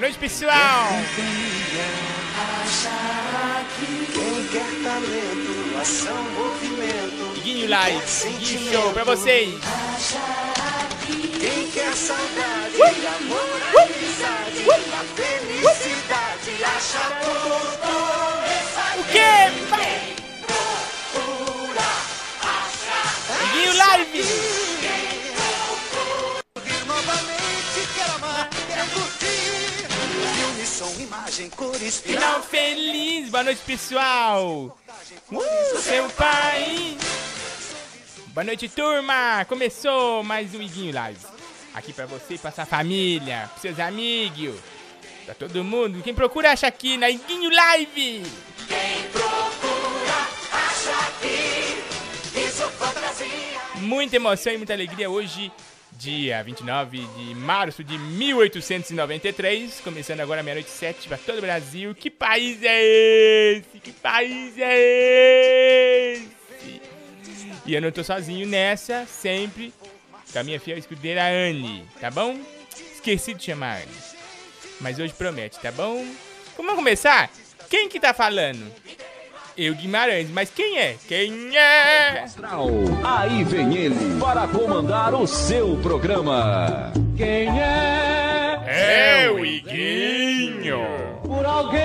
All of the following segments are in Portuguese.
Boa noite, pessoal! Quem quer talento, ação, movimento. Iguinho Live, Iguinho Show pra vocês! Quem quer saudade, amor, amizade, a felicidade, acha tudo. O quê? Iguinho Live! Cores, Final feliz! Boa noite, pessoal! Uh, seu pai! Boa noite, turma! Começou mais um Iguinho Live. Aqui pra você pra sua família, pros seus amigos, pra todo mundo. Quem procura acha aqui na Iguinho Live! Muita emoção e muita alegria hoje, dia 29 de março de 1893. Começando agora meia-noite sete pra todo o Brasil. Que país é esse? Que país é esse? E eu não tô sozinho nessa, sempre com a minha fiel escudeira Anne, tá bom? Esqueci de chamar a Anne. Mas hoje promete, tá bom? Vamos começar? Quem que tá falando? Eu, Guimarães, mas quem é? Quem é? Aí vem ele para comandar o seu programa. Quem é? É o Iguinho! Por alguém.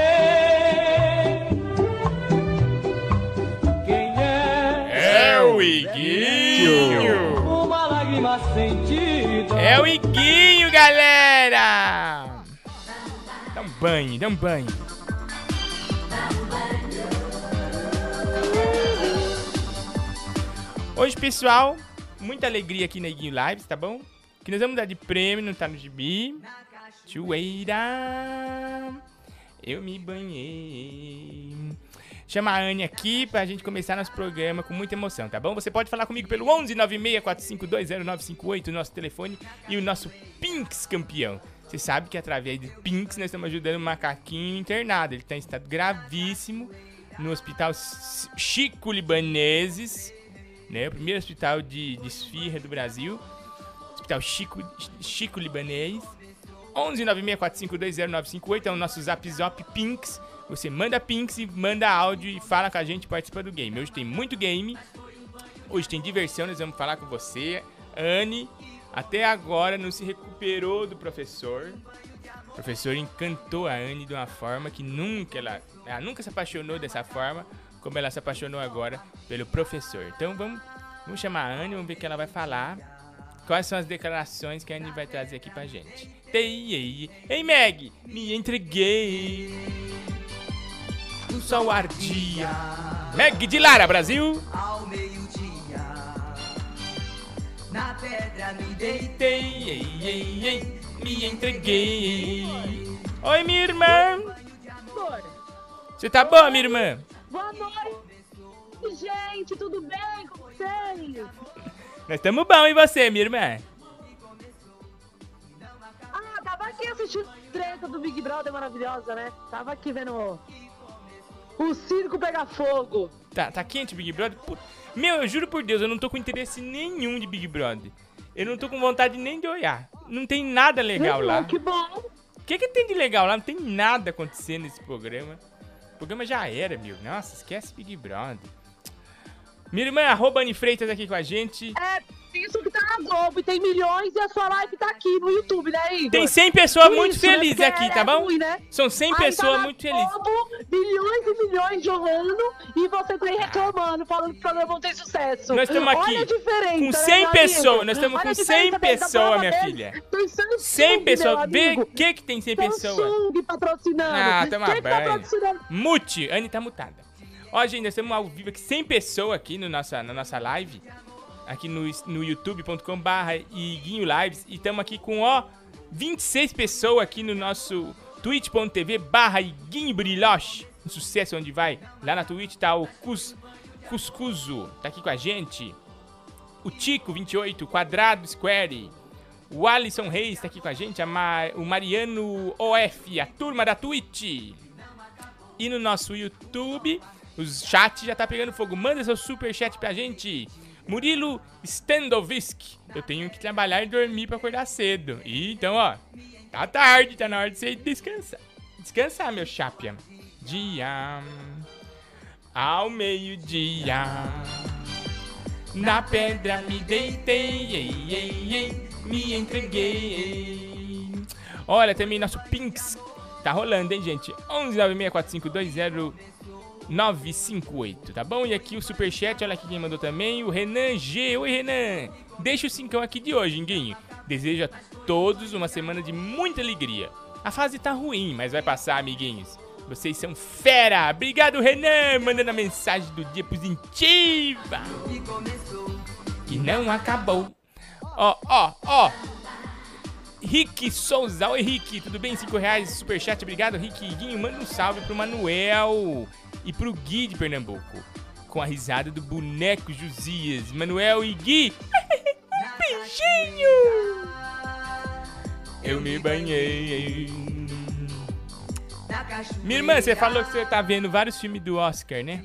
Quem é? É o Iguinho! Uma lágrima sentida. É o Iguinho, galera! Dá um banho, dá um banho. Hoje, pessoal, muita alegria aqui na Iguinho Lives, tá bom? Que nós vamos dar de prêmio, não tá no gibi. Chueira, eu me banhei. Chama a Anne aqui pra gente começar nosso programa com muita emoção, tá bom? Você pode falar comigo pelo 11 964520958, o nosso telefone e o nosso Pinks campeão. Você sabe que através de Pinks nós estamos ajudando o macaquinho internado. Ele tá em estado gravíssimo no hospital Chico Libaneses, né? O primeiro hospital de, de esfirra do Brasil. Hospital Chico, Chico Libanês. 11 964520958 é o nosso Zap Zop Pinks. Você manda Pinks e manda áudio e fala com a gente participa do game. Hoje tem muito game. Hoje tem diversão, nós vamos falar com você. Anne, até agora não se recuperou do professor. O professor encantou a Anne de uma forma que nunca ela, ela nunca se apaixonou dessa forma como ela se apaixonou agora pelo professor. Então vamos, vamos chamar a Anne, vamos ver o que ela vai falar. Quais são as declarações que a Anne vai trazer aqui pra gente? Ei, ei, ei, Meg, me entreguei. O sol ardia. Meg de Lara, Brasil. ao meio-dia. Na pedra me deitei. Deitei, ei, ei, ei, me entreguei. Oi, minha irmã. Você tá boa, minha irmã? Boa noite, gente, tudo bem com vocês? Nós estamos bom, e você, minha irmã? Ah, tava aqui assistindo treta do Big Brother maravilhosa, né? Tava aqui vendo o circo pegar fogo. Tá, tá quente o Big Brother? Put- Meu, eu juro por Deus, eu não tô com interesse nenhum de Big Brother. Eu não tô com vontade nem de olhar. Não tem nada legal lá. Que bom. O que, que tem de legal lá? Não tem nada acontecendo nesse programa. O programa já era, meu. Nossa, esquece Big Brother. Minha irmã, arroba Anne Freitas aqui com a gente. É isso na Globo e tem milhões e a sua live tá aqui no YouTube, né, Igor? Tem 100 pessoas Isso, muito né? felizes Porque aqui, é tá bom? ruim, né? São 100 Aí pessoas tá muito felizes. Milhões e milhões jogando e você tá aí reclamando, falando que o programa não tem sucesso. Nós estamos aqui Olha a diferença, com né, 100 meu pessoas, nós estamos com a 100 diferença dessa pessoas, minha filha. Tem 100, 100 pessoas. Vê o que que tem 100 pessoas. Samsung patrocinando. Ah, toma Quem que tá banho. patrocinando? Mute, Anne tá mutada. Ó, gente, nós estamos ao vivo aqui, 100 pessoas aqui no nossa, na nossa live. Aqui no, no youtube.com barra Iguinho Lives. E estamos aqui com, ó, 26 pessoas aqui no nosso twitch.tv barra Iguinho Brilhoche. Um sucesso onde vai. Lá na Twitch tá o Cus, Cuscuzo, tá aqui com a gente. O Tico, 28, Quadrado Square. O Alisson Reis tá aqui com a gente. A Ma- o Mariano OF, a turma da Twitch. E no nosso YouTube, os chats já tá pegando fogo. Manda seu super chat pra gente. Murilo Standovisk. Eu tenho que trabalhar e dormir pra acordar cedo. E então, ó, Tá tarde, tá na hora de você descansar. Descansar, meu chapia. Dia. Ao meio-dia. Na pedra me deitei, ei, ei, ei, me entreguei. Olha, também nosso Pinks tá rolando, hein, gente? 11964520958, tá bom? E aqui o superchat, olha aqui quem mandou também, o Renan G. Oi, Renan. Deixa o cincão aqui de hoje, Guinho. Desejo a todos uma semana de muita alegria. A fase tá ruim, mas vai passar, amiguinhos. Vocês são fera! Obrigado, Renan! Mandando a mensagem do dia positiva! Que não acabou. Ó, ó, ó! Rick Souza. Oi, Rick. Tudo bem? 5 reais, superchat. Obrigado, Rick. Guinho, manda um salve pro Manuel e pro Gui de Pernambuco. Com a risada do boneco Josias. Manuel e Gui. Beijinho! Eu me banhei. Minha irmã, você falou que você tá vendo vários filmes do Oscar, né?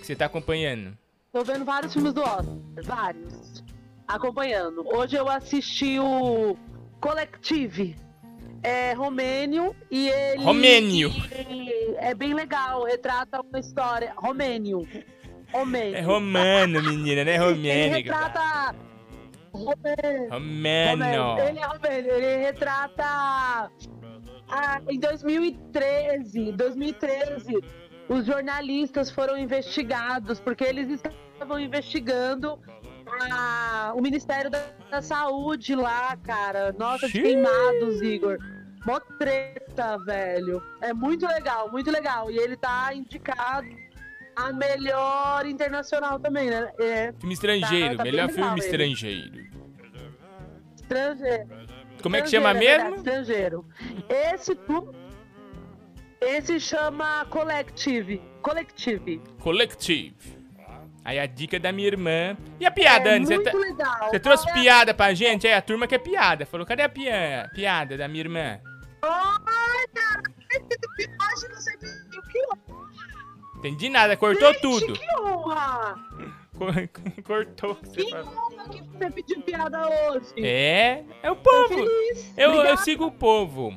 Que você tá acompanhando. Tô vendo vários filmes do Oscar, vários. Acompanhando. Hoje eu assisti o Collective. É romênio e ele. Romênio. é bem legal, retrata uma história. Romênio. Romênio. É romano, menina, né? Ele Romênico. retrata. Romênio. Romano. Ele é romênio. Ele retrata. Ah, em 2013, 2013, os jornalistas foram investigados porque eles estavam investigando a- o Ministério da, da Saúde lá, cara. Nossa, Xiii. queimados, Igor. Mó treta, velho. É muito legal, muito legal. E ele tá indicado a melhor internacional também, né? É Filme estrangeiro, Tá- tá melhor filme legal ele. estrangeiro. estrangeiro. Como é que chama é mesmo? estrangeiro. Esse tu... Esse chama Collective. Collective. Collective. Aí a dica da minha irmã. E a piada, é Anne? Você, muito tá- legal. você trouxe piada pra gente? É, a turma quer piada. Falou, cadê a pia- piada da minha irmã? Ai, cara, hoje não sei o que honra. Entendi nada, cortou Gente, tudo. Que honra! Cor- Cortou que você honra que você pediu piada hoje. É, é o povo. Eu, eu sigo o povo.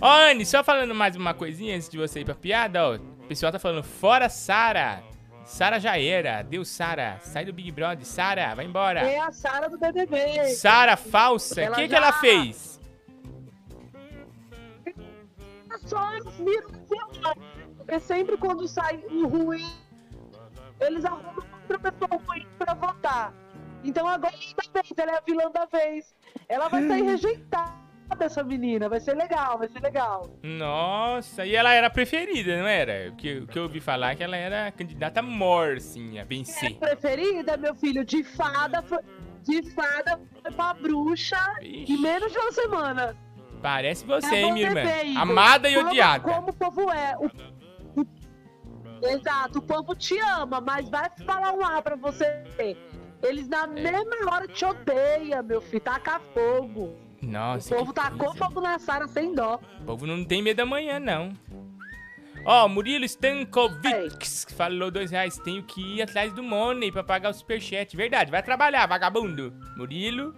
Ó, Anne, só falando mais uma coisinha antes de você ir pra piada, ó. O pessoal tá falando, fora Sara. Sara já era. Deus, Sara. Sai do Big Brother. Sara, vai embora. É a Sara do BBB. Sara falsa. O que, que ela fez? Só viram Porque sempre quando sai um ruim, eles arrumam outra pessoa ruim pra votar. Então agora da vez, ela é a vilã da vez. Ela vai sair rejeitada, essa menina. Vai ser legal, vai ser legal. Nossa, e ela era a preferida, não era? O que, o que eu ouvi falar é que ela era a candidata mor, sim, a vencer. Preferida, meu filho, de fada, foi- de fada foi pra bruxa Ixi. em menos de uma semana. Parece você, É hein, minha irmã? Igor. Amada e Como- odiada. Como o povo é. O- Exato, o povo te ama, mas vai falar um A pra você. Eles É. na mesma hora te odeiam, meu filho. Taca fogo. Nossa, o povo tacou coisa. fogo na Sara sem dó. O povo não tem medo da manhã, não. Ó, Murilo Stankovic falou dois reais. Tenho que ir atrás do Money pra pagar o superchat. Verdade, vai trabalhar, vagabundo. Murilo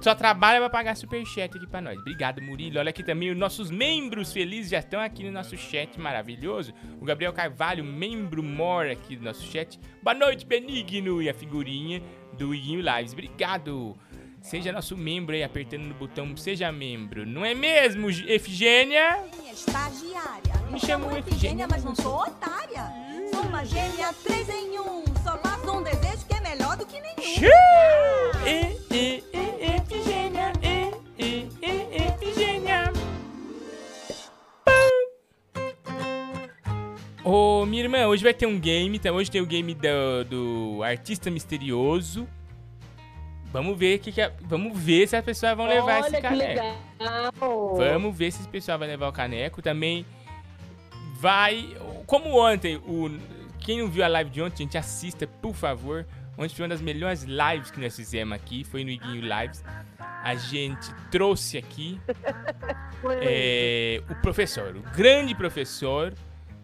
só trabalha pra pagar superchat aqui pra nós. Obrigado, Murilo. Olha aqui também, os nossos membros felizes já estão aqui no nosso chat maravilhoso. O Gabriel Carvalho, membro mor aqui do nosso chat. Boa noite, Benigno. E a figurinha do Iguinho Lives. Obrigado. Seja nosso membro aí, apertando no botão Seja Membro. Não é mesmo, Efigênia? estagiária. Me Me chamo Efigênia, mas não sou otária. Sou uma gêmea três em um. Só faço um desejo que é melhor do que nenhum. E, e, e, Efigênia, e, e, e, Efigênia. Ô, minha irmã, hoje vai ter um game, então hoje tem o game do, do Artista Misterioso. Vamos ver que, que a- vamos ver se as pessoas vão levar Olha esse que caneco. legal. Vamos ver se esse pessoal vai levar o caneco. Também vai. Como ontem, o, quem não viu a live de ontem, gente, assista, por favor. Ontem foi uma das melhores lives que nós fizemos aqui. Foi no Iguinho Lives. A gente trouxe aqui é, o professor, o grande professor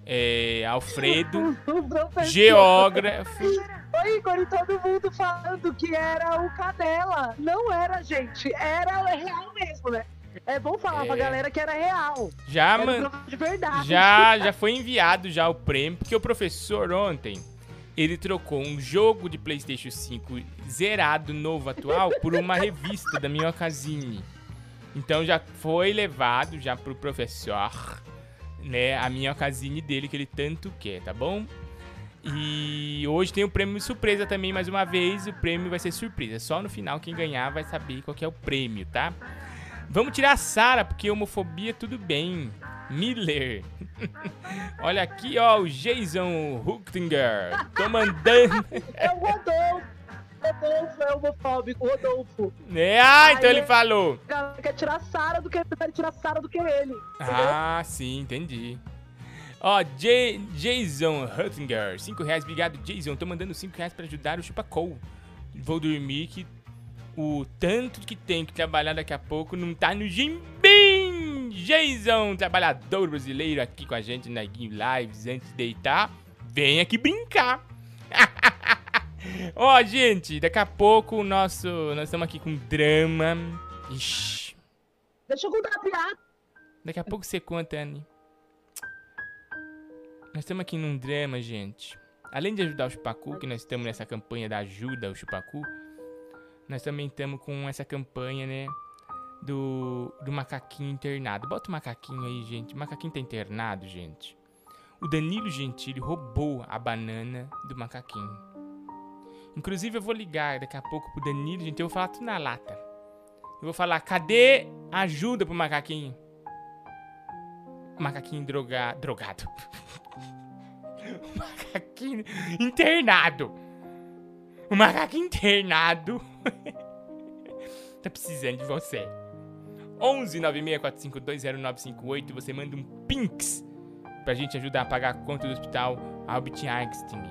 é, Alfredo, professor. geógrafo. Oi, Igor, e todo mundo falando que era o Cadela. Não era, gente. Era real mesmo, né? É bom falar É. pra galera que era real. Já, Era mano. de verdade. Já, já foi enviado já o prêmio, porque o professor ontem, ele trocou um jogo de Playstation 5 zerado, novo, atual, por uma revista da Minhocazine. Então já foi levado já pro professor, né, a Minhocazine dele, que ele tanto quer, tá bom? E hoje tem o prêmio surpresa também, mais uma vez, o prêmio vai ser surpresa. Só no final quem ganhar vai saber qual é o prêmio, tá? Vamos tirar a Sara, porque homofobia tudo bem. Miller. Olha aqui, ó, o Jason Huchtinger. Tô mandando. É o Rodolfo. Rodolfo é homofóbico, Rodolfo. É, ah, então Ai, ele é. falou. A galera quer tirar a Sara do que prefere tirar a Sara do que ele. Ah, sim, entendi. Ó, J- Jason Huttinger, 5 reais, obrigado, Jason. Tô mandando 5 reais pra ajudar o Chupacol. Vou dormir que o tanto que tem que trabalhar daqui a pouco não tá no Jimbim! Jason, trabalhador brasileiro aqui com a gente na Game Lives antes de deitar. Vem aqui brincar. Ó, gente, daqui a pouco o nosso. Nós estamos aqui com drama. Ixi. Deixa eu contar a piada. Daqui a pouco você conta, Anne. Nós estamos aqui num drama, gente. Além de ajudar o Chupacu, que nós estamos nessa campanha da ajuda ao Chupacu, nós também estamos com essa campanha, né? Do, do macaquinho internado. Bota o macaquinho aí, gente. O macaquinho tá internado, gente. O Danilo Gentili roubou a banana do macaquinho. Inclusive, eu vou ligar daqui a pouco pro Danilo Gentili. Eu vou falar tudo na lata. Eu vou falar, cadê a ajuda pro macaquinho? Macaquinho droga... drogado. macaquinho internado. O macaquinho internado. tá precisando de você. 11 964520958. Você manda um pinks pra gente ajudar a pagar a conta do hospital Albert Einstein,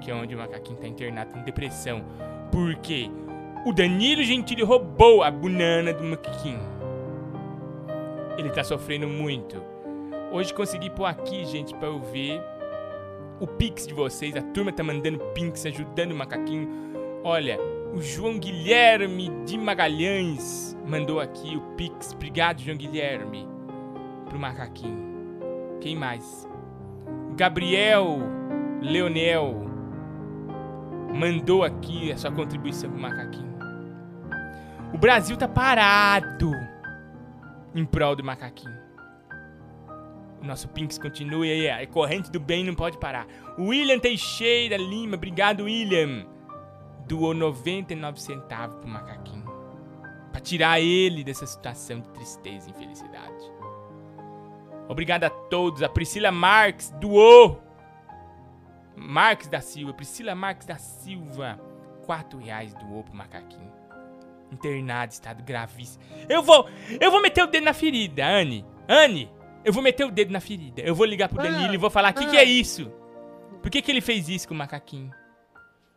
que é onde o macaquinho tá internado com depressão. Por quê? O Danilo Gentili roubou a banana do macaquinho. Ele tá sofrendo muito. Hoje consegui pôr aqui, gente, pra eu ver o pix de vocês. A turma tá mandando pix, ajudando o macaquinho. Olha, o João Guilherme de Magalhães mandou aqui o pix. Obrigado, João Guilherme, pro macaquinho. Quem mais? Gabriel Leonel mandou aqui a sua contribuição pro macaquinho. O Brasil tá parado em prol do macaquinho. O nosso Pinks continua aí, a corrente do bem não pode parar. William Teixeira Lima, obrigado, William. Doou 99 centavos pro macaquinho. Pra tirar ele dessa situação de tristeza e infelicidade. Obrigado a todos. A Priscila Marques doou. Marques da Silva, Priscila Marques da Silva. 4 reais doou pro macaquinho. Internado, estado gravíssimo. Eu vou, eu vou meter o dedo na ferida, Anne. Anne, eu vou meter o dedo na ferida. Eu vou ligar pro Ah, Danilo e vou falar: o que, que é isso? Por que, que ele fez isso com o macaquinho?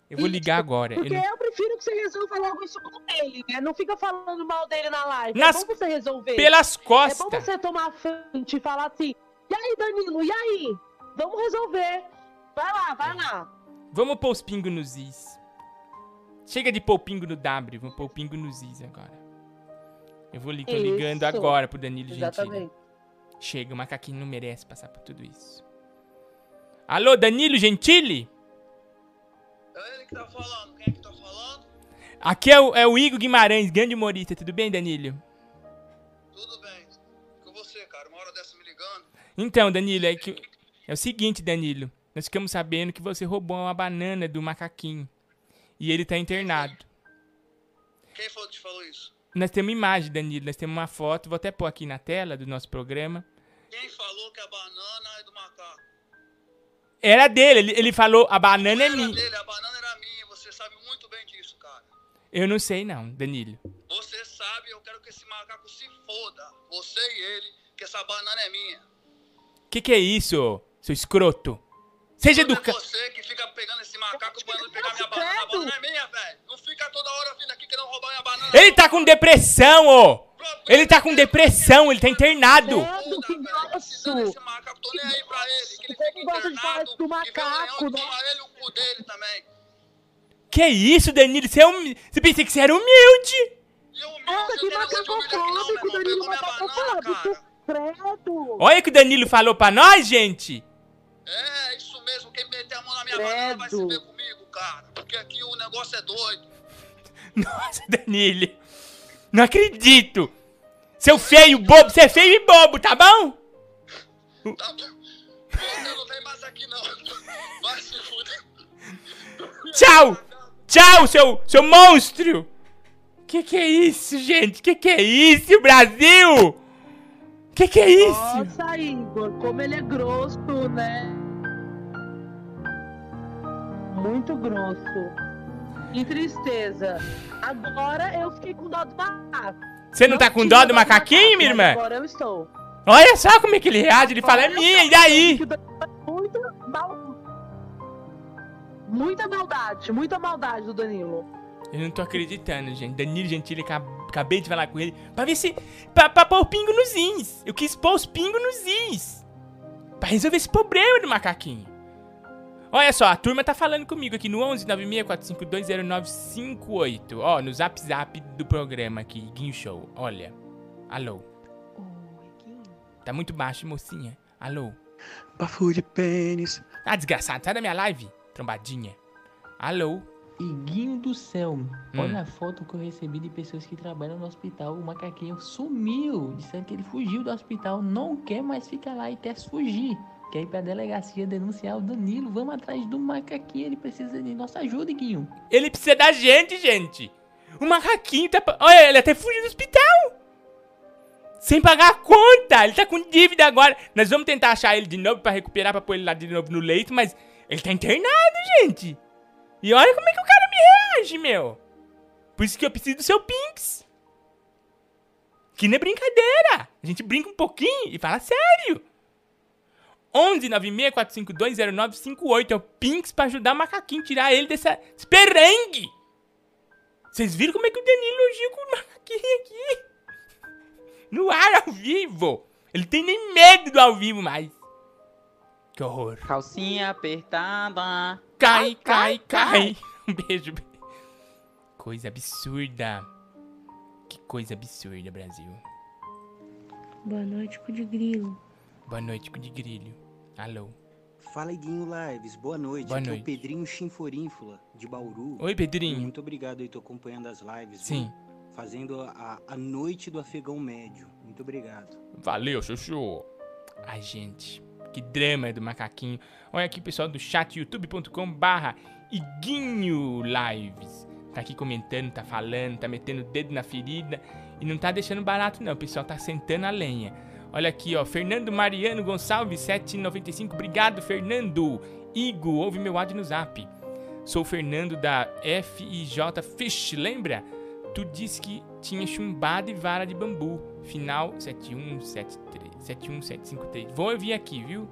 Eu vou ligar agora. eu Porque não- eu prefiro que você resolva logo isso com ele, né? Não fica falando mal dele na live. Nas- É bom você resolver. Pelas É bom costas. você tomar a frente e falar assim: e aí, Danilo, e aí? Vamos resolver. Vai lá, vai lá. Vamos pôr os pingos nos is. Chega de pôr o pingo no W, vamos pôr o pingo nos is agora. Eu vou li ligando agora pro Danilo Gentili. Exatamente. Chega, o macaquinho não merece passar por tudo isso. Alô, Danilo Gentili? É ele que tá falando. Quem é que tá falando? Aqui é o, é o Igor Guimarães, grande humorista. Tudo bem, Danilo? Tudo bem. Com você, cara. Uma hora dessa me ligando. Então, Danilo, é, que, é o seguinte, Danilo. Nós ficamos sabendo que você roubou uma banana do macaquinho. E ele tá internado. Quem falou te falou isso? Nós temos imagem, Danilo. Nós temos uma foto. Vou até pôr aqui na tela do nosso programa. Quem falou que a banana é do macaco? Era dele. Ele, ele falou, a banana é minha. dele, a banana era minha. Você sabe muito bem disso, cara. Eu não sei não, Danilo. Você sabe, eu quero que esse macaco se foda. Você e ele, que essa banana é minha. Que que é isso, seu escroto? Seja Não é educado. você que fica pegando esse macaco mandando pegar minha banana. A banana é minha, velho. Não fica toda hora vindo aqui querendo roubar minha banana. Ele tá com depressão, ô! Ele tá com depressão, ele tá internado. Credo, que grosso. desse macaco, tô nem aí pra ele. Que ele Você fica não gosta de falar internado isso do vê o macaco, leão né? toma ele o cu dele também. Que isso, Danilo? Você, é humi... Você pensei que você era humilde? E macacofóbico. Danilo macacofóbico. Credo. Olha o que o Danilo falou pra nós, gente. É, isso mesmo. Quem meter a mão na minha banana vai se ver comigo, cara. Porque aqui o negócio é doido. Nossa, Danilo. Não acredito. Seu feio, bobo. Você é feio e bobo, tá bom? Tá bom? Você não vem mais aqui, não. Vai se fuder. Tchau. Tchau, seu, seu monstro. Que que é isso, gente? Que que é isso, Brasil? Que que é isso? Nossa, Igor, como ele é grosso, né? Muito grosso. Que tristeza. Agora eu fiquei com dó do macaco. Você não tá com dó do macaquinho, minha irmã? Agora eu estou. Olha só como é que ele reage. Ele fala, é minha, e daí? Muita, mal... muita maldade, muita maldade do Danilo. Eu não tô acreditando, gente. Danilo Gentili, aca- acabei de falar com ele pra ver se. pra, pra pôr o pingo nos is. Eu quis pôr os pingos nos is. Pra resolver esse problema do macaquinho. Olha só, a turma tá falando comigo aqui no 11 964520958. Ó, no zap zap do programa aqui, Guinho Show. Olha. Alô. Tá muito baixo, mocinha. Alô. Bafo de pênis. Ah, desgraçado, sai da minha live, trombadinha. Alô. Iguinho do céu, Hum. olha a foto que eu recebi de pessoas que trabalham no hospital. O macaquinho sumiu, disseram que ele fugiu do hospital, não quer mais ficar lá e quer fugir. Quer ir pra delegacia denunciar o Danilo. Vamos atrás do macaquinho, ele precisa de nossa ajuda, Iguinho. Ele precisa da gente, gente. O macaquinho tá. Olha, ele até fugiu do hospital. Sem pagar a conta. Ele tá com dívida agora. Nós vamos tentar achar ele de novo pra recuperar, pra pôr ele lá de novo no leito, mas ele tá internado, gente. E olha como é que o cara me reage, meu. Por isso que eu preciso do seu Pinks. Que não é brincadeira. A gente brinca um pouquinho e fala sério. 11 964520958 é o Pinks pra ajudar o macaquinho, tirar ele dessa desse perengue. Vocês viram como é que o Danilo elogia com o macaquinho aqui? No ar, ao vivo. Ele tem nem medo do ao vivo mais. Que horror. Calcinha apertada. Cai, cai, cai. Um beijo. Coisa absurda. Que coisa absurda, Brasil. Boa noite, cu de grilo. Boa noite, cu de grilho. Alô. Fala, Iguinho Lives. Boa noite. Boa Aqui noite. é o Pedrinho Chinforínfula, de Bauru. Oi, Pedrinho. Muito obrigado aí, tô acompanhando as lives. Sim. viu? Fazendo a, a noite do afegão médio. Muito obrigado. Valeu, chuchu. Ai, gente, que drama do macaquinho. Olha aqui, pessoal do chat, youtube.com barra Iguinho Lives. Tá aqui comentando, tá falando, tá metendo o dedo na ferida. E não tá deixando barato, não. O pessoal tá sentando a lenha. Olha aqui, ó. Fernando Mariano Gonçalves, 7,95. Obrigado, Fernando. Igo, ouve meu áudio no zap. Sou Fernando da FIJ Fish, lembra? Tu disse que tinha chumbado e vara de bambu. Final 71753. 71753. Vou ouvir aqui, viu?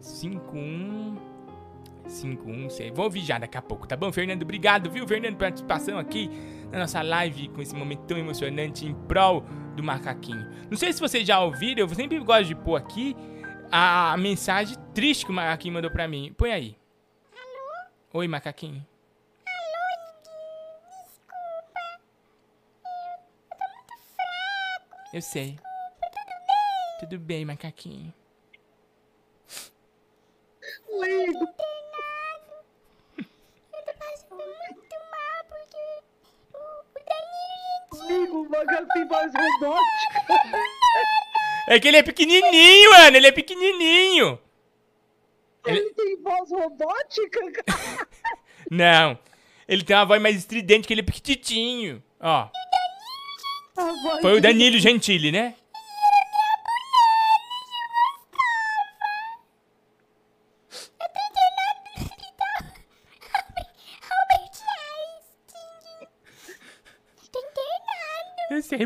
51 516. Vou ouvir já daqui a pouco, tá bom, Fernando? Obrigado, viu, Fernando, pela participação aqui na nossa live com esse momento tão emocionante em prol do macaquinho. Não sei se vocês já ouviram, eu sempre gosto de pôr aqui a mensagem triste que o macaquinho mandou pra mim. Põe aí. Alô? Oi, macaquinho. Eu sei. Tudo bem, macaquinho. Ligo. Ligo, o macaquinho faz robótica. É que ele é pequenininho, mano. Ele é pequenininho. Ele tem voz robótica, cara. Não. Ele tem uma voz mais estridente que ele é pequititinho. Ó. Foi o Danilo Gentili, né?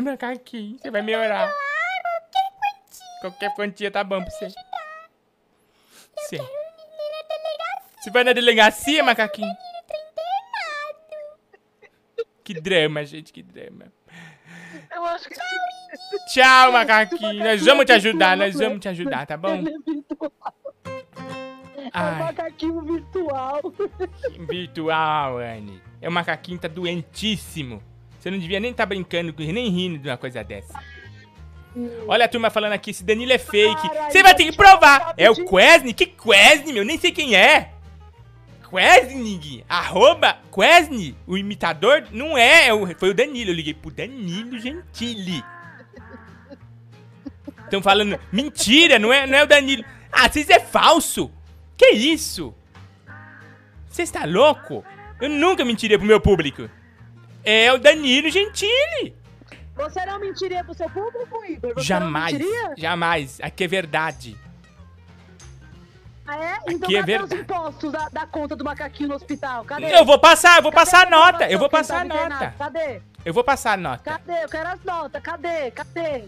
Macaquinho. Você vai melhorar. Qualquer quantia tá bom pra você. Sim. Você vai na delegacia, macaquinho? Que drama, gente, que drama. Eu acho que Tchau, macaquinho. Nós vamos te ajudar, nós vamos te ajudar, tá bom? É virtual. É Ai. um macaquinho virtual. Virtual, Anne. É o macaquinho tá doentíssimo. Você não devia nem estar brincando, com- nem rindo de uma coisa dessa. Olha a turma falando aqui, esse Danilo é fake. Você vai ter que provar. É o Quesne? Que Quesne, meu? Nem sei quem é. Quesne? Arroba Quesne? O imitador? Não é, é o- foi o Danilo. Eu liguei pro Danilo Gentili. Estão falando, mentira, não é, não é o Danilo. Ah, vocês é falso. Que isso? Você está louco? Eu nunca mentiria pro meu público. É o Danilo Gentili. Você não mentiria pro seu público, Igor? Você jamais, jamais. Aqui é verdade. Ah, é? Então Aqui é cadê os verdade. impostos da, da conta do macaquinho no hospital? Cadê? Eu vou passar, eu vou Cadê passar a nota. Eu vou passar a nota. Cadê? Eu vou passar a nota. Cadê? Eu quero as notas. Cadê? Cadê?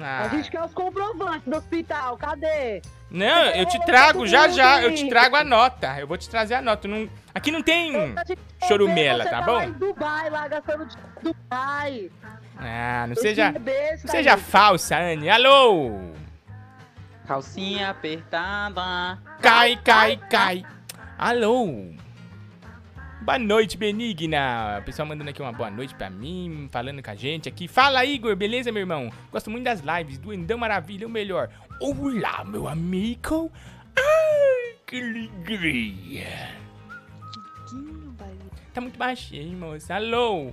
Ah. A gente quer os comprovantes do hospital. Cadê? Não, eu te trago já já. Eu te trago a nota. Eu vou te trazer a nota. Não... Aqui não tem chorumela, tá tá bom? lá em Dubai, lá gastando de Dubai. Ah, não seja, não seja falsa, Anne. Alô? Calcinha apertada. Cai, cai, cai. Alô? Boa noite, Benigna. O pessoal mandando aqui uma boa noite pra mim, falando com a gente aqui. Fala, Igor, beleza, meu irmão? Gosto muito das lives, do Endão Maravilha, o melhor. Olá, meu amigo. Ai, que alegria. Tá muito baixinho, moça. Alô?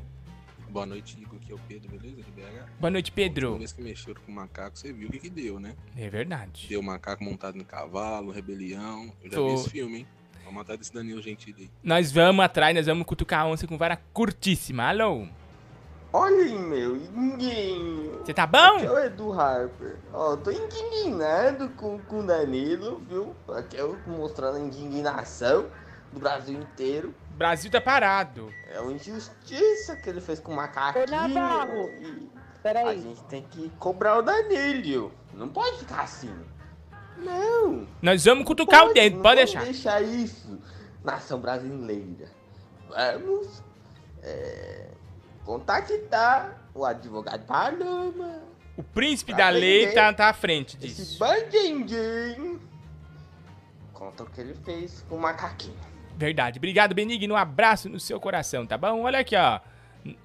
Boa noite, Igor, aqui é o Pedro, beleza? De BH. Boa noite, Pedro. Uma vez que mexeram com o macaco, você viu o que, que deu, né? É verdade. Deu macaco montado no cavalo, rebelião. Eu já Tô. vi esse filme, hein? Vamos matar desse Danilo Gentili. Nós vamos atrás, nós vamos cutucar a onça com vara curtíssima. Alô? Olha aí, meu, ninguém. Você tá bom? Aqui é o Edu Harper. Ó, tô indignado com, com o Danilo, viu? Aqui eu mostrando a indignação do Brasil inteiro. O Brasil tá parado. É uma injustiça que ele fez com o macaquinho. Navarro. e Peraí. A gente tem que cobrar o Danilo. Não pode ficar assim. Não. Nós vamos cutucar o dedo, pode deixar. deixar isso. Nação brasileira. Vamos é, contactar o advogado Paloma. O príncipe Pra da lei tá, tá à frente Esse disso. bandinguinho. Conta o que ele fez com o macaquinho. Verdade. Obrigado, Benigno. Um abraço no seu coração, tá bom? Olha aqui, ó.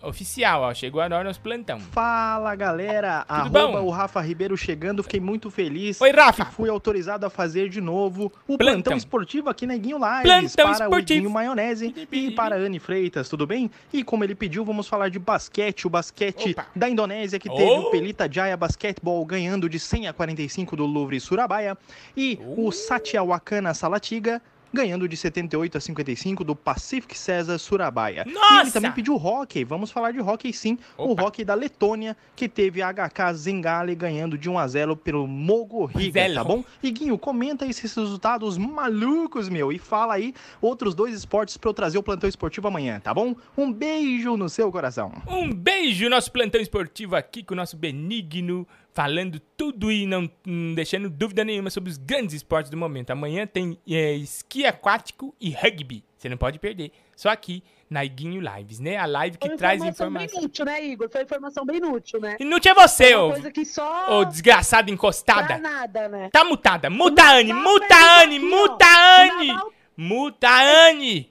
Oficial, ó. Chegou a hora do nosso plantão. Fala galera, Tudo arroba bom? o Rafa Ribeiro chegando, fiquei muito feliz. Oi, Rafa. fui autorizado a fazer de novo o Plantão. plantão esportivo aqui na Guinho Lives Plantão para esportivo. o Guinho Maionese e para a Anne Freitas, tudo bem? E como ele pediu, vamos falar de basquete, o basquete Opa. da Indonésia que teve Oh. o Pelita Jaya Basketball ganhando de 100 a 45 do Louvre Surabaya e Oh. o Satyawakana Salatiga ganhando de 78 a 55 do Pacific César Surabaya. E ele Nossa! também pediu hockey, vamos falar de hockey sim, o Opa. hockey da Letônia, que teve a HK Zengale ganhando de 1 a 0 pelo Mogorriga, Zelo. tá bom? E Guinho, comenta esses resultados malucos, meu, e fala aí outros dois esportes pra eu trazer o plantão esportivo amanhã, tá bom? Um beijo no seu coração. Um beijo, nosso plantão esportivo aqui com o nosso Benigno, falando tudo e não hum, deixando dúvida nenhuma sobre os grandes esportes do momento. Amanhã tem é, esqui aquático e rugby. Você não pode perder. Só aqui na Iguinho Lives, né? A live que Foi traz informação informação. bem inútil, né, Igor? Foi informação bem inútil, né? Inútil é você, ô, coisa que só ô desgraçada pra encostada. nada, né? Tá mutada. Muta a Anne, muta a Anne, muta a Anne. Muta a Anne.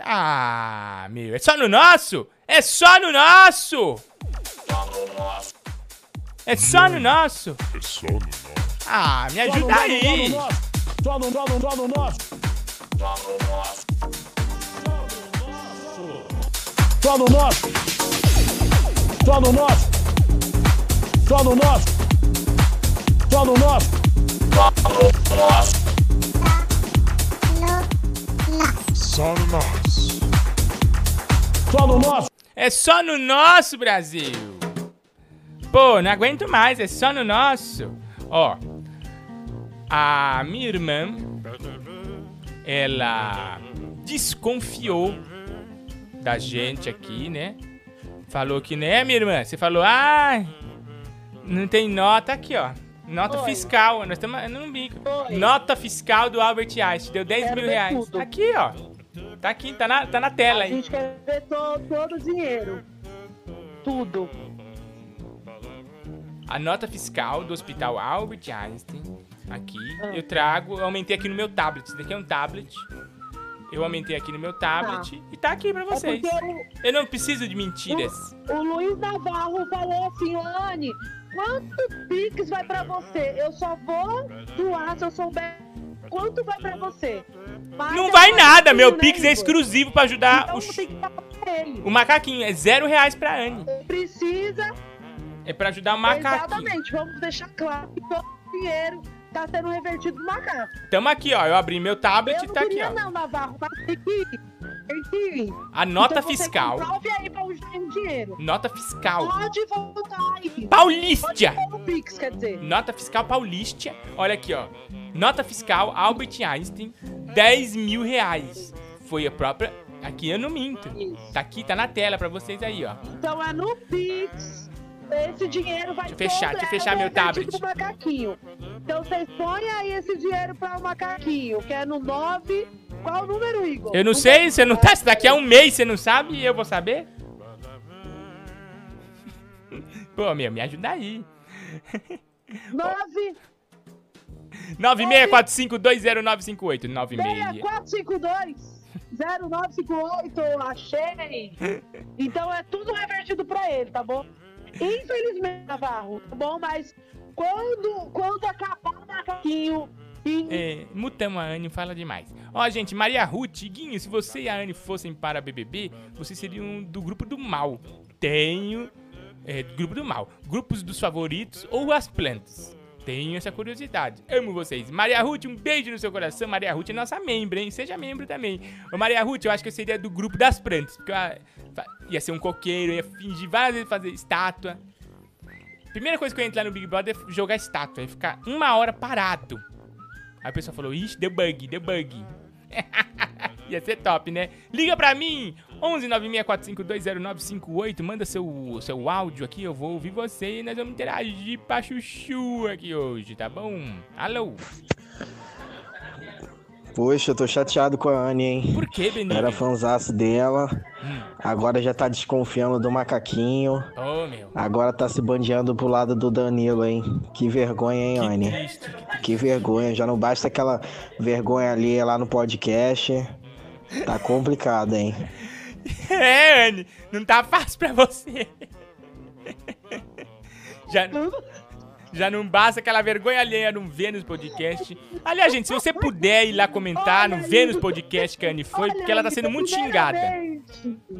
Ah, meu, é só no nosso? É só no nosso. É só no nosso. É só no nosso. Ah, me ajuda aí. Só no nosso, só no nosso. Só no nosso. Só no nosso. Só no nosso. Só no nosso. Só no nosso. Só no nosso. É só no nosso, Brasil. Pô, não aguento mais, é só no nosso. Ó, a minha irmã, ela desconfiou da gente aqui, né? Falou que, né, minha irmã? Você falou, ah, não tem nota aqui, ó. Nota Oi. fiscal, nós estamos num bico. Oi. Nota fiscal do Albert Einstein, deu 10 Quero mil reais. tudo. Aqui, ó. Tá aqui, tá na, tá na tela A aí. gente quer ver to- todo o dinheiro. Tudo. A nota fiscal do Hospital Albert Einstein, aqui, Ah. eu trago, eu aumentei aqui no meu tablet. Isso daqui é um tablet. Eu aumentei aqui no meu tablet e tá aqui pra vocês. É porque Eu não preciso de mentiras. O Luiz Navarro falou assim, Anne, quanto Pix vai pra você? Eu só vou doar se eu souber quanto vai pra você. Mas Não é vai nada, meu né, Pix é exclusivo pra ajudar Então o, o macaquinho. É zero reais pra Anne. Precisa. É pra ajudar o macaquinho. Exatamente, vamos deixar claro que todo o dinheiro tá sendo revertido no macaco. Tamo aqui, ó. Eu abri meu tablet e tá aqui, ó. não, Navarro, mas tem que. A nota Então você fiscal. Comprove aí pra onde tem o dinheiro. Nota fiscal. Pode voltar aí. Paulista. Pix, quer dizer. Nota fiscal paulista. Olha aqui, ó. Nota fiscal Albert Einstein, 10 mil reais. Foi a própria. Aqui eu não minto. Tá aqui, tá na tela pra vocês aí, ó. Então é no Pix. Esse dinheiro vai Deixa fechar, todo deixa é fechar meu tablet. pro macaquinho. Então vocês põem aí esse dinheiro para o macaquinho, que é no 9. Qual o número, Igor? Eu não sei, você não tá. Se daqui a um mês você não sabe, eu vou saber. Pô, meu, me ajuda aí. 9 9645200958. 96. 6452 0958, achei. Então é tudo revertido pra ele, tá bom? Infelizmente, Navarro, tá bom? Mas quando, quando acabar o macaquinho É, mutamos a Anne, fala demais. Ó, gente, Maria Ruth, Guinho, se você e a Anne fossem para BBB, vocês seriam do grupo do mal. Tenho. É, grupo do mal. Grupos dos favoritos ou as plantas. Tenho essa curiosidade. Amo vocês. Maria Ruth, um beijo no seu coração. Maria Ruth é nossa membro, hein? Seja membro também. Ô, Maria Ruth, eu acho que eu seria do grupo das plantas. Porque eu ia ser um coqueiro, ia fingir várias vezes fazer estátua. Primeira coisa que eu ia entrar no Big Brother é jogar estátua. Ia ficar uma hora parado. Aí o pessoal falou, ixi, deu bug, deu bug. Ia ser top, né? Liga pra mim, 11 964520958, manda seu, seu áudio aqui, eu vou ouvir você e nós vamos interagir pra chuchu aqui hoje, tá bom? Alô? Poxa, eu tô chateado com a Anne, hein? Por que, Benito? Era fanzaço dela, agora já tá desconfiando do macaquinho. Ô, meu. Agora tá se bandeando pro lado do Danilo, hein? Que vergonha, hein, Anne? Que vergonha. Já não basta aquela vergonha ali lá no podcast. Tá complicado, hein? É, Anne, não tá fácil pra você. Já, já não basta aquela vergonha alheia no Vênus Podcast. Aliás, gente, se você puder ir lá comentar no Vênus Podcast que a Anne foi, porque ela tá sendo muito xingada.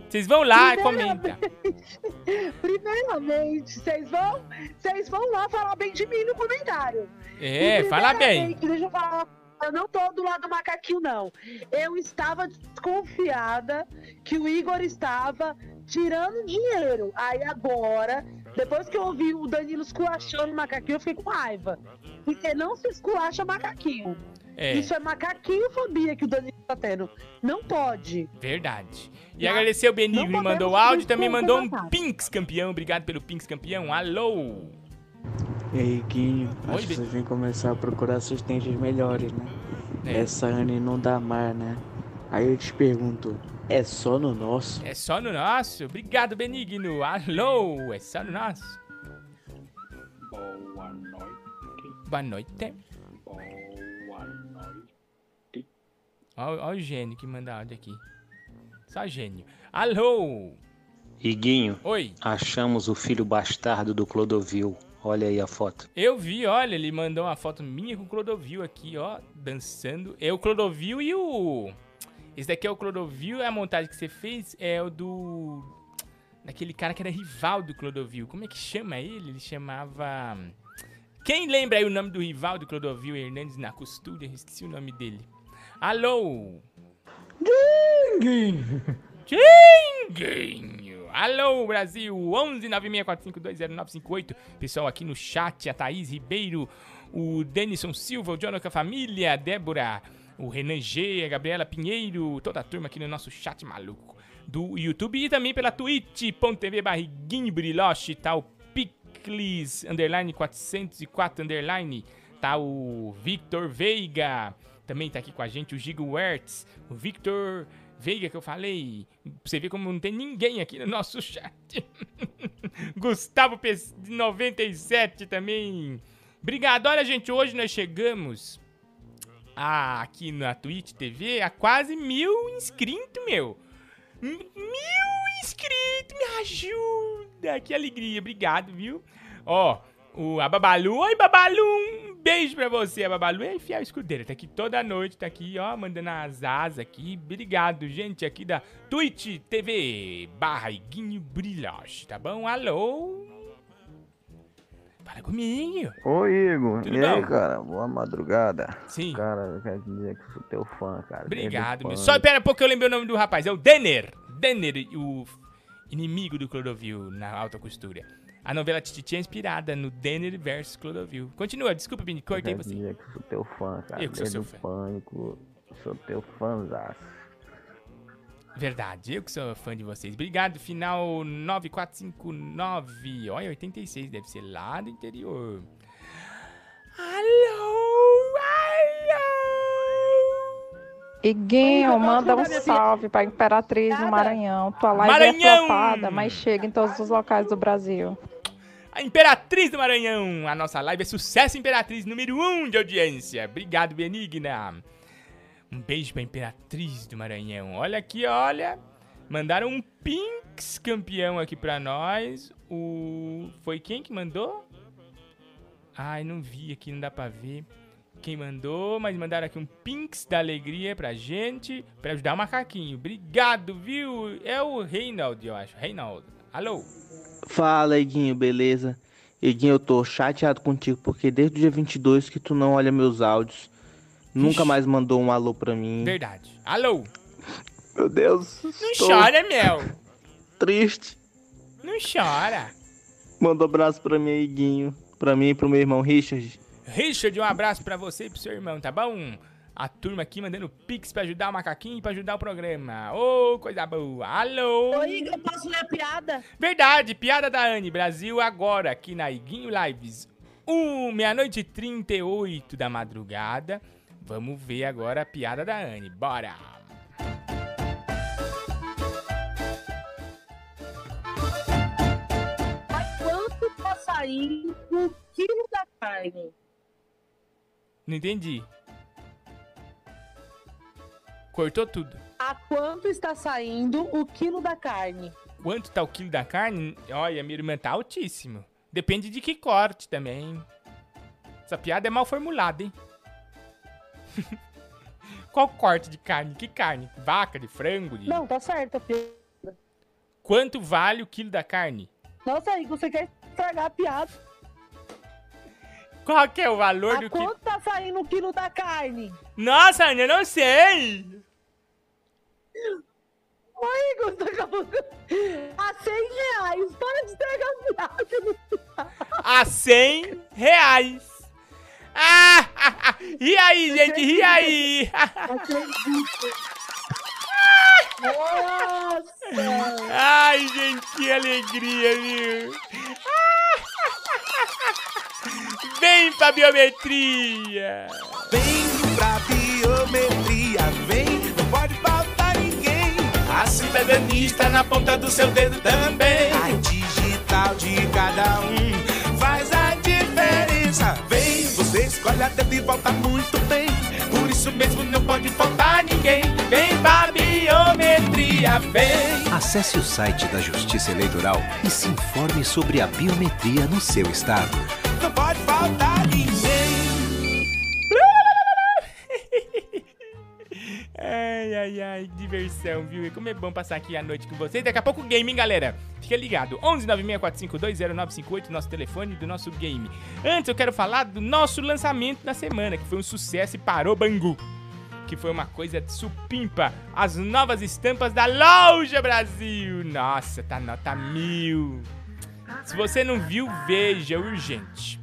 Vocês vão lá e comentam. Primeiramente, vocês vão, vocês vão lá falar bem de mim no comentário. É, fala bem. Deixa eu falar. Eu não tô do lado do macaquinho, não. Eu estava desconfiada que o Igor estava tirando dinheiro. Aí agora, depois que eu ouvi o Danilo esculachando o macaquinho, eu fiquei com raiva. Porque não se esculacha macaquinho. É. Isso é macaquinho fobia que o Danilo tá tendo. Não pode. Verdade. E agradecer o Benigno que me mandou o áudio, também mandou um Pinks campeão. Obrigado pelo Pinks campeão. Alô? E aí, Guinho, Oi, acho que vocês vêm começar a procurar assistentes melhores, né? É. Essa Anne não dá mais, né? Aí eu te pergunto, é só no nosso? É só no nosso. Obrigado, Benigno. Alô? É só no nosso. Boa noite. Boa noite. Boa noite. Olha o gênio que manda áudio aqui. Só gênio. Alô? Iguinho, Oi. achamos o filho bastardo do Clodovil. Olha aí a foto. Eu vi, olha, ele mandou uma foto minha com o Clodovil aqui, ó, dançando. É o Clodovil e o... Esse daqui é o Clodovil, a montagem que você fez é o do... Daquele cara que era rival do Clodovil. Como é que chama ele? Ele chamava... Quem lembra aí o nome do rival do Clodovil Hernandes na costura? Esqueci o nome dele. Alô? Dinguinho! Dinguinho! Alô, Brasil! 11 964520958. Pessoal aqui no chat, a Thaís Ribeiro, o Denison Silva, o Jonathan Família, a Débora, o Renan G, a Gabriela Pinheiro, toda a turma aqui no nosso chat maluco do YouTube e também pela twitch.tv barriguinho briloche, tá o Picles, underline 404, underline, tá o Victor Veiga, também tá aqui com a gente o Gigo Wertz, o Victor Veiga que eu falei, você ver como não tem ninguém aqui no nosso chat. Gustavo P 97 também. Obrigado. Olha, gente, hoje nós chegamos ah, aqui na Twitch TV a quase mil inscritos, meu. Mil inscritos, me ajuda. Que alegria, obrigado, viu? Ó, o, a Babalu. Oi, Babalu, um beijo pra você. A Babalu é fiel escudeira, tá aqui toda noite, tá aqui, ó, mandando as asas aqui. Obrigado, gente, aqui da Twitch TV barra Iguinho Brilhoche, tá bom? Alô? Fala comigo. Oi, Igor. Tudo e aí, bom? cara? Boa madrugada. Sim. Cara, eu quero dizer que sou teu fã, cara. Obrigado, meu. Só pânico. pera um pouco que eu lembrei o nome do rapaz. É o Denner. Denner, o inimigo do Clodovil na alta costura. A novela Tititi é inspirada no Denner versus Clodovil. Continua, desculpa, Bini, cortei você. dizer que eu sou teu fã, cara. Eu que sou Desde seu fã. pânico, sou teu fãzaço. Verdade, eu que sou fã de vocês. Obrigado, final 9459. Olha, 86, deve ser lá do interior. Alô, Iguinho, manda um salve pra Imperatriz no Maranhão. Tua live Maranhão! é flopada, mas chega em todos os locais do Brasil. A Imperatriz do Maranhão. A nossa live é sucesso Imperatriz número 1 um de audiência. Obrigado, Benigna. Um beijo pra Imperatriz do Maranhão. Olha aqui, olha. Mandaram um Pinks campeão aqui pra nós. O. Foi quem que mandou? Ai, não vi aqui, não dá pra ver quem mandou, mas mandaram aqui um Pinks da Alegria pra gente, pra ajudar o macaquinho. Obrigado, viu? É o Reinaldo, eu acho. Reinaldo. Alô? Fala, Iguinho, beleza? Iguinho, eu tô chateado contigo porque desde o dia 22 que tu não olha meus áudios. Nunca mais mandou um alô pra mim. Verdade. Alô? Meu Deus. Não estou chora, Mel. Triste. Não chora. Manda um abraço pra mim, Iguinho. Pra mim e pro meu irmão Richard. Richard, um abraço pra você e pro seu irmão, tá bom? A turma aqui mandando pix pra ajudar o macaquinho e pra ajudar o programa. Ô, coisa boa. Alô? Oi, Igor, posso ler a piada? Verdade, piada da Anne. Brasil agora, aqui na Iguinho Lives. Um, meia-noite e 38 da madrugada. Vamos ver agora a piada da Anne. Bora! A quanto tá saindo o quilo da carne? Não entendi. Cortou tudo. A quanto está saindo o quilo da carne? Quanto tá o quilo da carne? Olha, minha irmã tá altíssimo. Depende de que corte também. Essa piada é mal formulada, hein? Qual corte de carne? Que carne? Vaca, de frango? De... Não, tá certo piada. Quanto vale o quilo da carne? Nossa, Igor, você quer estragar a piada? Qual que é o valor A do quilo? quanto tá saindo o quilo da carne? Nossa, eu não sei! Oi, Igor, você acabou... A 100 reais. Para de estragar a piada. A 100 reais. Ri aí, gente, ri aí. Nossa! Ai, gente, que alegria, viu? Vem pra biometria. Vem pra biometria, vem, não pode faltar ninguém. A cidadania está na ponta do seu dedo também. A digital de cada um você escolhe a dedo e volta muito bem. Por isso mesmo não pode faltar ninguém. Vem pra biometria, vem. Acesse o site da Justiça Eleitoral e se informe sobre a biometria no seu estado. Não pode faltar ninguém. Ai, ai, ai, que diversão, viu? E como é bom passar aqui a noite com vocês. Daqui a pouco game, hein, galera? Fica ligado. 11 964520958, nosso telefone do nosso game. Antes, eu quero falar do nosso lançamento da semana, que foi um sucesso e parou Bangu. Que foi uma coisa de supimpa. As novas estampas da Loja Brasil. Nossa, tá nota mil. Se você não viu, veja, urgente.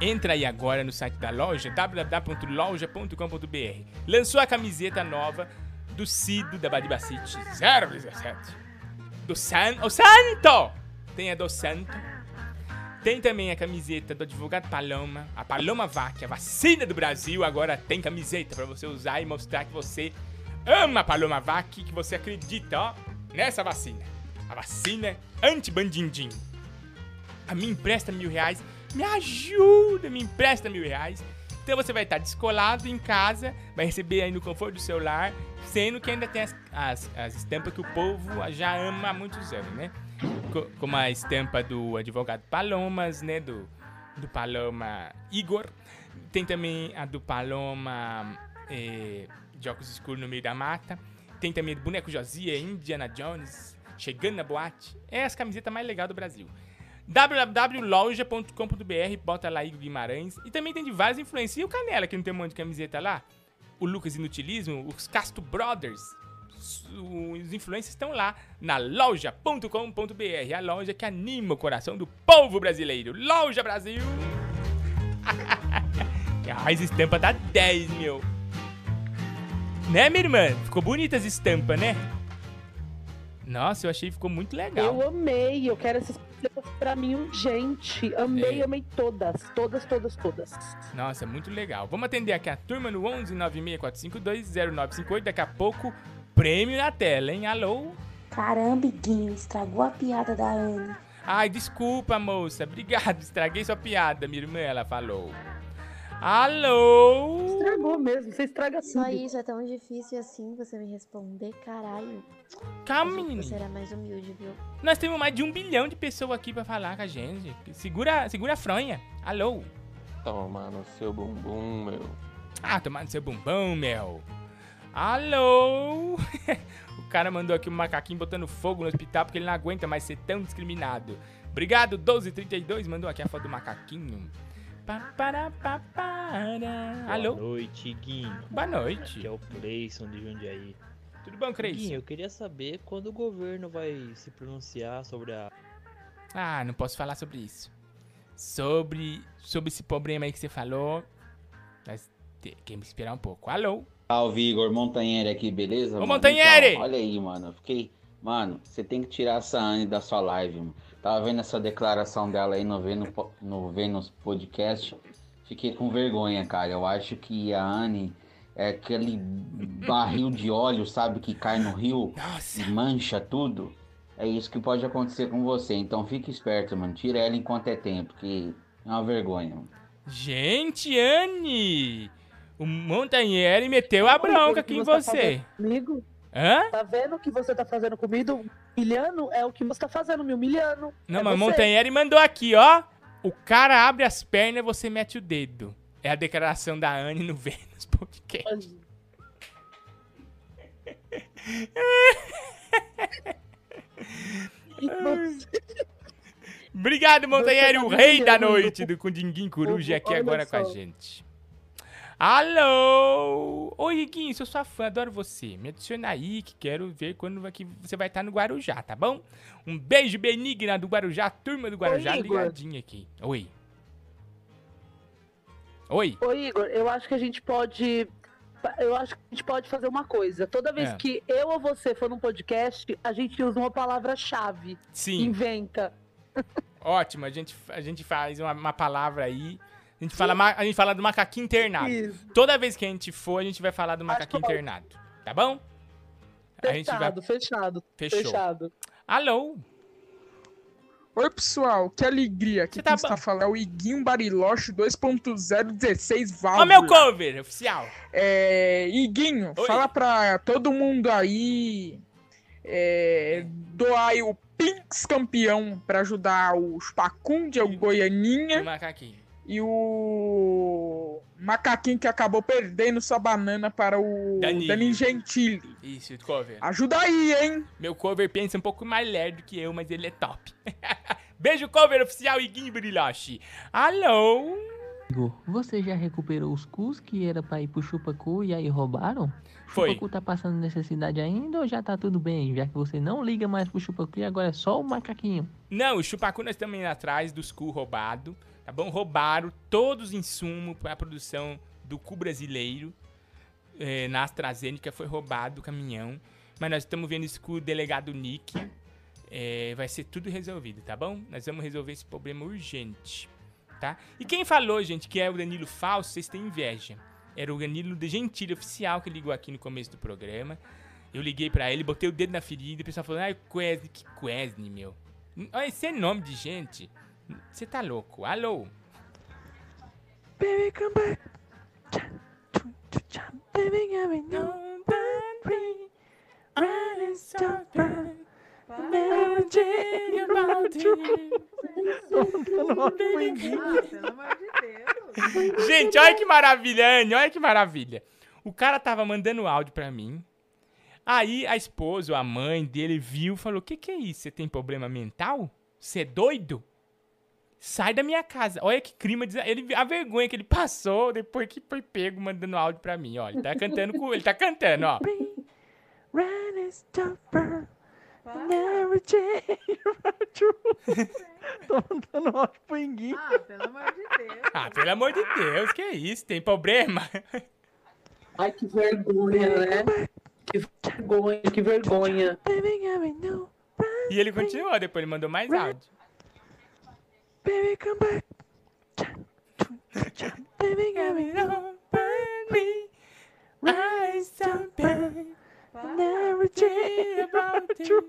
Entra aí agora no site da loja, www.loja.com.br. Lançou a camiseta nova do Cido da Badibacite 017. Do San... O Santo! Tem a do Santo. Tem também a camiseta do advogado Paloma, a Paloma Vac, a vacina do Brasil. Agora tem camiseta pra você usar e mostrar que você ama a Paloma Vac, que você acredita, ó, nessa vacina. A vacina anti-bandindim. A me empresta mil reais. Me ajuda, me empresta mil reais. Então você vai estar descolado em casa, vai receber aí no conforto do celular, sendo que ainda tem as, as, as estampas que o povo já ama há muitos anos, né? Co- Como a estampa do advogado Palomas, né? Do, do Paloma Igor. Tem também a do Paloma eh, de óculos escuros no meio da mata. Tem também do boneco Josia, Indiana Jones, chegando na boate. É as camisetas mais legais do Brasil www.loja.com.br, bota lá Igor Guimarães. E também tem de várias influências. E o Canela, que não tem um monte de camiseta lá? O Lucas Inutilismo, os Casto Brothers. Os influencers estão lá na loja.com.br, a loja que anima o coração do povo brasileiro. Loja Brasil! As estampas dá 10, meu. Né, minha irmã? Ficou bonita as estampas, né? Nossa, eu achei que ficou muito legal. Eu amei, eu quero essas coisas pra mim urgente. Amei, É. amei todas, todas, todas, todas. Nossa, muito legal. Vamos atender aqui a turma no 11 96452 0958. Daqui a pouco, prêmio na tela, hein? Alô? Caramba, Guinho, estragou a piada da Ana. Ai, desculpa, moça. Obrigado, estraguei sua piada, minha irmã, ela falou. Alô? Estragou mesmo, você estraga Só tudo. isso, é tão difícil assim você me responder, caralho. Calma, menino. Você era mais humilde, viu? Nós temos mais de um bilhão de pessoas aqui pra falar com a gente. Segura, segura a fronha. Alô? Toma no seu bumbum, meu. Ah, tomar no seu bumbum, meu. Alô? o cara mandou aqui um macaquinho botando fogo no hospital porque ele não aguenta mais ser tão discriminado. Obrigado, 1232, mandou aqui a foto do macaquinho. Para. Alô? Boa noite, Guinho. Boa noite. Aqui é o Cleison de Jundiaí. Tudo bom, Cleison? Guinho, eu queria saber quando o governo vai se pronunciar sobre a... Ah, não posso falar sobre isso. Sobre, sobre esse problema aí que você falou. Mas tem que me esperar um pouco. Alô? Salve, Igor Montanheri aqui, beleza? Ô, mano? Montanheri! Então, olha aí, mano. Eu fiquei. Mano, você tem que tirar essa Anne da sua live, mano. Tava vendo essa declaração dela aí no Vênus, no Vênus Podcast. Fiquei com vergonha, cara. Eu acho que a Anne é aquele barril de óleo, sabe, que cai no rio e mancha tudo. É isso que pode acontecer com você. Então fique esperto, mano. Tira ela enquanto é tempo, que é uma vergonha. mano. Gente, Anne! O Montanheri meteu a bronca aqui em tá você. fazendo comigo? Hã? Tá vendo o que você tá fazendo comigo? Humilhando é o que você tá fazendo, me humilhando. Não, é mas você. Montanheri mandou aqui, ó. O cara abre as pernas e você mete o dedo. É a declaração da Anne no Vênus Podcast. Obrigado, Montanheri, o rei da noite do Cundinguim Coruja aqui agora com a gente. Alô! Oi, Iguinho, sou sua fã, adoro você. Me adiciona aí que quero ver quando que você vai estar no Guarujá, tá bom? Um beijo benigna do Guarujá, turma do Guarujá ligadinha aqui. Oi. Oi. Ô, Igor, eu acho que a gente pode. Eu acho que a gente pode fazer uma coisa. Toda vez É. que eu ou você for num podcast, a gente usa uma palavra-chave. Sim. Inventa. Ótimo, a gente, a gente faz uma, uma palavra aí. A gente, fala, ma- a gente fala do macaquinho internado. Isso. Toda vez que a gente for, a gente vai falar do macaquinho que- internado. Tá bom? A gente vai. Fechado, fechado. Fechou. Fechado. Alô? Oi, pessoal, que alegria. Aqui tá quem está falando é o Iguinho Bariloche 2.0 16 válvula. Ó, meu cover oficial. É, Iguinho, Oi. fala pra todo mundo aí é, doar aí o Pinks campeão pra ajudar o Spacundia, o Goianinha O macaquinho. E o Macaquinho que acabou perdendo sua banana para o Danilo. Danilo Gentili. Isso, cover. Ajuda aí, hein? Meu cover pensa um pouco mais lerdo que eu, mas ele é top. Beijo, cover oficial Iguinho Brilhoche. Alô? Você já recuperou os cus que era pra ir pro Chupacu e aí roubaram? Foi. Chupacu tá passando necessidade ainda ou já tá tudo bem? Já que você não liga mais pro Chupacu e agora é só o macaquinho. Não, o Chupacu nós estamos indo atrás dos cu roubado, tá bom? Roubaram todos os insumos para a produção do cu brasileiro. É, na AstraZeneca foi roubado o caminhão. Mas nós estamos vendo isso com o delegado Nick. É, vai ser tudo resolvido, tá bom? Nós vamos resolver esse problema urgente, tá? E quem falou, gente, que é o Danilo falso, vocês têm inveja. Era o Danilo de Gentili oficial que ligou aqui no começo do programa. Eu liguei pra ele, botei o dedo na ferida e o pessoal falou: ai, Quesne, que Quesne, meu. Olha, esse é nome de gente. Você tá louco? Alô? Baby, come back. Baby, got me no free. Running so far. Never change about you. Gente, olha que maravilha, Anne, olha que maravilha. O cara tava mandando áudio pra mim. Aí a esposa ou a mãe dele viu e falou: O que, que é isso? Você tem problema mental? Você é doido? Sai da minha casa. Olha que crime. de- Ele, a vergonha que ele passou depois que foi pego mandando áudio pra mim. Olha, ele tá cantando com. Ele tá cantando, ó. Tô mandando áudio pro Enguinho. Ah, pelo amor de Deus. Ah, pelo amor de Deus, que isso? Tem problema? Ai, que vergonha, né? Que vergonha, que vergonha. E ele continuou, depois ele mandou mais áudio. Baby, come back. Baby, got me Running so far. Never change about you.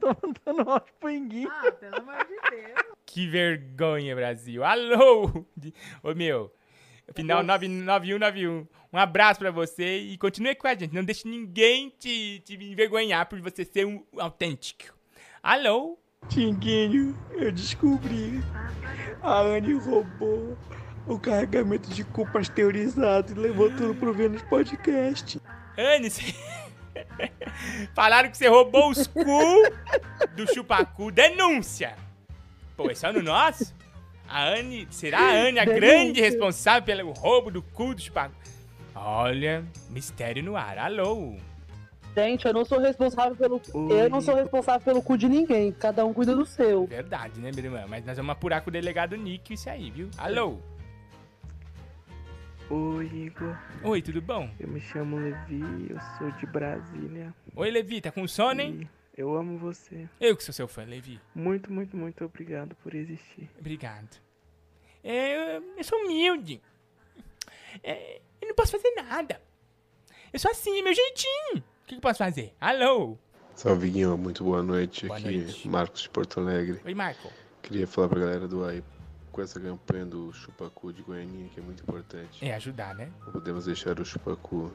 Tô mandando áudio pro Enguinho. Ah, pelo amor de Deus. Que vergonha, Brasil. Alô! Ô, meu. Final 99191. Um abraço pra você e continue com a gente. Não deixe ninguém te, te envergonhar por você ser um autêntico. Alô? Tinguinho, eu descobri. A Anne roubou o carregamento de cu pasteurizado e levou tudo pro Vênus Podcast. Anne, você... Falaram que você roubou os cu do chupacu. Denúncia! Pô, é só no nosso? A Anne... Será a Anne a grande responsável pelo roubo do cu do chupacu? Olha, mistério no ar. Alô? Gente, eu não sou responsável pelo. Eu não sou responsável pelo cu de ninguém. Cada um cuida do seu. Verdade, né, minha irmã? Mas nós vamos apurar com o delegado Nick isso aí, viu? Alô? Oi, Igor. Oi, tudo bom? Eu me chamo Levi, eu sou de Brasília. Oi, Levi, tá com sono, hein? Eu amo você. Eu que sou seu fã, Levi. Muito, muito, muito obrigado por existir. Obrigado. É, eu, eu sou humilde. É, eu não posso fazer nada. Eu sou assim, é meu jeitinho. O que, que posso fazer? Alô? Salve, Guinho. Muito boa noite. Boa Aqui, noite. Marcos de Porto Alegre. Oi, Marco. Queria falar pra galera do AI com essa campanha do Chupacu de Goianinha, que é muito importante. É, ajudar, né? Não podemos deixar o Chupacu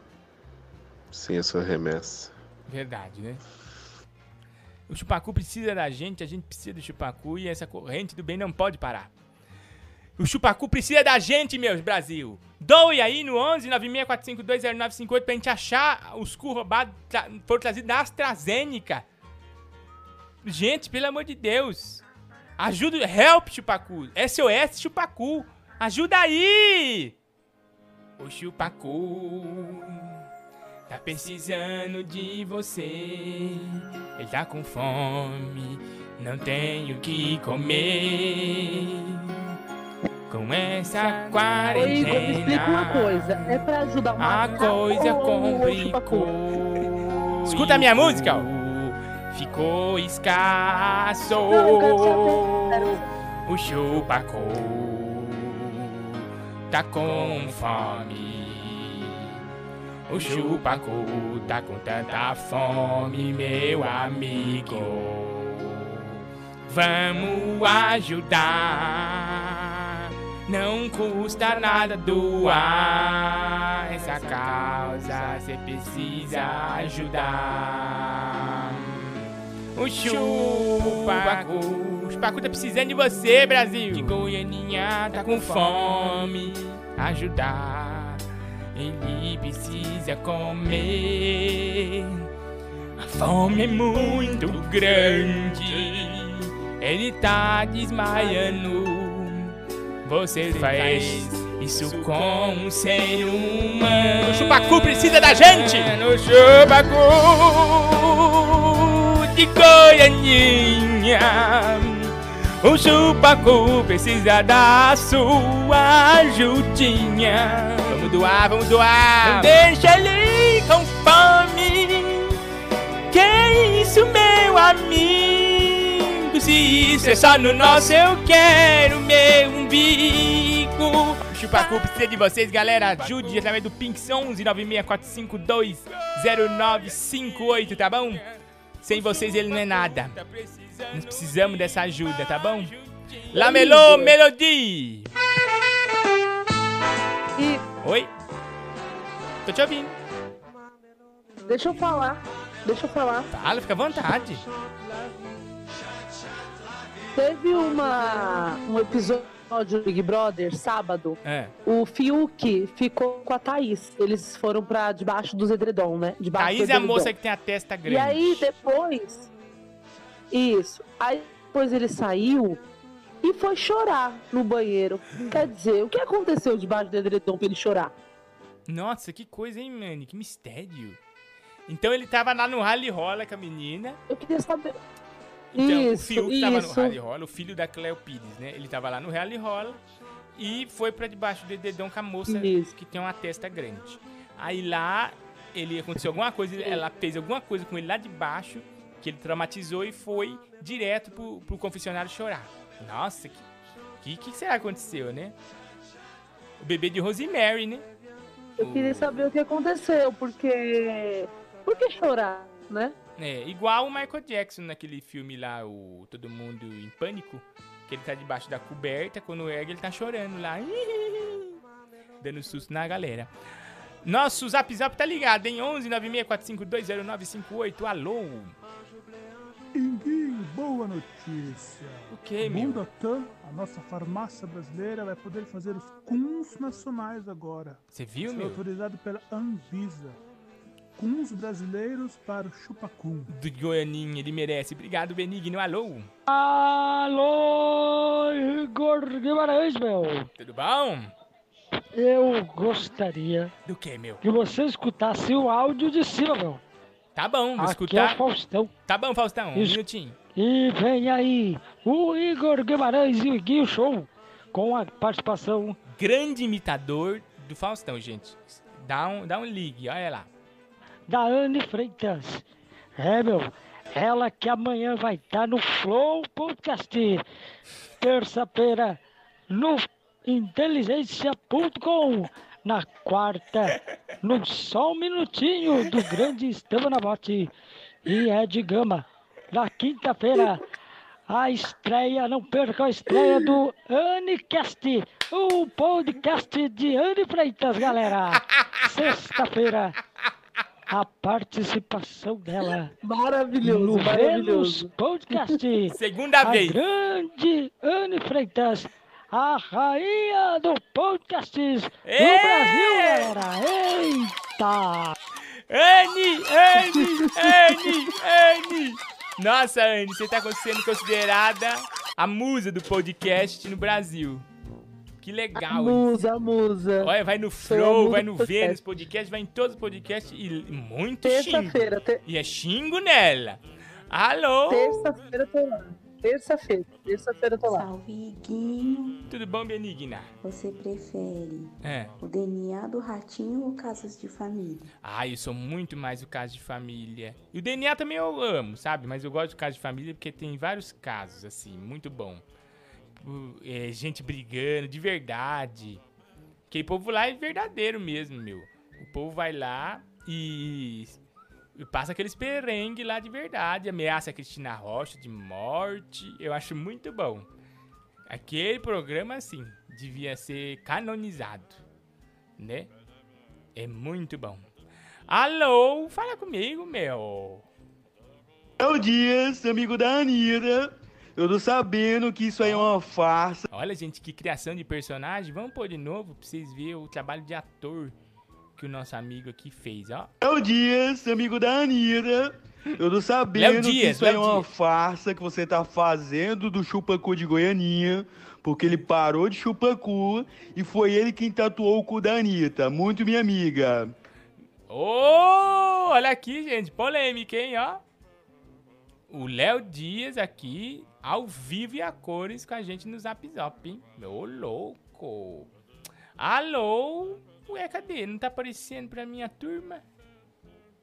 sem a sua remessa. Verdade, né? O Chupacu precisa da gente, a gente precisa do Chupacu e essa corrente do bem não pode parar. O Chupacu precisa da gente, meus Brasil. Doe aí no 11 964520958 pra gente achar os cu roubados tra foram trazidos da AstraZeneca. Gente, pelo amor de Deus. Ajuda, help Chupacu. SOS Chupacu. Ajuda aí. O Chupacu tá precisando de você. Ele tá com fome, não tem o que comer. Com essa Ô, Igor, me explica uma quarentena, coisa. É pra ajudar uma a coisa complicou. Escuta a minha música, ó. Ficou escasso o chupacu tá com fome. O chupacu tá com tanta fome, meu amigo. Vamos ajudar. Não custa nada doar essa causa, cê precisa ajudar. O chupacu, o chupacu tá precisando de você, Brasil. De Goianinha tá com fome, ajudar. Ele precisa comer. A fome é muito grande, ele tá desmaiando. Você faz isso com um ser humano. O Chupacu precisa da gente! O Chupacu de Goianinha. O Chupacu precisa da sua ajudinha. Vamos doar, vamos doar! Não deixa ele com fome. Que isso, meu amigo? Se isso é só no nosso, eu quero meu umbigo. O Chupacu precisa de vocês, galera. Ajude através do Pinks 11 964520958, tá bom? Sem vocês ele não é nada. Nós precisamos dessa ajuda, tá bom? Lamelô Melody! Oi? Tô te ouvindo. Deixa eu falar. Deixa eu falar. Fala, fica à vontade. Teve uma, um episódio do Big Brother, sábado. É. O Fiuk ficou com a Thaís. Eles foram pra debaixo dos edredom, né? Debaixo Thaís é a moça que tem a testa grande. E aí depois. Isso. Aí depois ele saiu e foi chorar no banheiro. Quer dizer, o que aconteceu debaixo do edredom pra ele chorar? Nossa, que coisa, hein, mano? Que mistério. Então ele tava lá no rally rola com a menina. Eu queria saber. Então, Isso, o Fiuk tava no rally o filho da Cleo Pires, né? Ele tava lá no rally rola e foi pra debaixo do dedão com a moça Isso. que tem uma testa grande. Aí lá, ele aconteceu alguma coisa, ela fez alguma coisa com ele lá de baixo, que ele traumatizou e foi direto pro, pro confessionário chorar. Nossa, que, que, que será que aconteceu, né? O bebê de Rosemary, né? Eu queria saber o que aconteceu, porque. Por que chorar, né? É, igual o Michael Jackson naquele filme lá, o Todo Mundo em Pânico, que ele tá debaixo da coberta, quando ergue ele tá chorando lá, dando susto na galera. Nosso Zap Zap tá ligado, hein? 11 964520958, alô? Iguinho, boa notícia. O que, meu? Butantan, a nossa farmácia brasileira, vai poder fazer os CUNs nacionais agora. Você viu, Foi meu? autorizado pela Anvisa. CUNs brasileiros para o Chupacum. Do Goianinha, ele merece. Obrigado, Benigno, alô? Alô, Igor Guimarães, meu. Tudo bom? Eu gostaria Do que, meu? que você escutasse o áudio de cima, meu. Tá bom, vou Aqui escutar. é o Faustão. Tá bom, Faustão, um Isso. minutinho. E vem aí o Igor Guimarães e o Guinho Show com a participação Grande imitador do Faustão, gente. Dá um, dá um ligue, olha lá. Da Anne Freitas. É, meu, ela que amanhã vai estar no Flow Podcast. Terça-feira no inteligência.com. Na quarta, no Só um Minutinho do grande Estevam Nabote e Ed Gama. Na quinta-feira, a estreia, não perca a estreia do Anicast, o podcast de Anne Freitas, galera. Sexta-feira, a participação dela. Maravilhoso, no maravilhoso. Vênus Podcast. Segunda a vez. grande Anne Freitas, a rainha do podcasts do! Brasil, galera. Eita! Anne, Anne, Anne, Anne. Nossa, Anne, você tá sendo considerada a musa do podcast no Brasil. Que legal, hein? Musa, musa. Olha, vai no a Flow, vai no podcast. Vênus Podcast, vai em todos os podcasts e muito xingo. Terça-feira, ter- E é xingo nela. Alô? terça-feira eu tô lá. Terça-feira, terça-feira eu tô lá. Salve, Iguinho. Tudo bom, Benigna? Você prefere É. o DNA do ratinho ou casas de família? Ah, eu sou muito mais o caso de família. E o DNA também eu amo, sabe? Mas eu gosto do caso de família porque tem vários casos, assim, muito bom. Tipo, é, gente brigando, de verdade. Porque o povo lá é verdadeiro mesmo, meu. O povo vai lá e, e passa aqueles perrengues lá de verdade. Ameaça a Cristina Rocha de morte. Eu acho muito bom. Aquele programa, assim, devia ser canonizado, né? É muito bom. Alô, fala comigo, meu. Léo Dias, amigo da Anitta. Eu tô sabendo que isso aí é uma farsa. Olha, gente, que criação de personagem. Vamos pôr de novo pra vocês verem o trabalho de ator que o nosso amigo aqui fez, ó. Léo Dias, amigo da Anitta. Eu tô sabendo que Dias, isso aí é uma Dias. farsa que você tá fazendo do Chupacu de Goianinha. Porque ele parou de chupacu e foi ele quem tatuou o cu da Anitta. Muito minha amiga. Ô, olha aqui, gente, polêmica, hein, ó. O Léo Dias aqui, ao vivo e a cores com a gente no Zap Zap, hein? Ô, louco. Alô? Ué, cadê? Não tá aparecendo pra minha turma?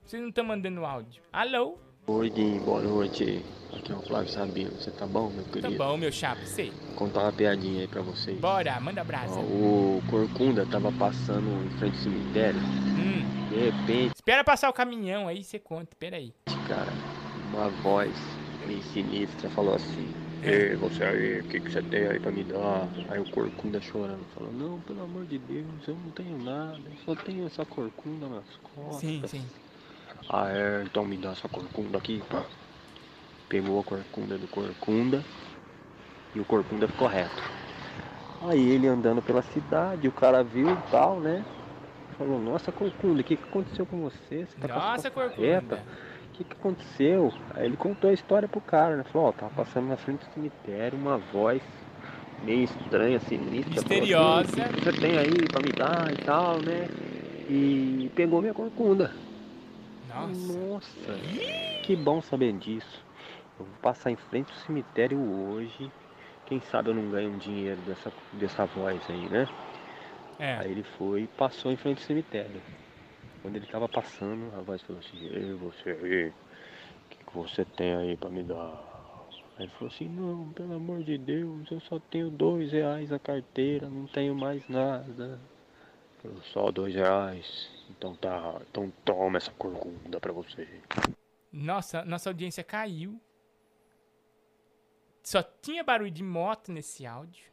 Vocês não estão mandando áudio. Alô? Oi, Gui, boa noite. Aqui é o Flávio Sabino. Você tá bom, meu Tá querido? bom, meu chapa, sei. Vou contar uma piadinha aí pra vocês. Bora, manda. Ó, o Corcunda tava passando em frente ao cemitério. Hum. De repente, Espera passar o caminhão aí, você conta, pera aí. cara, uma voz meio sinistra falou assim: Ei, você aí, o que, que você tem aí pra me dar? Aí o corcunda chorando, falou, não, pelo amor de Deus, eu não tenho nada, eu só tenho essa corcunda nas costas. Sim, sim. Ah é, então me dá essa corcunda aqui, pá. Pegou a corcunda do corcunda e o corcunda ficou reto. Aí ele andando pela cidade, o cara viu e tal, né? Falou, nossa corcunda, o que, que aconteceu com você? Você tá com a Nossa, corcunda. reta? O que, que aconteceu? Aí ele contou a história pro cara, né? Falou, ó, tava passando na frente do cemitério, uma voz meio estranha, sinistra. falou assim, Misteriosa. "O que que você tem aí pra me dar e tal, né? E pegou minha corcunda. Nossa, que bom saber disso. Eu vou passar em frente ao cemitério hoje. Quem sabe eu não ganho um dinheiro dessa, dessa voz aí, né? É. Aí ele foi e passou em frente ao cemitério. Quando ele tava passando, a voz falou assim, Ei, você aí, o que, que você tem aí pra me dar? Ele falou assim, não, pelo amor de Deus, eu só tenho dois reais na carteira, não tenho mais nada. Falou, só dois reais. Então tá, então toma essa corcunda pra você. Nossa, nossa audiência caiu. Só tinha barulho de moto nesse áudio.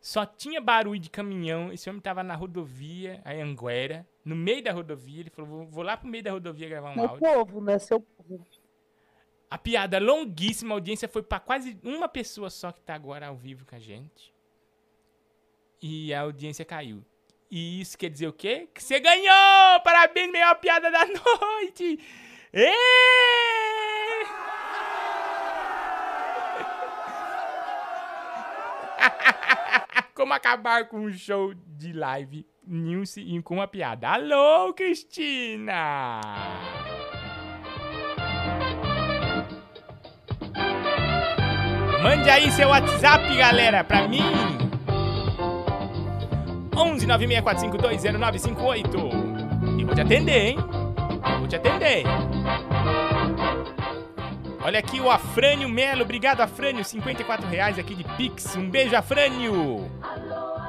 Só tinha barulho de caminhão. Esse homem tava na rodovia, a Anguera, no meio da rodovia. Ele falou: vou, lá pro meio da rodovia gravar um Seu áudio. povo, né? Seu povo. A piada longuíssima, a audiência foi pra quase uma pessoa só que tá agora ao vivo com a gente. E a audiência caiu. E isso quer dizer o quê? Que você ganhou! Parabéns, melhor piada da noite! Ê! Como acabar com um show de live Nilce e com uma piada. Alô, Cristina! Mande aí seu WhatsApp, galera, pra mim. 11 964520958. E vou te atender, hein? Vou te atender. Olha aqui o Afrânio Melo. Obrigado, Afrânio. 54 reais aqui de Pix. Um beijo, Afrânio. Jogar.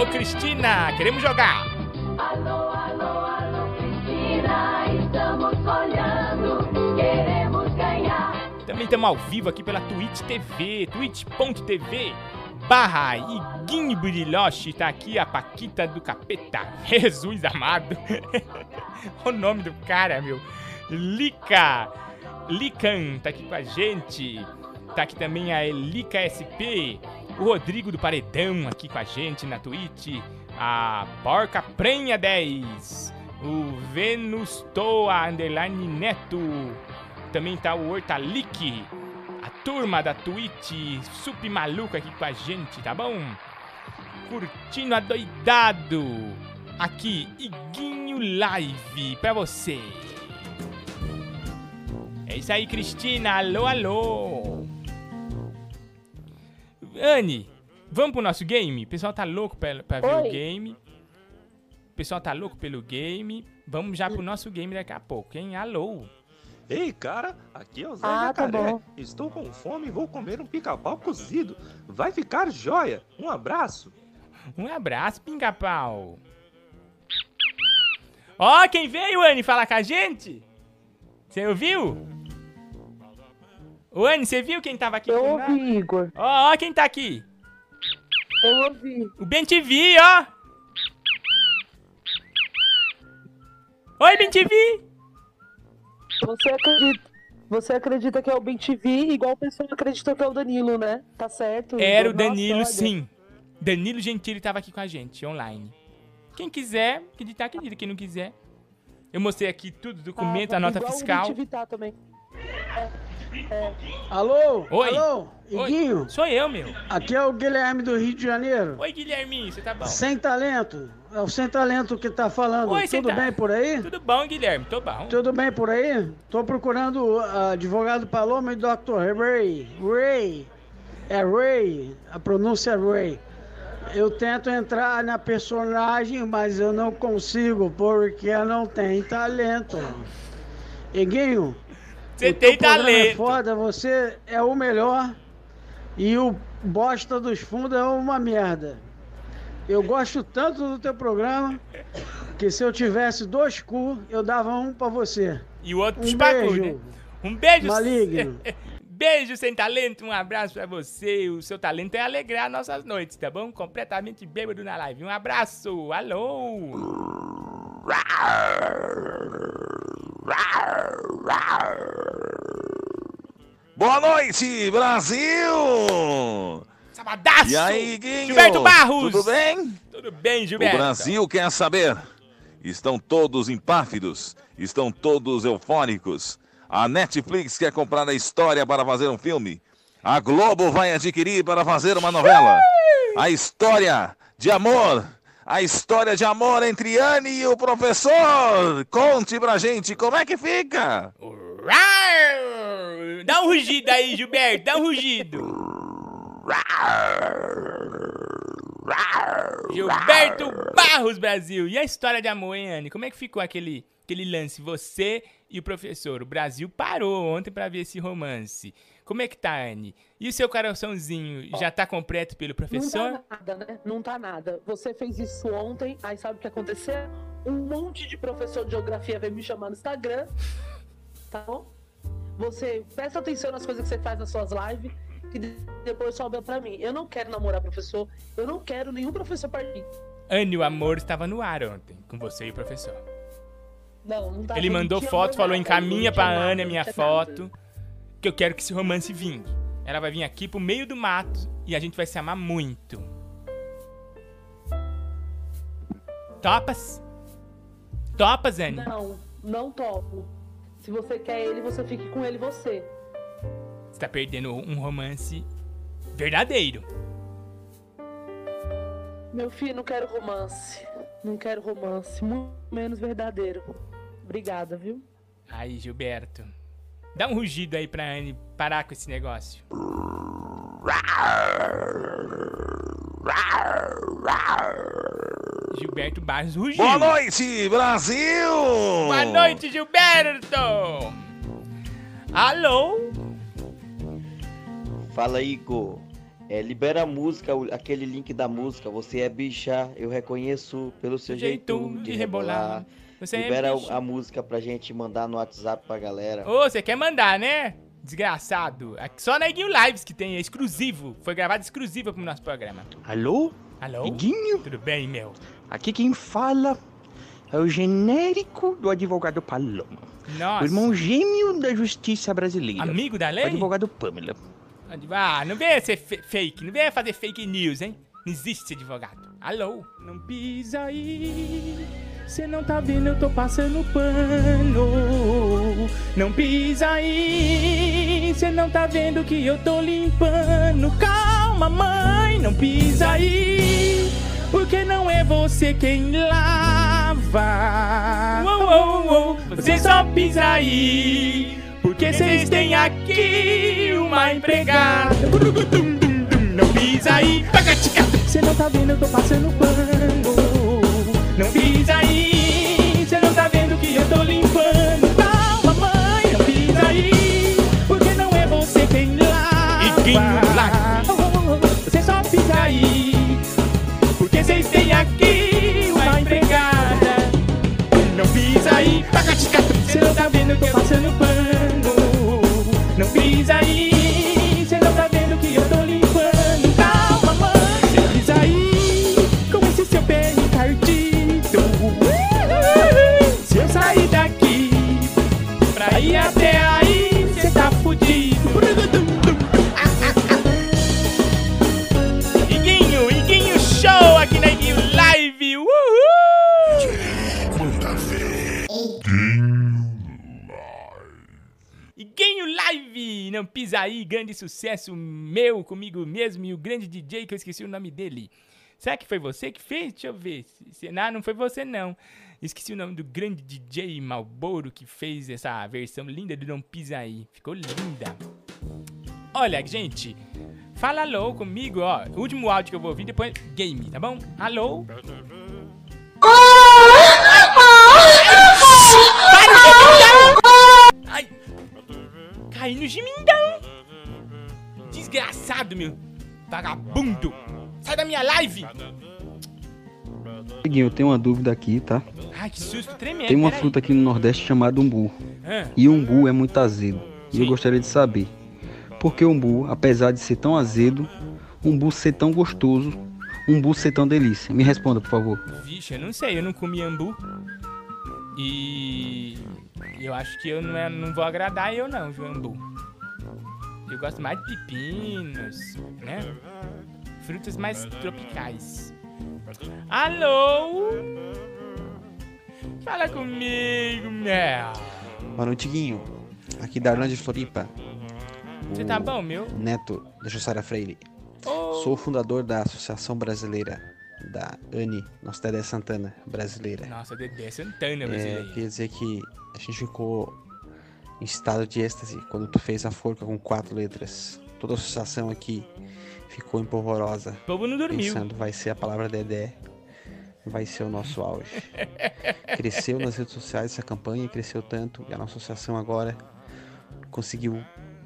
Alô, Cristina. Queremos jogar. Alô, alô, alô, Cristina, estamos olhando, queremos ganhar. Também estamos ao vivo aqui pela Twitch TV, twitch.tv barra Iguinho Brilhoche, tá aqui a Paquita do Capeta, Jesus amado, o nome do cara, meu, Lica, Lican, tá aqui com a gente, tá aqui também a Elica SP, o Rodrigo do Paredão aqui com a gente na Twitch, a Porca Prenha 10, o Venus Toa Underline Neto, também tá o Hortalic, a turma da Twitch, sup maluco aqui com a gente, tá bom? Curtindo adoidado, aqui, Iguinho Live pra você. É isso aí, Cristina, alô, alô. Anne, vamos pro nosso game? O pessoal tá louco pra, pra ver o game. O pessoal tá louco pelo game. Vamos já pro nosso game daqui a pouco, hein? Alô. Ei, cara, aqui é o Zé Ah, tá Jacaré. bom. Estou com fome e vou comer um pica-pau cozido. Vai ficar joia. Um abraço. Um abraço, pinga-pau. Ó, quem veio, Anne, falar com a gente? Você ouviu? Ô, Anne, você viu quem tava aqui? Eu ouvi, Igor. Ó, ó quem tá aqui. Eu ouvi. O Ben TV, ó. Oi, Ben TV. Você acredita, você acredita que é o Ben TV igual o pessoal acreditou que é o Danilo, né? Tá certo? Era o Nossa, Danilo, olha. sim. Danilo Gentili tava aqui com a gente, online. Quem quiser acreditar, acredita. Quem não quiser. Eu mostrei aqui tudo, documento, Ah, a nota fiscal. O TV tá também. É, Alô? Oi. Alô? Oi. Iguinho? Sou eu, meu. Aqui é o Guilherme do Rio de Janeiro. Oi, Guilherminho, você tá bom? Sem talento. É o sem talento que tá falando. Oi, Tudo ta- bem por aí? Tudo bom, Guilherme? Tô bom. Tudo bem por aí? Tô procurando o advogado Paloma e Dr. Ray. Ray. É Ray. A pronúncia é Ray. Eu tento entrar na personagem, mas eu não consigo porque eu não tenho talento. Iguinho, Você tem É talento. foda, você é o melhor e o bosta dos fundos é uma merda. Eu gosto tanto do teu programa que se eu tivesse dois cu, eu dava um pra você. E o outro um chupacu, beijo. né? Um beijo. Maligno. Beijo sem talento, um abraço pra você. O seu talento é alegrar nossas noites, tá bom? Completamente bêbado na live. Um abraço, alô! Boa noite, Brasil! Sabadaço! E aí, Guinho? Gilberto Barros! Tudo bem? Tudo bem, Gilberto? O Brasil quer saber. Estão todos empáfidos, estão todos eufóricos. A Netflix quer comprar a história para fazer um filme. A Globo vai adquirir para fazer uma novela. A história de amor. A história de amor entre Anne e o professor. Conte pra gente como é que fica. Dá um rugido aí, Gilberto, dá um rugido. Gilberto Barros, Brasil. E a história de amor, hein, Anne? Como é que ficou aquele, aquele lance, você e o professor? O Brasil parou ontem pra ver esse romance. Como é que tá, Anne? E o seu coraçãozinho já tá completo pelo professor? Não tá nada, né? Não tá nada. Você fez isso ontem, aí sabe o que aconteceu? Um monte de professor de geografia veio me chamar no Instagram, tá bom? Você presta atenção nas coisas que você faz nas suas lives, que de- depois sobe pra mim. Eu não quero namorar professor, eu não quero nenhum professor partir. Anne, o amor estava no ar ontem, com você e o professor. Não, não tá Ele mandou foto, falou nada, encaminha pra nada, Anne a minha foto, que eu quero que esse romance vingue. Ela vai vir aqui pro meio do mato e a gente vai se amar muito. Topas? Topas, Anne? Não, não topo. Se você quer ele, você fique com ele você. Você tá perdendo um romance verdadeiro. Meu filho, não quero romance. Não quero romance. Muito menos verdadeiro. Obrigada, viu? Aí, Gilberto. Dá um rugido aí pra Anne parar com esse negócio. Gilberto Barros rugiu. Boa noite, Brasil! Boa noite, Gilberto! Alô? Fala, Igor. É, libera a música, aquele link da música. Você é bicha, eu reconheço pelo seu jeito, Jeito de de rebolar. rebolar. Você é libera bicha. a música pra gente mandar no WhatsApp pra galera. Ô, você quer mandar, né? Desgraçado. Aqui Só na Iguinho Lives que tem, é exclusivo. Foi gravado exclusivo pro nosso programa. Alô? Alô? Iguinho? Tudo bem, meu? Aqui quem fala é o genérico do advogado Paloma. Nossa. O irmão gêmeo da justiça brasileira. Amigo da lei? O advogado Pamela. Ah, não venha ser fake, não venha fazer fake news, hein? Não existe advogado. Alô? Não pisa aí, cê não tá vendo, eu tô passando pano. Não pisa aí, cê não tá vendo que eu tô limpando. Calma, mãe, não pisa aí, porque não é você quem lava. Você só pisa aí, porque vocês têm aqui uma empregada. Não pisa aí, Cê não tá vendo, eu tô passando pano. Não pisa aí, cê não tá vendo que eu tô limpando. Calma, mãe, não pisa aí, porque não é você quem lava. Você só pisa aí, porque vocês têm aqui uma empregada. Não pisa aí, cê não tá vendo, eu tô passando pano. Live! Não pisa aí, grande sucesso meu comigo mesmo e o grande DJ que eu esqueci o nome dele. Será que foi você que fez? Deixa eu ver. Se- Não, foi você não. Esqueci o nome do grande DJ Malboro que fez essa versão linda do Não Pisa Aí. Ficou linda. Olha, gente, fala alô comigo, ó. O último áudio que eu vou ouvir depois game, tá bom? Alô? Para Caí no gemindão! Desgraçado, meu! Vagabundo! Sai da minha live! Seguinte, eu tenho uma dúvida aqui, tá? Ai, que susto tremendo. Tem uma fruta aqui no Nordeste chamada umbu. Ah. E umbu é muito azedo. E eu gostaria de saber por que umbu, apesar de ser tão azedo, umbu ser tão gostoso, umbu ser tão delícia? Me responda, por favor. Vixe, eu não sei, eu não comi ambu. E eu acho que eu não, é- não vou agradar eu não, viu, ambu. Eu gosto mais de pepinos, né? Frutas mais tropicais. Alô? Fala comigo, meu. Boa noite, Guinho. Aqui da Arlândia de Floripa. Você tá bom, meu? Neto da Jussara Freire. Oh. Sou o fundador da Associação Brasileira da ANI, nossa Dedé Santana brasileira. Nossa, Dedé Santana, É, brasileiro. queria dizer que a gente ficou em estado de êxtase quando tu fez a forca com quatro letras. Toda a associação aqui ficou empolvorosa. O povo não dormiu. Pensando, vai ser a palavra Dedé, vai ser o nosso auge. cresceu nas redes sociais essa campanha, cresceu tanto, e a nossa associação agora conseguiu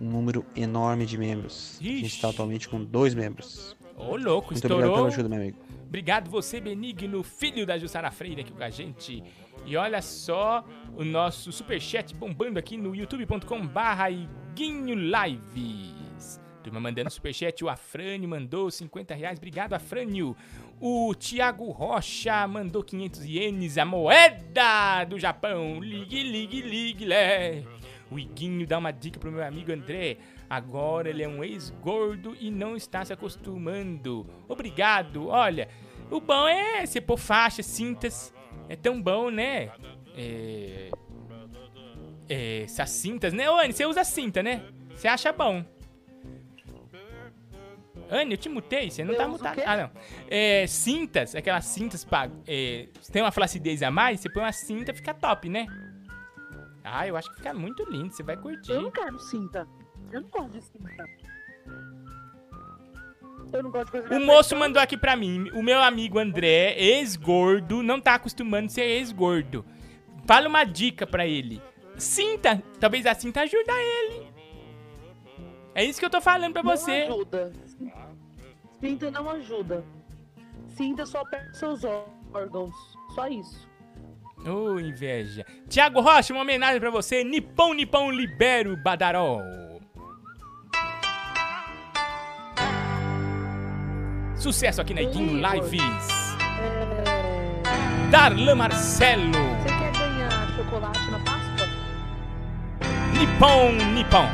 um número enorme de membros. A gente está atualmente com dois membros. Ô, louco, Muito estourou. obrigado pela ajuda, meu amigo. Obrigado você, Benigno, filho da Jussara Freire, aqui com a gente. E olha só o nosso superchat bombando aqui no youtube.com barra Iguinho Lives. Turma mandando superchat, o Afrânio mandou 50 reais. Obrigado, Afrânio. O Thiago Rocha mandou 500 ienes, a moeda do Japão. Ligue, ligue, ligue, lé. O Iguinho dá uma dica pro meu amigo André. Agora ele é um ex-gordo e não está se acostumando. Obrigado. Olha, o bom é você pôr faixa, cintas. É tão bom, né? É... é, essas cintas, né? Ô, Anny, você usa cinta, né? Você acha bom. Anny, eu te mutei, você não Eu tá mutado. Ah, não. É, cintas, aquelas cintas pra. É, tem uma flacidez a mais, você põe uma cinta fica top, né? Ah, eu acho que fica muito lindo, você vai curtir. Eu não quero cinta. Eu não gosto de cinta. Eu não gosto de coisa O moço mandou aqui pra mim, o meu amigo André, ex-gordo, não tá acostumando a ser ex-gordo. Fala uma dica pra ele. Cinta, talvez a cinta ajude ele. É isso que eu tô falando pra você. Não ajuda. Cinta não ajuda. Cinta só perde seus órgãos. Só isso. Ô, inveja. Tiago Rocha, uma homenagem pra você. Nipão, Nipão, libero Badaró. Sucesso aqui na Iguinho Lives. Darlan Marcelo. Você quer ganhar chocolate na Páscoa? Nipão, Nipão.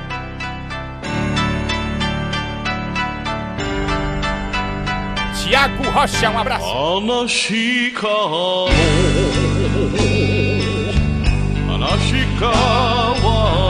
Tiago Rocha, um abraço. 話か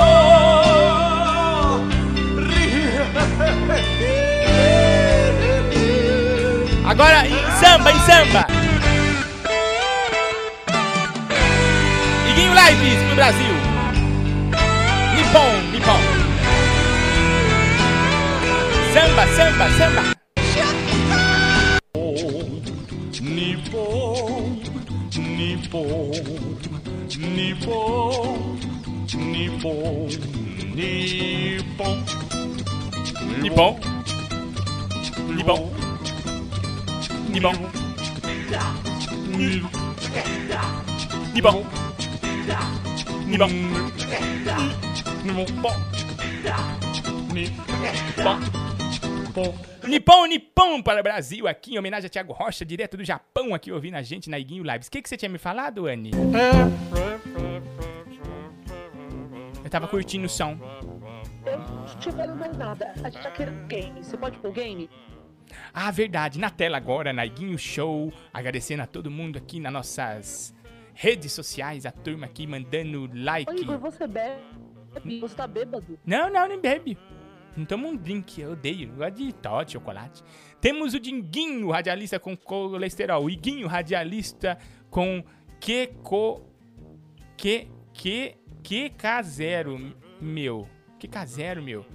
Agora em samba, em samba. Iguinho Lives pro Brasil. Nippon, Nippon. Samba, samba, samba. Nippon, Nippon, Nippon, Nippon, Nippon. Nippon. Nippon. Nippon. Nippon. Nippon. Nippon, Nippon para o Brasil, aqui em homenagem a Thiago Rocha, direto do Japão, aqui ouvindo a gente na Iguinho Lives. O que, que você tinha me falado, Anny? Eu tava curtindo o som. Eu não te falando mais nada. A gente tá querendo game. Você pode pôr game? Ah, verdade, na tela agora, na Iguinho Show, agradecendo a todo mundo aqui nas nossas redes sociais, a turma aqui mandando like. Ô, Igor, você bebe? Você tá bêbado? Não, não, nem bebe. Não toma um drink, eu odeio. Eu gosto de chocolate. Temos o Dinguinho, radialista com colesterol. O Iguinho, radialista com QCO... Que... Que... QK0, meu. QK0, meu.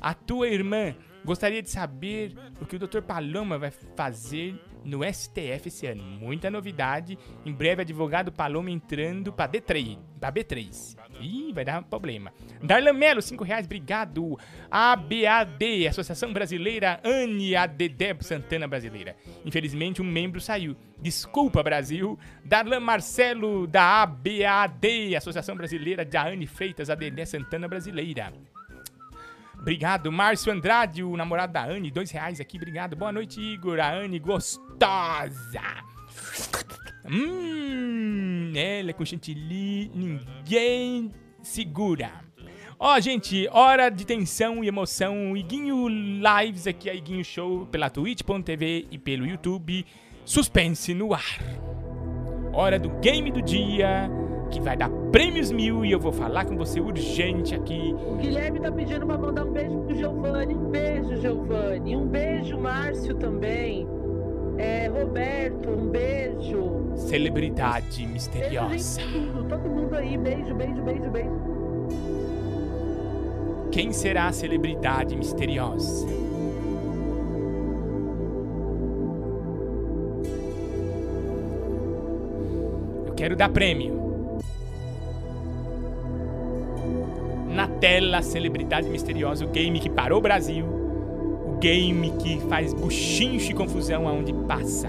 A tua irmã gostaria de saber o que o Dr. Paloma vai fazer no STF esse ano. Muita novidade. Em breve, advogado Paloma entrando pra D3, pra B3. Ih, vai dar problema. Darlan Melo, 5 reais, obrigado. ABAD, Associação Brasileira Anne ADD Santana Brasileira. Infelizmente, um membro saiu. Desculpa, Brasil. Darlan Marcelo, da ABAD, Associação Brasileira da Anne Freitas ADD Santana Brasileira. Obrigado, Márcio Andrade, o namorado da Anne, dois reais aqui, obrigado. Boa noite, Igor, a Anne gostosa. Hum, ela é com chantilly, ninguém segura. Ó, gente, hora de tensão e emoção. Iguinho Lives aqui, a Iguinho Show pela twitch.tv e pelo YouTube. Suspense no ar. Hora do game do dia, que vai dar prêmios mil e eu vou falar com você urgente aqui. O Guilherme tá pedindo pra mandar um beijo pro Giovanni. Um beijo, Giovanni. Um beijo, Márcio também. É, Roberto, um beijo. Celebridade misteriosa. Beijo, tudo. Todo mundo aí. Beijo, beijo, beijo, beijo. Quem será a celebridade misteriosa? Eu quero dar prêmio. Na tela, celebridade misteriosa, o game que parou o Brasil. O game que faz buchincho e confusão aonde passa.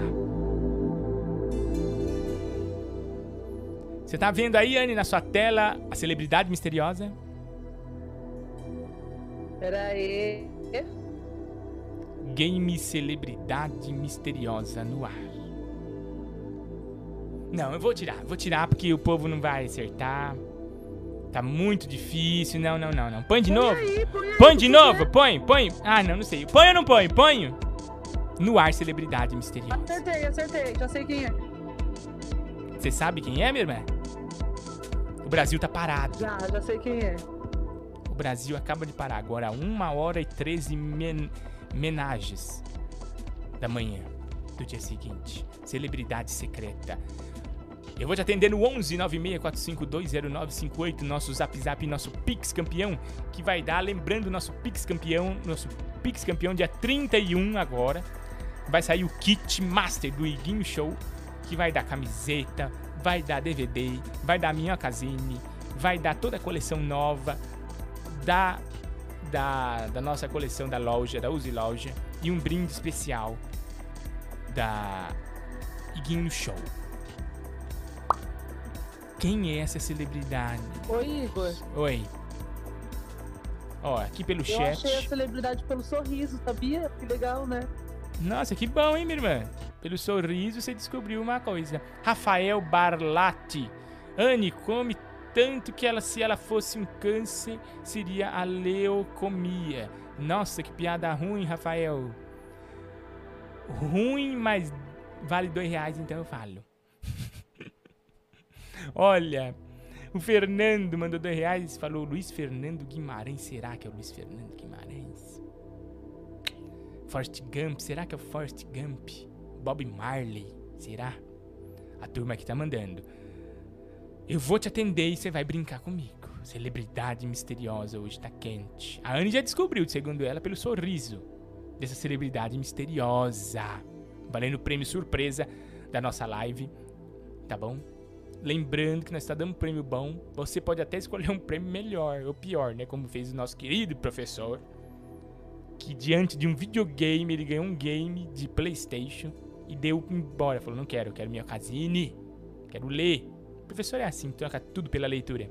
Você tá vendo aí, Anne, na sua tela, a celebridade misteriosa? Pera aí. Game Celebridade Misteriosa no ar. Não, eu vou tirar. Vou tirar porque o povo não vai acertar. Tá muito difícil. Não, não, não, não. Põe de Põe novo. aí, põe aí, põe de novo. Põe, põe. Ah, não, não sei. Põe ou não põe? Põe. No ar, Celebridade Misteriosa. Acertei, acertei. Já sei quem é. Você sabe quem é, minha irmã? O Brasil tá parado. Já, já sei quem é. O Brasil acaba de parar agora, 1 hora e 13 men menagens da manhã do dia seguinte. Celebridade secreta. Eu vou te atender no 11 964520958, nosso Zap Zap, nosso Pix campeão, que vai dar, lembrando, nosso Pix campeão, nosso Pix campeão dia 31 agora. Vai sair o kit master do Iguinho Show, que vai dar camiseta, vai dar DVD, vai dar minhocazine, vai dar toda a coleção nova da, da, da nossa coleção da loja, da Use Loja, e um brinde especial da Iguinho Show. Quem é essa celebridade? Oi, Igor. Oi. Ó, aqui pelo Eu chat. achei a celebridade pelo sorriso, sabia? Que legal, né? Nossa, que bom, hein, minha irmã? Pelo sorriso você descobriu uma coisa. Rafael Barlatti. Anne come tanto que ela, se ela fosse um câncer, seria a leucomia. Nossa, que piada ruim, Rafael. Ruim, mas vale dois reais, então eu falo. Olha, o Fernando mandou dois reais falou Luiz Fernando Guimarães. Será que é o Luiz Fernando Guimarães? Forrest Gump, será que é o Forrest Gump? Bob Marley, será? A turma aqui tá mandando. Eu vou te atender e você vai brincar comigo. Celebridade misteriosa hoje tá quente. A Anne já descobriu, segundo ela, pelo sorriso dessa celebridade misteriosa. Valendo o prêmio surpresa da nossa live, tá bom? Lembrando que nós está dando um prêmio bom. Você pode até escolher um prêmio melhor ou pior, né? Como fez o nosso querido professor. Que diante de um videogame, ele ganhou um game de Playstation e deu embora. Falou, não quero, quero minha casine. Quero ler. O professor é assim, troca tudo pela leitura.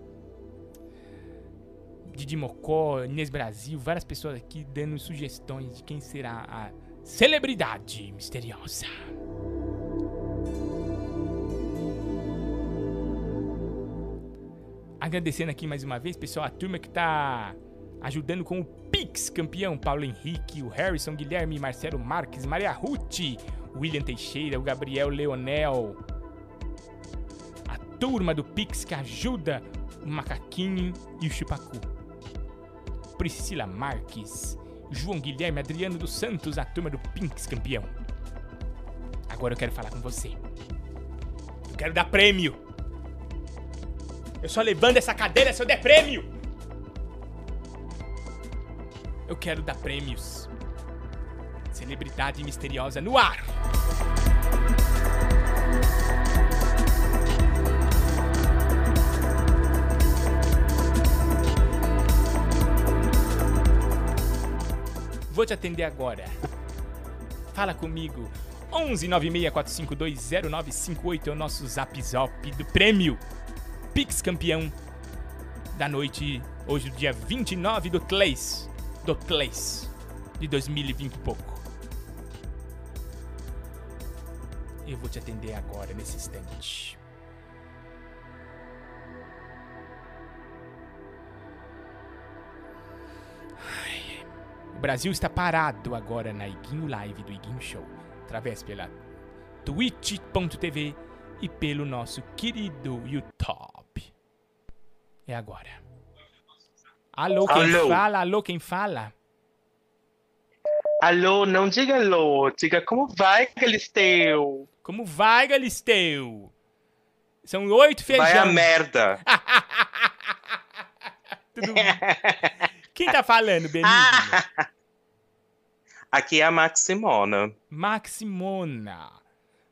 Didi Mocó, Inês Brasil, várias pessoas aqui dando sugestões de quem será a celebridade misteriosa. Agradecendo aqui mais uma vez, pessoal, a turma que tá ajudando com o Pix campeão, Paulo Henrique, o Harrison, Guilherme, Marcelo Marques, Maria Ruth, William Teixeira, o Gabriel Leonel, a turma do Pix que ajuda o Macaquinho e o Chupacu. Priscila Marques, João Guilherme Adriano dos Santos, a turma do Pinks campeão. Agora eu quero falar com você. Eu quero dar prêmio. Eu só levando essa cadeira se eu der prêmio. Eu quero dar prêmios. Celebridade misteriosa no ar. Vou te atender agora. Fala comigo. 11 964520958 é o nosso zap zop do prêmio Pix campeão da noite, hoje, dia 29 do 3 do 3 de 2020 e pouco. Eu vou te atender agora, nesse instante. O Brasil está parado agora na Iguinho Live do Iguinho Show, através pela twitch.tv e pelo nosso querido YouTube. É agora. Alô, quem Alô. fala? Alô, quem fala? Alô, não diga alô, diga como vai, Galisteu? Como vai, Galisteu? São oito feijão. Vai a merda. Quem tá falando, Benigno? Aqui é a Maximona. Maximona.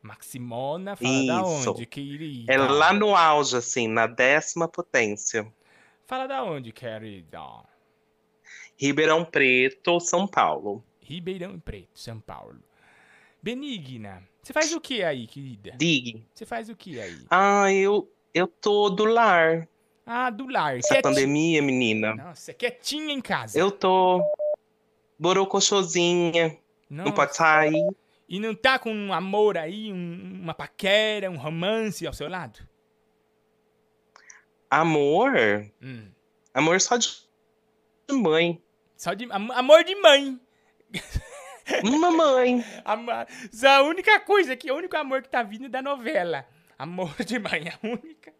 Maximona, fala da Isso. onde, querida? É lá no auge, assim, na décima potência. Fala da onde, querida? Ribeirão Preto, São Paulo. Ribeirão Preto, São Paulo. Benigna, você faz o que aí, querida? Diga. Você faz o que aí? Ah, eu, eu tô do lar. Ah, do lar. Essa pandemia, menina. Nossa, quietinha em casa. Eu tô borocochosinha. Não pode sair. E não tá com um amor aí, um- uma paquera, um romance ao seu lado? Amor? Hum. Amor só de mãe. Só de am- amor de mãe. Uma mãe. Ama- Isso é a única coisa que, o único amor que tá vindo da novela. Amor de mãe, a única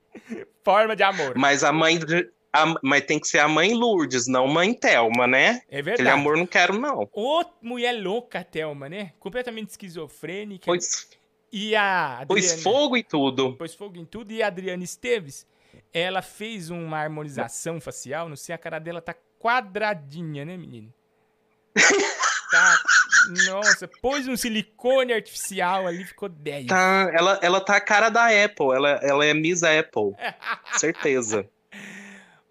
forma de amor. Mas a mãe. de- a- mas tem que ser a mãe Lourdes, não mãe Thelma, né? É verdade. Aquele amor não quero, não. Ô, mulher louca, Thelma, né? Completamente esquizofrênica. Pois, E a pois Adriana- fogo e tudo. Pôs fogo em tudo. E a Adriana Esteves, ela fez uma harmonização facial. Não sei, a cara dela tá quadradinha, né, menino? Tá. Nossa, pôs um silicone artificial ali, ficou 10. Tá, ela, ela tá a cara da Apple. Ela, ela é Miss Apple. Certeza.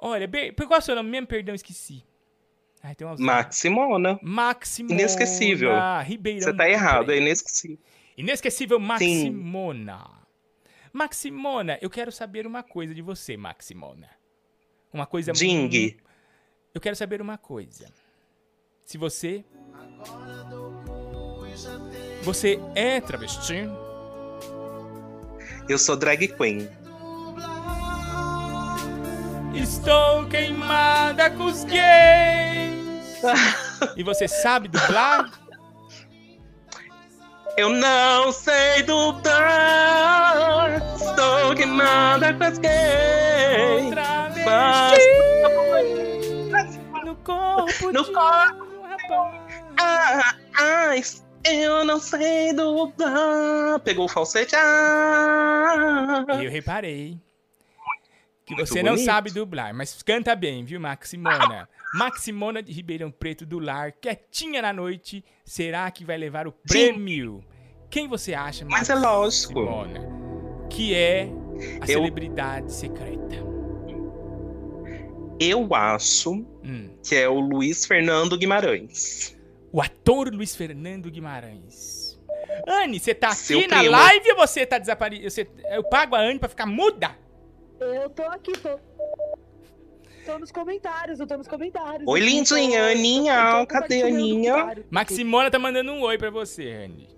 Olha, bem, qual é o seu nome mesmo? Perdão, esqueci. Ai, tem Maximona. Maximona. Inesquecível. Ribeirão Você tá errado, é inesquecível. Inesquecível Maximona. Maximona, eu quero saber uma coisa de você, Maximona. Uma coisa Ding. mu- Eu quero saber uma coisa. Se você. Você é travesti? Eu sou drag queen. Estou queimada com os gays! e você sabe dublar? Eu não sei dublar. Estou queimada com as gays. No corpo No corpo. Ah, ah, eu não sei dublar. Pegou o falsete. Ah. Eu reparei que Muito você não sabe dublar, mas canta bem, viu, Maximona? Maximona de Ribeirão Preto do Lar, quietinha na noite, será que vai levar o prêmio? Quem você acha, Mas é lógico. Maximona, que é a Eu- celebridade secreta? Eu acho Hum. que é o Luiz Fernando Guimarães. O ator Luiz Fernando Guimarães. Anne, você tá Seu aqui na primo. live ou você tá desaparecido? Eu pago a Anne pra ficar muda? Eu tô aqui, tô. Tô nos comentários, eu tô nos comentários. Oi, tô- lindinha, tô- Aninha. eu tô Cadê a Aninha? Maximona tá mandando um oi pra você, Anne.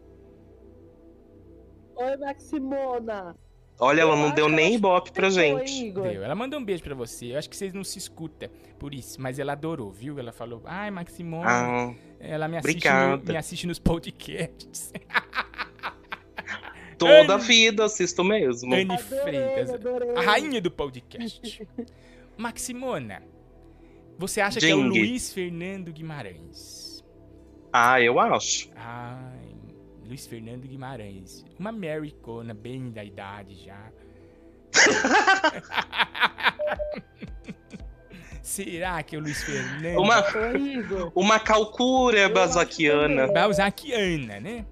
Oi, Maximona. Olha, ela não deu nem ibope pra gente. Deu. Ela mandou um beijo pra você. Eu acho que vocês não se escutam por isso, mas ela adorou, viu? Ela falou: Ai, Maximona. Ah, ela me assiste, no, me assiste nos podcasts. Toda a vida assisto mesmo. Anne Freitas, a rainha do podcast. Maximona, você acha que é o. Luiz Fernando Guimarães? Ah, eu acho. Ai, Luiz Fernando Guimarães. Uma Americana bem da idade já. Será que é o Luiz Fernando? Uma, uma calcura basaquiana. Balzaquiana, né?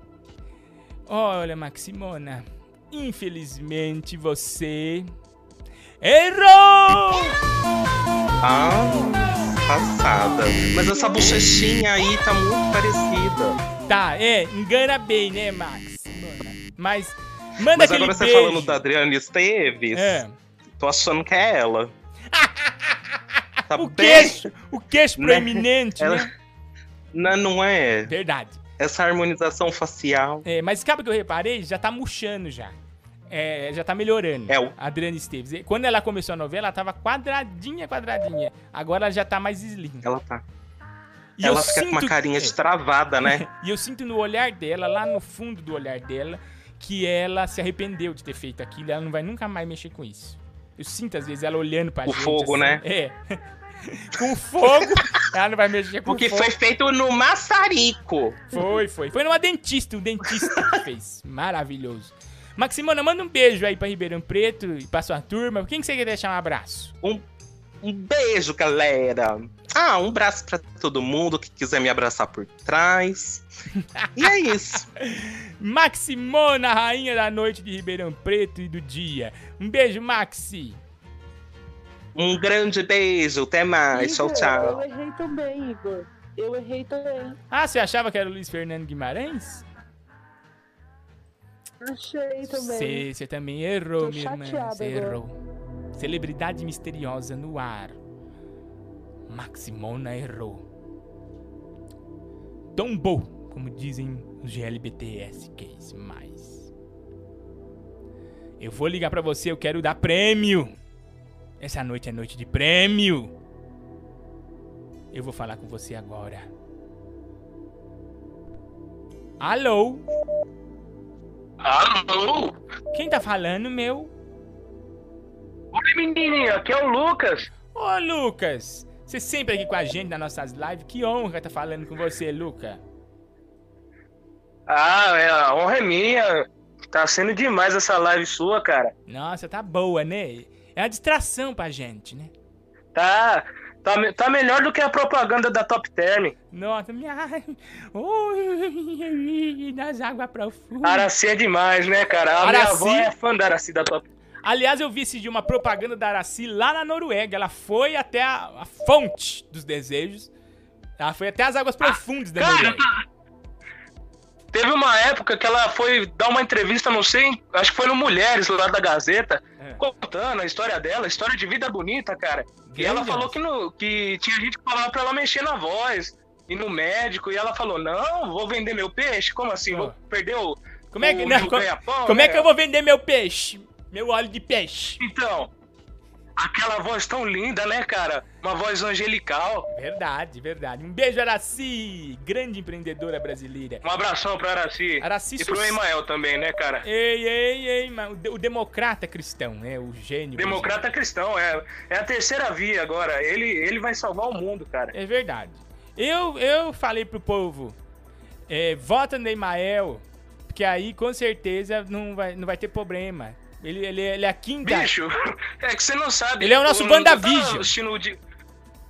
Olha, Maximona, infelizmente você errou! Ah, passada. Mas essa bochechinha aí tá muito parecida. Tá, é, engana bem, né, Maximona? Mas manda Mas agora você beijo. falando da Adriana Esteves, É. tô achando que é ela. Tá O bem- queixo, o queixo Né? proeminente, Ela- né? Não, não é. Verdade. Essa harmonização facial. É, mas sabe o que eu reparei? Já tá murchando já. É, já tá melhorando. É, o- A Adriana Esteves. Quando ela começou a novela, ela tava quadradinha, quadradinha. Agora ela já tá mais slim. Ela tá. E ela fica com uma carinha é. de travada, né? E eu sinto no olhar dela, lá no fundo do olhar dela, que ela se arrependeu de ter feito aquilo. Ela não vai nunca mais mexer com isso. Eu sinto, às vezes, ela olhando pra O gente. fogo, assim, né? É. com fogo, ela não vai mexer com Porque fogo. foi feito no maçarico. Foi, foi. Foi numa dentista, um dentista que fez. Maravilhoso. Maximona, manda um beijo aí pra Ribeirão Preto e pra sua turma. Quem que você quer deixar um abraço? Um, um beijo, galera. Ah, um abraço pra todo mundo que quiser me abraçar por trás. E é isso. Maximona, rainha da noite de Ribeirão Preto e do dia. Um beijo, Maxi. Um grande beijo. Até mais. Tchau, Igor, tchau. Eu errei também, Igor. Eu errei também. Ah, você achava que era o Luiz Fernando Guimarães? Achei também. Você também errou, Tô minha irmã. Você errou. Celebridade misteriosa no ar. Maximona errou. Tombou, como dizem os GLBTS gays mais. Eu vou ligar pra você, eu quero dar prêmio. Essa noite é noite de prêmio. Eu vou falar com você agora. Alô? Alô? Quem tá falando, meu? Oi, menininho, aqui é o Lucas. Ô, Lucas! Você sempre aqui com a gente nas nossas lives. Que honra tá falando com você, Luca. Ah, é, a honra é minha. Tá sendo demais essa live sua, cara. Nossa, tá boa, né? É uma distração pra gente, né? Tá, tá, tá melhor do que a propaganda da Top Term. Nossa, minha. Ui, nas águas profundas. Araci é demais, né, cara? A minha Araci? avó é fã da Araci da Top Aliás, eu vi esse dia uma propaganda da Araci lá na Noruega. Ela foi até a, a fonte dos desejos. Ela foi até as águas profundas da Noruega. Teve uma época que ela foi dar uma entrevista, não sei, acho que foi no Mulheres, lá da Gazeta, É. contando a história dela, história de vida bonita, cara. E ela falou que, no, que tinha gente que falava pra ela mexer na voz, e no médico, e ela falou, não, vou vender meu peixe, como assim? Vou perder o... Como é que, o- não, o co- ganha-pão, como é né? que eu vou vender meu peixe? Meu óleo de peixe. Então, aquela voz tão linda, né, cara? Uma voz angelical. Verdade, verdade. Um beijo, Araci, grande empreendedora brasileira. Um abração pra Araci. Araci e pro Emael também, né, cara? Ei, ei, ei, mano. O de- O democrata cristão, né? O gênio. Democrata cristão, é, é a terceira via agora. Ele, ele vai salvar o mundo, cara. É verdade. Eu, eu falei pro povo, é, vota no Emael, porque aí com certeza não vai, não vai ter problema. Ele, ele, ele é a quinta. Bicho, é que você não sabe. Ele é o nosso WandaVision.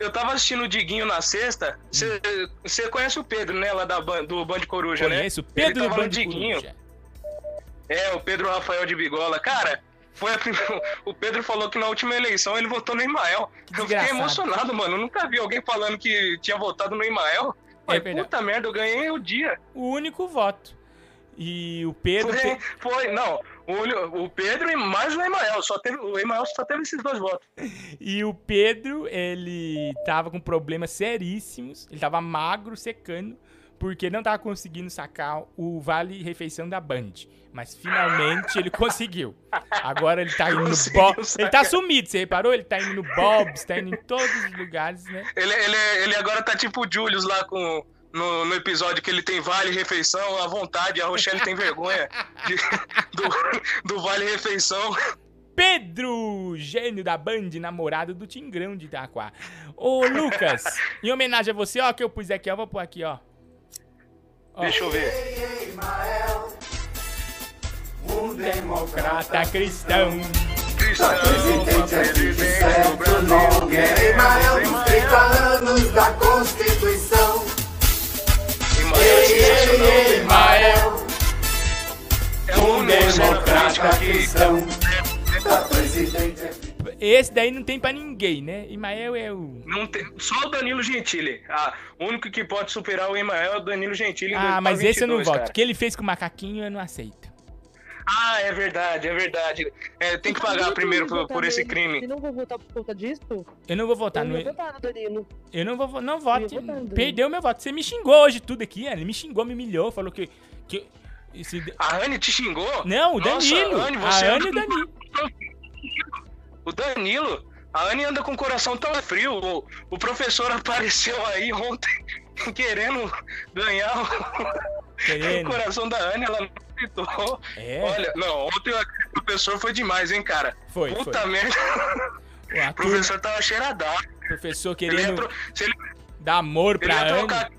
Eu tava assistindo o Diguinho na sexta. Você conhece o Pedro, né? Lá da, do Band Coruja, né? Conheço Pedro do Band Diguinho. Coruja. É, o Pedro Rafael de Bigola. Cara, foi a prim- o Pedro falou que na última eleição ele votou no Imael. Eu fiquei emocionado, mano. Eu nunca vi alguém falando que tinha votado no Imael. É puta merda, eu ganhei o dia. O único voto. E o Pedro. Foi, foi, não. O, o Pedro e mais o Emael. Só teve, o Emael só teve esses dois votos. E o Pedro, ele tava com problemas seríssimos. Ele tava magro, secando, porque não tava conseguindo sacar o vale refeição da Band. Mas finalmente ele conseguiu. Agora ele tá indo no Conseguiu Bob. Ele tá sumido, você reparou? Ele tá indo no Bob's, tá indo em todos os lugares, né? Ele, ele, ele agora tá tipo o Julius lá com. No, no episódio que ele tem vale refeição à vontade, a Rochelle tem vergonha de- do, do vale refeição. Pedro, gênio da Band, namorado do Tingrão de Itaquá. Ô, Lucas, em homenagem a você, ó, que eu pus aqui, ó, vou pôr aqui, ó. Deixa eu ver. Um democrata cristão. Emael nos 30 anos da Constituição. Um presidente. Esse daí não tem pra ninguém, né? Imael é o. Não tem, só o Danilo Gentili. Ah, o único que pode superar o Emael é o Danilo Gentili. Ah, mas esse eu não 2022, voto. O que ele fez com o macaquinho eu não aceito. Ah, é verdade, é verdade. É, tem que pagar primeiro por, por esse crime. Eu não vou votar por conta disso? Eu não vou votar eu no. não vou votar no Danilo. Eu não vou vo- não vote. Perdeu meu voto. Você me xingou hoje tudo aqui, ele me xingou, me humilhou, falou que. que esse... A Anne te xingou? Não, o Nossa, Danilo. Anne, a você Anne e o Danilo. O Danilo, a Anne anda com o coração tão frio. O, o professor apareceu aí ontem querendo ganhar o, Querendo. o coração da Anne, ela não acreditou. É? Olha, não, ontem o professor foi demais, hein, cara? Foi, Puta foi. merda. O professor tava cheiradaço. Professor Ele ia, querendo tro- ele, dar amor ele pra Anne. trocar.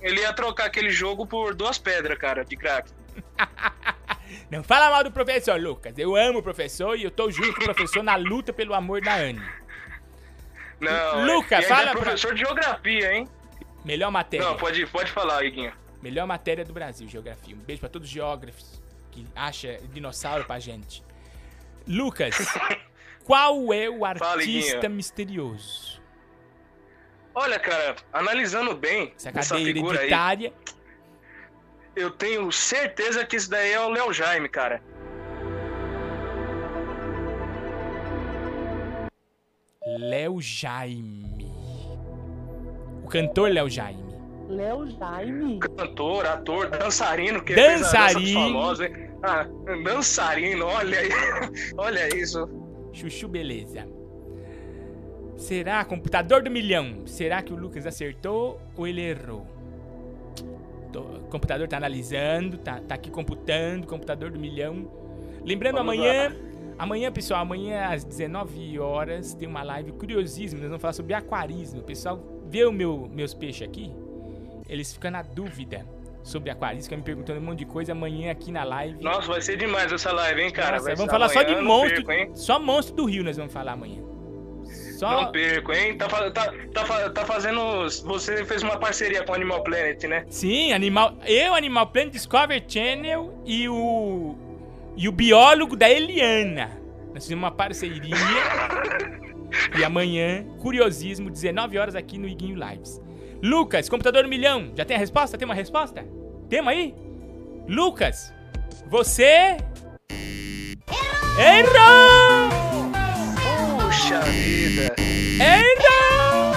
Ele ia trocar aquele jogo por duas pedras, cara, de crack. Não fala mal do professor, Lucas. Eu amo o professor e eu tô junto com o professor na luta pelo amor da Anne. Não, Lucas, ainda fala é pra- professor de geografia, hein? Melhor matéria. Não, pode, pode falar, Iguinho. Melhor matéria do Brasil, geografia. Um beijo pra todos os geógrafos que acham dinossauro pra gente. Lucas, qual é o Fala, artista Iguinho. misterioso? Olha, cara, analisando bem Essa essa cadeia figura aí, hereditária. eu tenho certeza que esse daí é o Léo Jaime, cara. Léo Jaime. O cantor Léo Jaime. Léo Jaime. Cantor, ator, dançarino, que fez a dança dos Dançarino. famosos, hein? Ah, dançarino, olha aí. olha isso. Chuchu, beleza. Será computador do milhão? Será que o Lucas acertou ou ele errou? Tô- o computador tá analisando, tá, tá aqui computando, computador do milhão. Lembrando, Vamos amanhã, amanhã, pessoal, amanhã às 19 horas tem uma live curiosíssima. Nós vamos falar sobre aquarismo. Pessoal vê o meu, meus peixes aqui, eles ficam na dúvida sobre aquarismo, ficam me perguntando um monte de coisa. Amanhã aqui na live. Nossa, vai ser demais essa live, hein, cara? Nossa, vamos falar só de monstro. perco? Só monstro do Rio nós vamos falar amanhã. Só. Não perco, hein? Tá, tá, tá, tá fazendo. Você fez uma parceria com o Animal Planet, né? Sim, Animal. Eu, Animal Planet Discovery Channel e o. E o biólogo da Eliana. Nós fizemos uma parceria. e amanhã, curiosismo, 19 horas aqui no Iguinho Lives. Lucas, computador do milhão. Já tem a resposta? Tem uma resposta? Temos aí? Lucas, você. Errou! Puxa vida! Errou!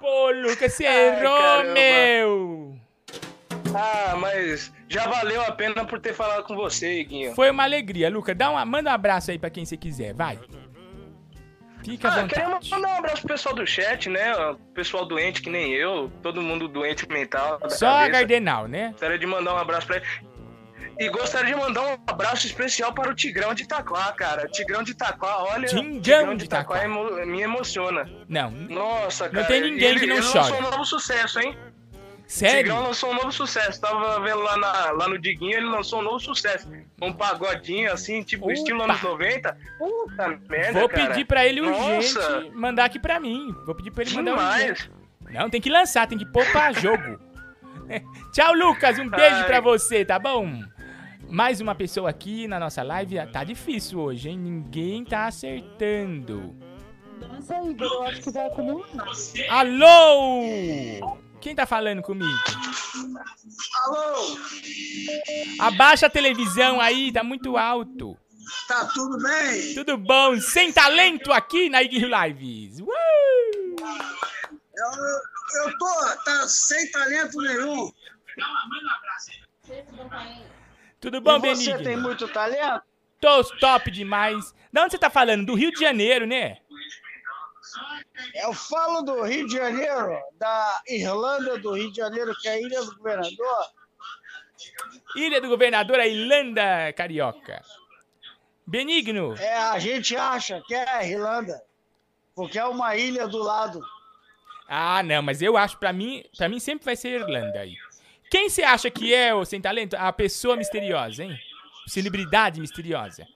Pô, Lucas, você errou, caramba. meu! Ah, mas já valeu a pena por ter falado com você, Iguinho. Foi uma alegria, Lucas. Dá uma, manda um abraço aí pra quem você quiser, vai. Fica Ah, mandar um abraço pro pessoal do chat, né? O Pessoal doente que nem eu, todo mundo doente mental. Só a cabeça. Gardenal, né? Gostaria de mandar um abraço pra ele. E gostaria de mandar um abraço especial para o Tigrão de Itaquá, cara. Tigrão de Itaquá, olha. Tigrão de Itaquá. me emociona. Não. Nossa, cara. tem ninguém ele, que não ele chore. lançou um novo sucesso, hein? Sério? Tigrão lançou um novo sucesso. Tava vendo lá, na- lá no Diguinho, ele lançou um novo sucesso. Um pagodinho, assim, tipo Opa! estilo anos 90. Puta merda, Vou cara. pedir pra ele urgente Nossa, mandar aqui pra mim. Vou pedir pra ele mandar Demais. urgente. Não, tem que lançar, tem que pôr pra jogo. Tchau, Lucas. Um beijo Ai. pra você, tá bom? Mais uma pessoa aqui na nossa live. Tá difícil hoje, hein? Ninguém tá acertando. Nossa, Igor, eu acho que vai acumular. Alô? Quem tá falando comigo? Alô, Abaixa a televisão aí, tá muito alto. tá tudo bem? Tudo bom? Sem talento aqui na Ig Lives. Uh! Eu, eu tô tá sem talento nenhum. Tudo bom, e você Benigno? tem muito talento? Tô top demais. Da onde você tá falando? Do Rio de Janeiro, né? Eu falo do Rio de Janeiro, da Irlanda do Rio de Janeiro, que é a Ilha do Governador. Ilha do Governador, a Irlanda Carioca. Benigno, É, a gente acha que é a Irlanda, porque é uma ilha do lado. Ah, não, mas eu acho, pra mim, pra mim sempre vai ser Irlanda aí. Quem você acha que é, o sem talento, a pessoa misteriosa, hein? Celebridade misteriosa.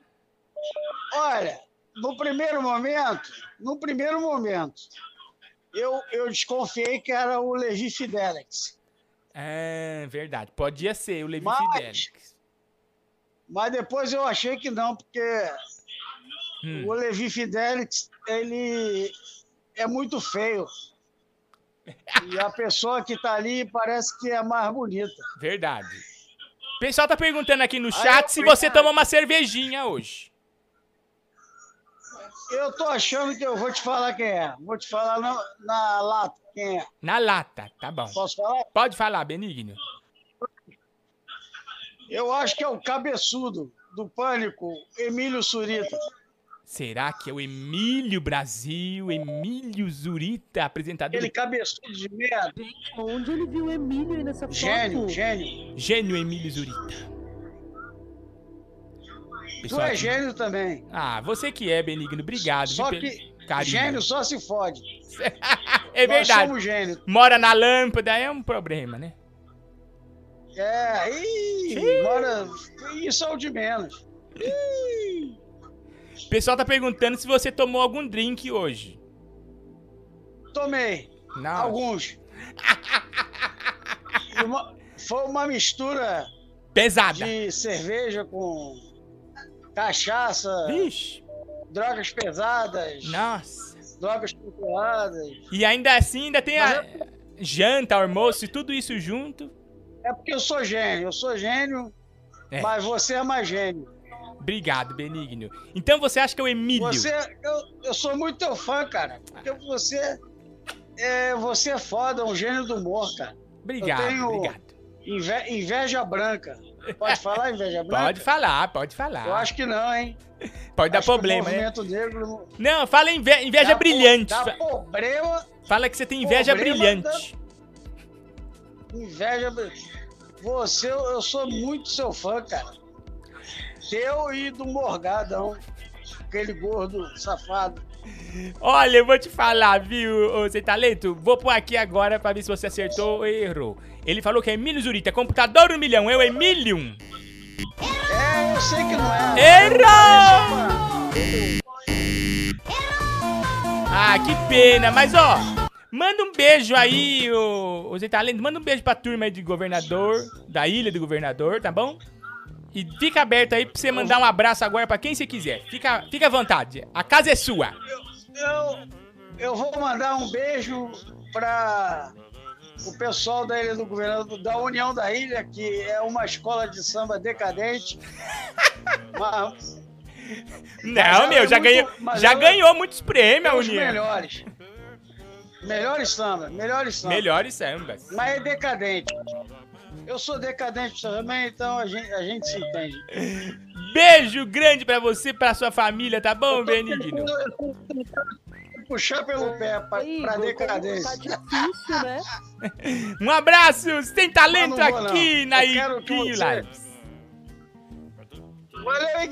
Olha, no primeiro momento, no primeiro momento, eu, eu desconfiei que era o Levi Fidelix. É, verdade. Podia ser o Levi Mas- Fidelix. Mas depois eu achei que não, porque Hum. o Levi Fidelix, ele é muito feio. E a pessoa que tá ali parece que é mais bonita. Verdade. O pessoal tá perguntando aqui no chat se você tomou uma cervejinha hoje. Eu tô achando que eu vou te falar quem é. Vou te falar na, na lata quem é. Na lata, tá bom. Posso falar? Pode falar, Benigno. Eu acho que é o cabeçudo do Pânico, Emílio Surita. Será que é o Emílio Brasil, Emílio Zurita, apresentador? Aquele cabeçudo de merda. Onde ele viu o Emílio aí nessa foto? Gênio, gênio. Gênio Emílio Zurita. Tu é aqui- gênio também. Ah, você que é, Benigno. Obrigado. Só que gênio só se fode. É Nós verdade. somos gênios. Mora na lâmpada, é um problema, né? É, ih, bora. Isso é o de menos. Ih, O pessoal tá perguntando se você tomou algum drink hoje. tomei. Não. Alguns. Uma- foi uma mistura Pesada. de cerveja com cachaça, Vixe. drogas pesadas, Nossa. drogas controladas. E ainda assim, ainda tem Mas a janta, almoço e tudo isso junto. É porque eu sou gênio, eu sou gênio, É. mas você é mais gênio. Obrigado, Benigno. Então você acha que é o Emílio? Você, eu, eu sou muito teu fã, cara. Porque você é, você é foda, um gênio do humor, cara. Obrigado, eu tenho obrigado. inve- inveja branca. Pode falar inveja branca? Pode falar, pode falar. Eu acho que não, hein? Pode dar Acho problema, né? movimento negro Não, fala inve- inveja Dá po- brilhante. dá problema. Fala que você tem inveja brilhante. Inveja. Você, eu eu sou muito seu fã, cara. Teu e do Morgadão. Aquele gordo safado. Olha, eu vou te falar, viu, ô Sem Talento? Vou pôr aqui agora pra ver se você acertou ou errou. Ele falou que é Emílio Zurita, computador um milhão, é o Emílio. É, eu sei que não é. Errou! Ah, que pena, mas ó, manda um beijo aí, ô, ô Zé Talento, manda um beijo pra turma aí de governador, da ilha do governador, tá bom? E fica aberto aí pra você mandar um abraço agora pra quem você quiser. Fica, fica à vontade, a casa é sua. Eu, eu vou mandar um beijo para o pessoal da Ilha do Governador, da União da Ilha, que é uma escola de samba decadente. Mas- mas Não, ela meu, é já, muito- ganhou, mas já ela ganhou muitos prêmios, é a os União. melhores. Melhores samba, melhores samba. Melhores sambas. Mas é decadente. Eu sou decadente também, então a gente, a gente se entende. Beijo grande pra você, pra sua família, tá bom, Benigno? Puxar pelo pé pra, pra decadência. Tá difícil, né? Um abraço, sem talento Mas não vou, aqui não. na Ipinho você- Lives.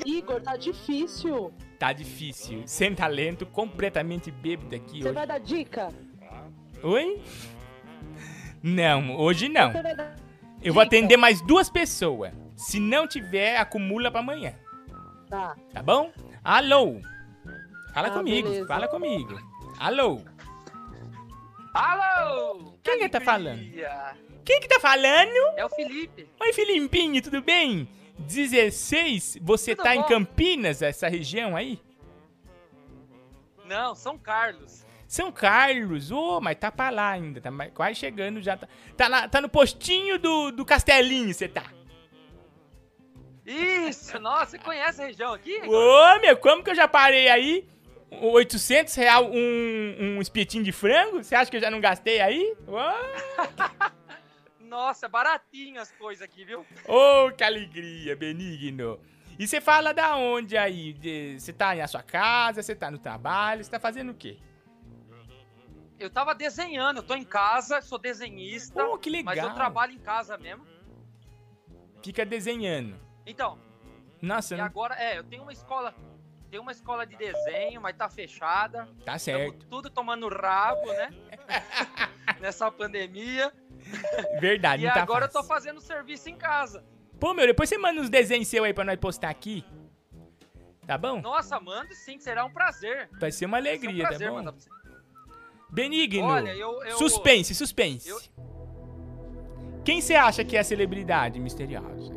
Igor, tá difícil. Tá difícil, sem talento, completamente bêbado aqui Você hoje. vai dar dica? Oi? Não, hoje não. Você vai dar Eu vou dica? atender mais duas pessoas. Se não tiver, acumula pra amanhã. Tá. Tá bom? Alô? Fala Ah, comigo, beleza. fala comigo. Alô? Alô! Quem que tá falando? Quem que tá falando? É o Felipe. Oi, Filipinho, tudo bem? 16, você Tudo tá em bom. Campinas, essa região aí? Não, São Carlos. São Carlos, ô, mas tá pra lá ainda, tá quase chegando já. Tá, tá, lá- tá no postinho do, do Castelinho, você tá. Isso, nossa, você conhece a região aqui? Ô, meu, como que eu já parei aí? 800 real um, um espetinho de frango? Você acha que eu já não gastei aí? Nossa, baratinho as coisas aqui, viu? Ô, que alegria, Benigno. E você fala da onde aí? Você tá na sua casa, você tá no trabalho, você tá fazendo o quê? Eu tava desenhando, eu tô em casa, sou desenhista. Oh, que Mas eu legal. trabalho em casa mesmo. Fica desenhando. Então, Nossa, e não... agora, é, eu tenho uma escola. tem uma escola de desenho, mas tá fechada. Tá Tamo certo. tudo tomando rabo, né? Nessa pandemia. Verdade, e não tá agora fácil. eu tô fazendo serviço em casa. Pô, meu, depois você manda uns desenhos seus aí pra nós postar aqui. Tá bom? Nossa, mando sim, será um prazer. Vai ser uma Vai ser um alegria, prazer tá bom? Benigno. Olha, eu- eu- suspense, suspense. eu- Quem você acha que é a celebridade misteriosa?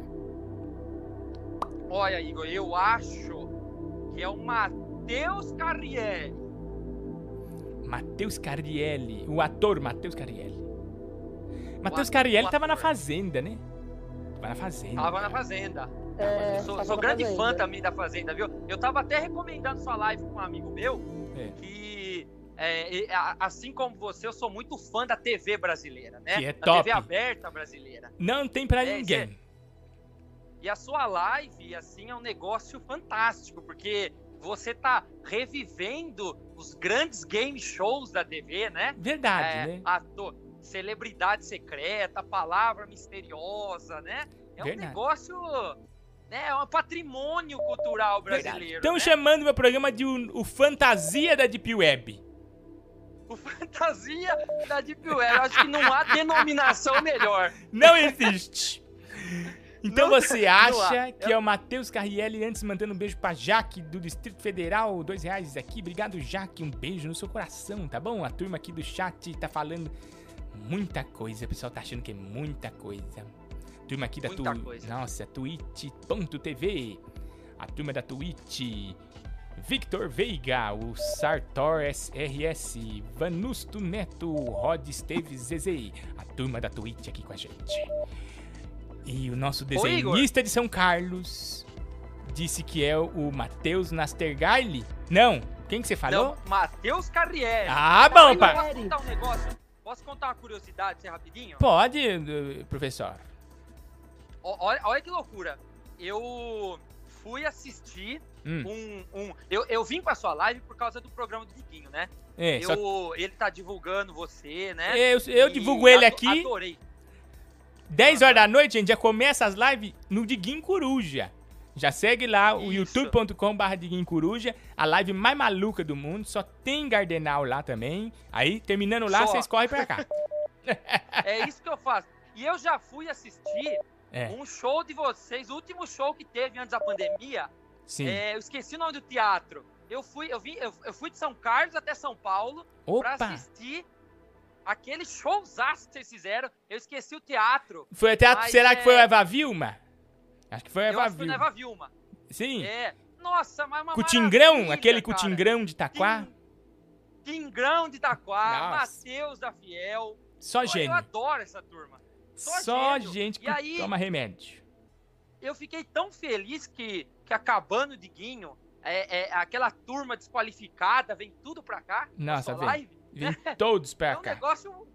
Olha, Igor, eu acho que é o Matheus Carriere. Matheus Carielli. O ator Matheus Carielli. Matheus o tava na Fazenda, né? Tava na Fazenda. Tava na Fazenda. É, sou sou grande Fazenda. fã também da Fazenda, viu? Eu tava até recomendando sua live com um amigo meu, É. que é, a- assim como você, eu sou muito fã da TV brasileira, né? Que é da top. TV aberta brasileira. Não tem pra É, ninguém. E a sua live, assim, é um negócio fantástico, porque você tá revivendo os grandes game shows da TV, né? Verdade, É, né? ator- celebridade secreta, palavra misteriosa, né? É um Verdade. negócio, né? É um patrimônio cultural brasileiro. Estão né? chamando meu programa de o, o Fantasia da Deep Web. O fantasia da Deep Web. Eu acho que não há denominação melhor. Não existe. Então Não- você acha que é o Matheus Carrielli, antes mandando um beijo pra Jaque do Distrito Federal, dois reais aqui. Obrigado, Jaque. Um beijo no seu coração, tá bom? A turma aqui do chat tá falando muita coisa. O pessoal tá achando que é muita coisa. Turma aqui da Muita tu... Nossa, twitch.tv. A turma da Twitch. Victor Veiga, o Sartor SRS, Vanusto Neto, Rod Esteves Zezei, a turma da Twitch aqui com a gente. E o nosso desenhista de São Carlos disse que é o Matheus Nastergaile. Não, quem que você falou? Não, Matheus Carriere. Ah, bom, pai. Posso contar um negócio? Posso contar uma curiosidade, você rapidinho? Pode, eh, professor. Olha, olha que loucura. Eu fui assistir Hum. um. um eu, eu vim pra sua live por causa do programa do Diguinho, né? É, eu, só- Ele tá divulgando você, né? Eu- eu E divulgo ele aqui. Adorei. 10 horas da noite, a gente já começa as lives no Diguinho Coruja. Já segue lá o youtube.com.br Diguinho Coruja, a live mais maluca do mundo. Só tem Gardenal lá também. Aí, terminando lá, vocês correm pra cá. É isso que eu faço. E eu já fui assistir É. um show de vocês, o último show que teve antes da pandemia. Sim. É, eu esqueci o nome do teatro. Eu fui, eu vim, eu, eu fui de São Carlos até São Paulo Opa! pra assistir aquele showzaço que vocês fizeram. Eu esqueci o teatro. Foi o teatro, mas será é- que foi o Eva Vilma? Acho que foi o Eu Eva acho que foi Vilma. Eva Vilma. Sim. É. Nossa, mas uma Cutingrão, aquele cara. cutingrão de Itaquá. Tingrão de Nossa. Matheus da Fiel. Só Pô, gênio. Eu adoro essa turma. Só, Só gente que aí, toma remédio. eu fiquei tão feliz que, que acabando o Diguinho, é, é, aquela turma desqualificada vem tudo pra cá. Nossa, vem. live. Vem todos pra É um cá. negócio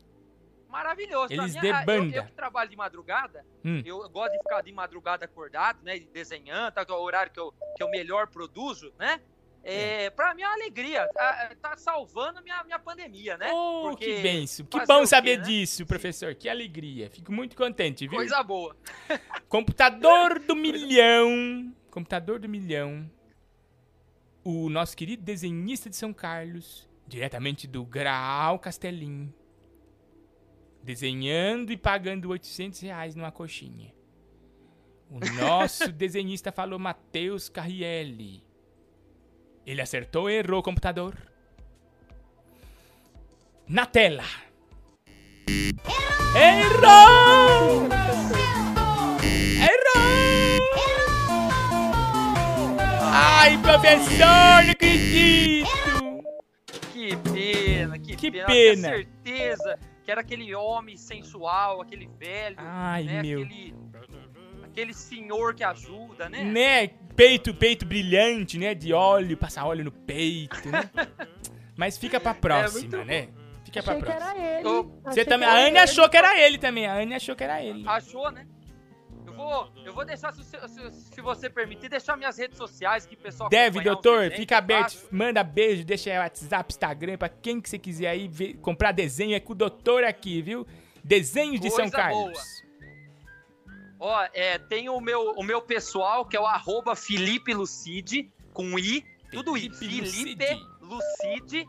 maravilhoso. Eles mim, ah, debanda. Eu, eu que trabalho de madrugada, Hum. eu gosto de ficar de madrugada acordado, né? Desenhando, tá, que é o horário que eu, que eu melhor produzo, né? É, Pra mim é uma alegria. Tá, tá salvando minha, minha pandemia, né? Oh, Porque que benção. Que bom o quê, saber né? disso, professor. Que alegria. Fico muito contente, viu? Coisa boa. Computador do milhão. Computador do milhão. O nosso querido desenhista de São Carlos, diretamente do Graal Castelim. Desenhando e pagando 800 reais numa coxinha. O nosso desenhista falou Matheus Carrielli. Ele acertou ou errou o computador? Na tela. Errou! Errou! Ai, professor, não acredito! Que pena, que, Que pena. pena. Certeza que era aquele homem sensual, aquele velho. Ai, né? meu. Aquele, aquele senhor que ajuda, né? Né? Peito, peito brilhante, né? De óleo, passar óleo no peito, né? Mas fica pra próxima, muito né? Fica pra Achei que próxima. era ele. Eu- Você Achei também, que a Anne achou que era ele também. A Anne achou que era ele. Achou, né? Eu vou, eu vou deixar, se, se- se você permitir, deixar minhas redes sociais que o pessoal Deve, doutor. desenhos Fica que aberto. faço. Manda beijo, deixa aí o WhatsApp, Instagram, pra quem que você quiser aí ver- comprar desenho. É com o doutor aqui, viu? Desenhos de São Carlos. Ó, é, tem o meu, o meu pessoal, que é o arroba Felipe Lucide, com I, Tudo isso. Felipe Lucide.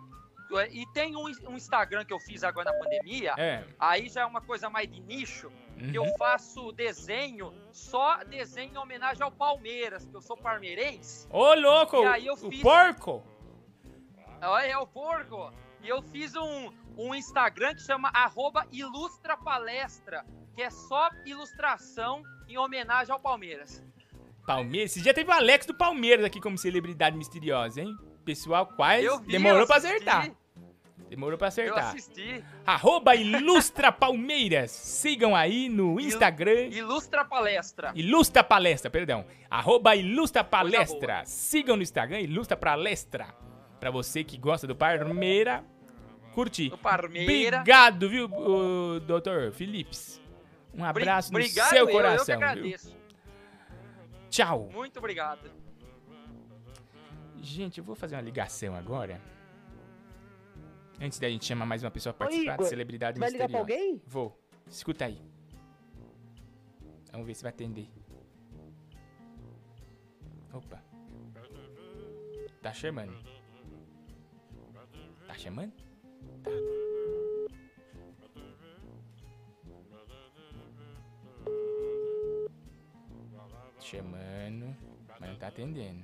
E tem um, um Instagram que eu fiz agora na pandemia. É. Aí já é uma coisa mais de nicho. Que eu Uhum. faço desenho, só desenho em homenagem ao Palmeiras, que eu sou palmeirense. Ô, louco! E aí eu o fiz- porco! Ah, É o porco. E eu fiz um, um Instagram que chama arroba Ilustra Palestra, que é só ilustração em homenagem ao Palmeiras. Palmeiras. Esse dia teve o Alex do Palmeiras aqui como celebridade misteriosa, hein? Pessoal quase Eu vi, demorou eu pra acertar. Demorou pra Eu acertar. assisti. Arroba Ilustra Palmeiras. Sigam aí no Instagram. Ilustra Palestra. Ilustra Palestra, perdão. Arroba Ilustra Palestra. Sigam no Instagram, Ilustra Palestra. Pra você que gosta do Parmeira, curtir. Do Parmeira. Obrigado, viu, doutor Philips. Um abraço no Obrigado, seu eu, eu que coração, viu? agradeço. Tchau. Muito obrigado. Gente, eu vou fazer uma ligação agora. Antes da gente chamar mais uma pessoa pra Ô, participar de Igor, celebridade vai ligar misteriosa. pra alguém? Vou. Escuta aí. Vamos ver se vai atender. Opa. Tá chamando. Tá chamando? Tá. Chamando, mas não tá atendendo.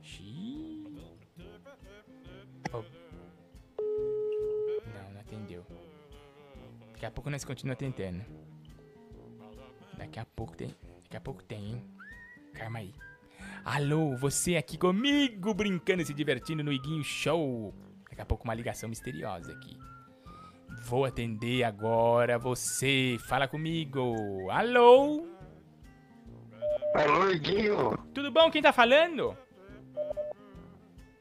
Xiii. Oh. Não, não atendeu. Daqui a pouco nós continuamos tentando. Daqui a pouco tem. Daqui a pouco tem, hein? Calma aí. Alô, você aqui comigo, brincando e se divertindo no Iguinho Show. Daqui a pouco uma ligação misteriosa aqui. Vou atender agora você. Fala comigo. Alô? Alô, Iguinho. Tudo bom? Quem tá falando?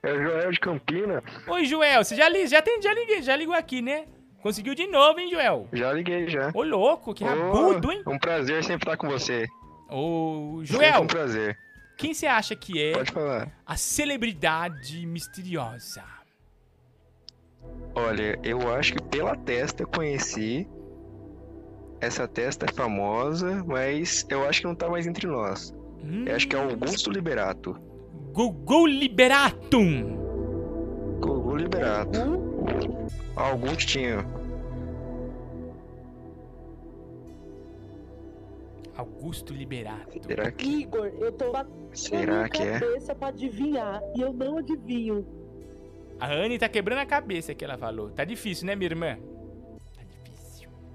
É o Joel de Campinas. Oi, Joel. Você já, li, já, tem, já, liguei, já ligou aqui, né? Conseguiu de novo, hein, Joel? Já liguei, já. Ô, louco, que Ô, rabudo, hein? Um prazer sempre estar com você. Ô, Sempre Joel, um prazer. quem você acha que é Pode falar. a celebridade misteriosa? Olha, eu acho que pela testa eu conheci. Essa testa é famosa, mas eu acho que não tá mais entre nós. Eu acho que é Augusto Liberato. Gugu Liberatum. Gugu Liberato. Augustinho. Augusto Liberato. Será que. Igor, eu tô batendo Será que é? cabeça pra adivinhar e eu não adivinho. A Anne tá quebrando a cabeça que ela falou. Tá difícil, né, minha irmã?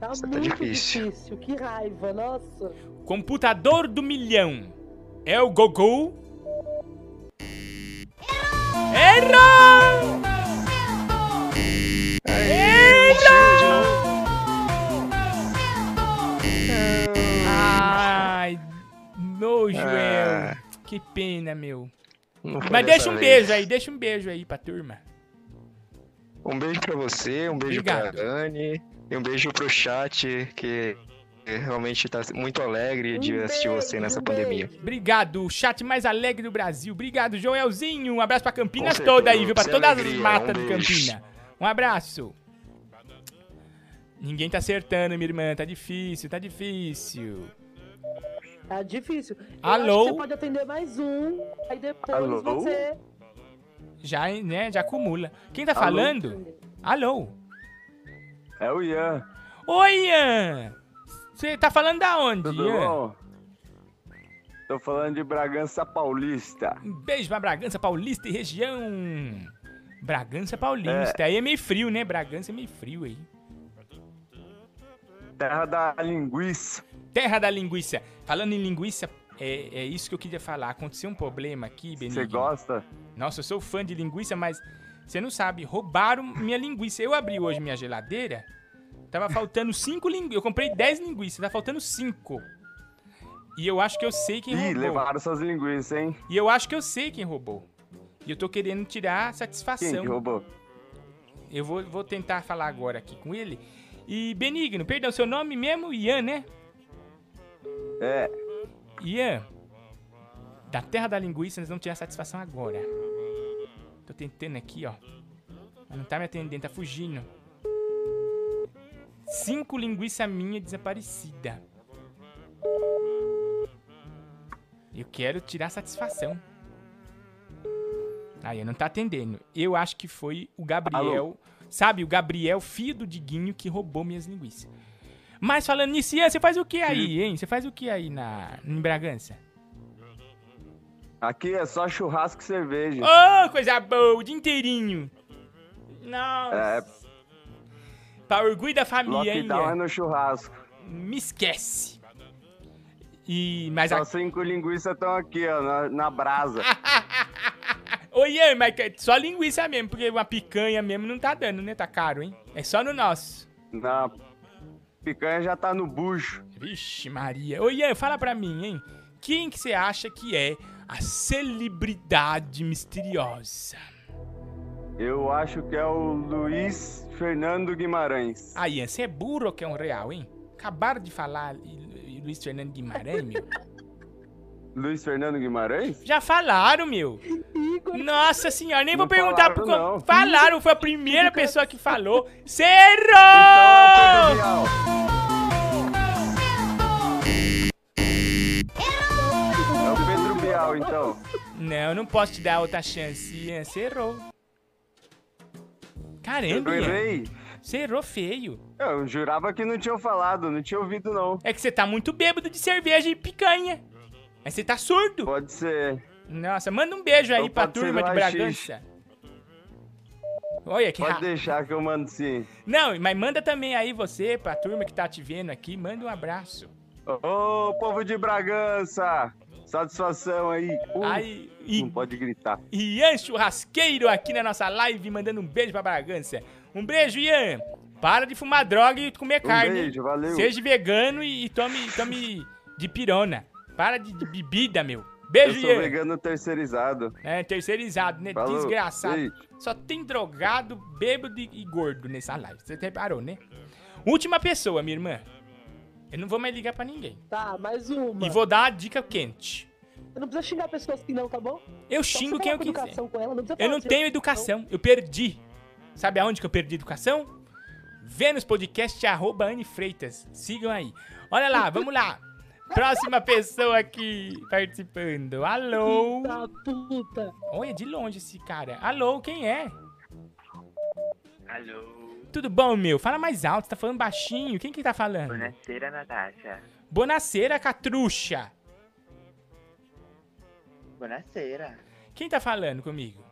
Tá tá muito difícil. difícil. que raiva, nossa. Computador do milhão. É o Gugu? Errou! Ai, no, Joel. Que pena, meu. Mas deixa um vez. beijo aí, deixa um beijo aí pra turma. Um beijo pra você, um beijo Obrigado. pra Anne e um beijo pro chat que realmente tá muito alegre de assistir você nessa pandemia. Obrigado, o chat mais alegre do Brasil. Obrigado, Joelzinho. Um abraço pra Campinas Com toda aí, certeza, viu? Pra todas as alegria, matas um de beijo. Campina. Um abraço. Ninguém tá acertando, minha irmã. Tá difícil, tá difícil. Tá difícil. Eu Alô? acho que você pode atender mais um, aí depois Alô? você. Já, né? Já acumula. Quem tá Alô? falando? Alô? É o Ian. Oi, Ian. Você tá falando da onde, Tudo Ian? bom? Tô falando de Bragança Paulista. Um beijo pra Bragança Paulista e região. Bragança Paulista. Aí é meio frio, né? Bragança é meio frio aí. Terra da linguiça. Terra da linguiça. Falando em linguiça, é, é isso que eu queria falar. Aconteceu um problema aqui, Benigno. Você gosta? Nossa, eu sou fã de linguiça, mas você não sabe, roubaram minha linguiça. Eu abri hoje minha geladeira, tava faltando cinco linguiças. Eu comprei 10 linguiças, tá faltando cinco. E eu acho que eu sei quem Ih, roubou. levaram suas linguiças, hein? E eu acho que eu sei quem roubou. E eu tô querendo tirar satisfação. Quem que roubou? Eu vou, vou tentar falar agora aqui com ele. E Benigno, perdão, seu nome mesmo? Ian, né? É. Ian, da terra da linguiça, nós vamos tirar satisfação agora. Tô tentando aqui, ó. Mas não tá me atendendo, tá fugindo. Cinco linguiça minha desaparecida. Eu quero tirar satisfação. Aí, não tá atendendo. Eu acho que foi o Gabriel. Sabe, o Gabriel, filho do Diguinho, que roubou minhas linguiças. Mas falando nisso, Ian, você faz o que aí, hein? Você faz o que aí na, em Bragança? Aqui é só churrasco e cerveja. Ô, coisa boa, o dia inteirinho. Nossa. É, Pra orgulho da família, hein, lockdown é no churrasco. Me esquece. E, mas Só a... cinco linguiças estão aqui, ó, na, na brasa. Ian, mas que- só linguiça mesmo, porque uma picanha mesmo não tá dando, né? Tá caro, hein? É só no nosso. Na picanha já tá no bucho. Vixe, Maria. Ian, fala pra mim, hein? Quem que você acha que é a celebridade misteriosa? Eu acho que é o Luiz Fernando Guimarães. Ah, Ian, você é burro ou que é um real, hein? Acabaram de falar Luiz Fernando Guimarães, meu. Luiz Fernando Guimarães? Já falaram, meu. Nossa senhora, nem vou Não perguntar falaram, porque não. falaram, foi a primeira pessoa que falou. Você errou! É Então. Não, não posso te dar outra chance, Ian. Você errou. Caramba, Eu errei. Você errou feio. Eu jurava que não tinham falado, não tinha ouvido, não. É que você tá muito bêbado de cerveja e picanha. Mas você tá surdo. Pode ser. Nossa, manda um beijo aí Então pra turma de Bragança. Olha que Pode ra... deixar que eu mando sim. Não, mas manda também aí você, pra turma que tá te vendo aqui, manda um abraço. Ô, povo de Bragança! Satisfação aí. Uh, Ai, Não pode gritar. Ian Churrasqueiro aqui na nossa live, mandando um beijo pra Bragança. Um beijo, Ian. Para de fumar droga e comer Um carne. beijo, valeu. Seja vegano e, e tome, tome de pirona. Para de, de bebida, meu. Beijo, eu sou Ian. vegano terceirizado. É, terceirizado, né? Falou, Desgraçado. beijo. Só tem drogado, bêbado e e gordo nessa live. Você reparou, né? Última pessoa, minha irmã. Eu não vou mais ligar pra ninguém. Tá, mais uma. E vou dar uma dica quente. Não precisa xingar a pessoa assim, não, tá bom? Eu Só xingo quem eu quiser. educação com ela, não precisa Eu não tenho educação, eu perdi. Sabe aonde que eu perdi educação? Vênus Podcast, arroba Anne Freitas. Sigam aí. Olha lá, vamos lá. Próxima pessoa aqui participando. Alô? Puta, puta. Olha, de longe esse cara. Alô, quem é? Alô, Tudo bom, meu? Fala mais alto, você tá falando baixinho. Quem que tá falando? buonasera Natasha. Bonaceira, Catruxa. Buonasera. Quem tá falando comigo?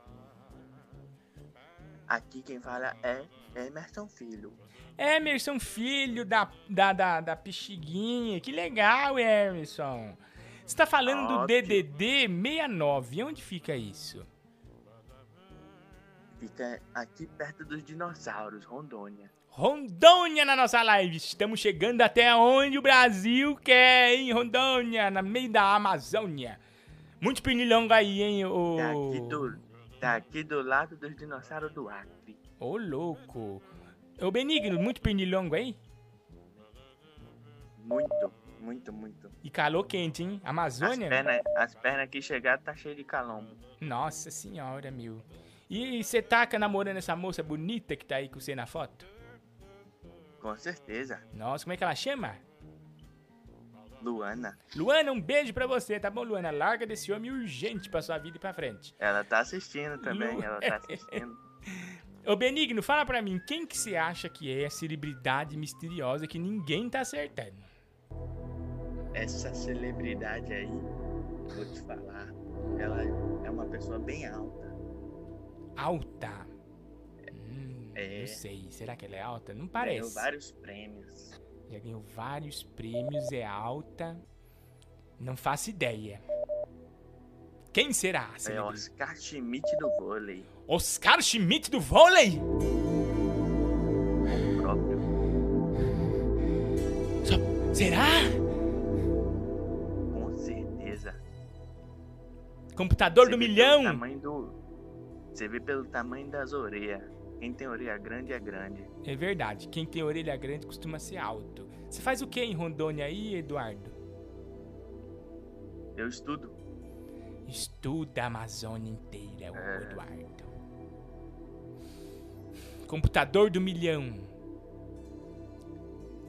Aqui quem fala é Emerson Filho. Emerson, filho da, da, da, da Pixiguinha. Que legal, Emerson. Você tá falando do Ótimo. DDD 69. Onde fica isso? Fica aqui perto dos dinossauros, Rondônia. Rondônia na nossa live. Estamos chegando até onde o Brasil quer, hein, Rondônia? Na meio da Amazônia. Muito pernilongo aí, hein, ô... Tá aqui do, tá aqui do lado dos dinossauros do Acre. Ô, louco. Ô, Benigno, muito pernilongo aí? Muito, muito, muito. E calor quente, hein? As Amazônia? pernas as pernas aqui chegaram tá cheio de calombo. Nossa senhora, meu. E você tá namorando essa moça bonita que tá aí com você na foto? Com certeza. Nossa, como é que ela chama? Luana. Luana, um beijo pra você, tá bom, Luana? Larga desse homem urgente pra sua vida e pra frente. Ela tá assistindo também, Lu- ela tá assistindo. Ô, Benigno, fala pra mim, quem que você acha que é a celebridade misteriosa que ninguém tá acertando? Essa celebridade aí, vou te falar, ela é uma pessoa bem alta. Alta? Hum, É. Não sei, será que ela é alta? Não Ganhou parece. vários prêmios. Já ganhou vários prêmios, é alta. Não faço ideia. Quem será? É? Oscar Schmidt do vôlei. Oscar Schmidt do vôlei? O próprio. Será? Com certeza. Computador Você do milhão? tamanho do... Você vê pelo tamanho das orelhas. Quem tem orelha grande é grande. É verdade, quem tem orelha grande costuma ser alto. Você faz o que em Rondônia aí, Eduardo? Eu estudo. Estuda a Amazônia inteira, É. Eduardo. Computador do milhão.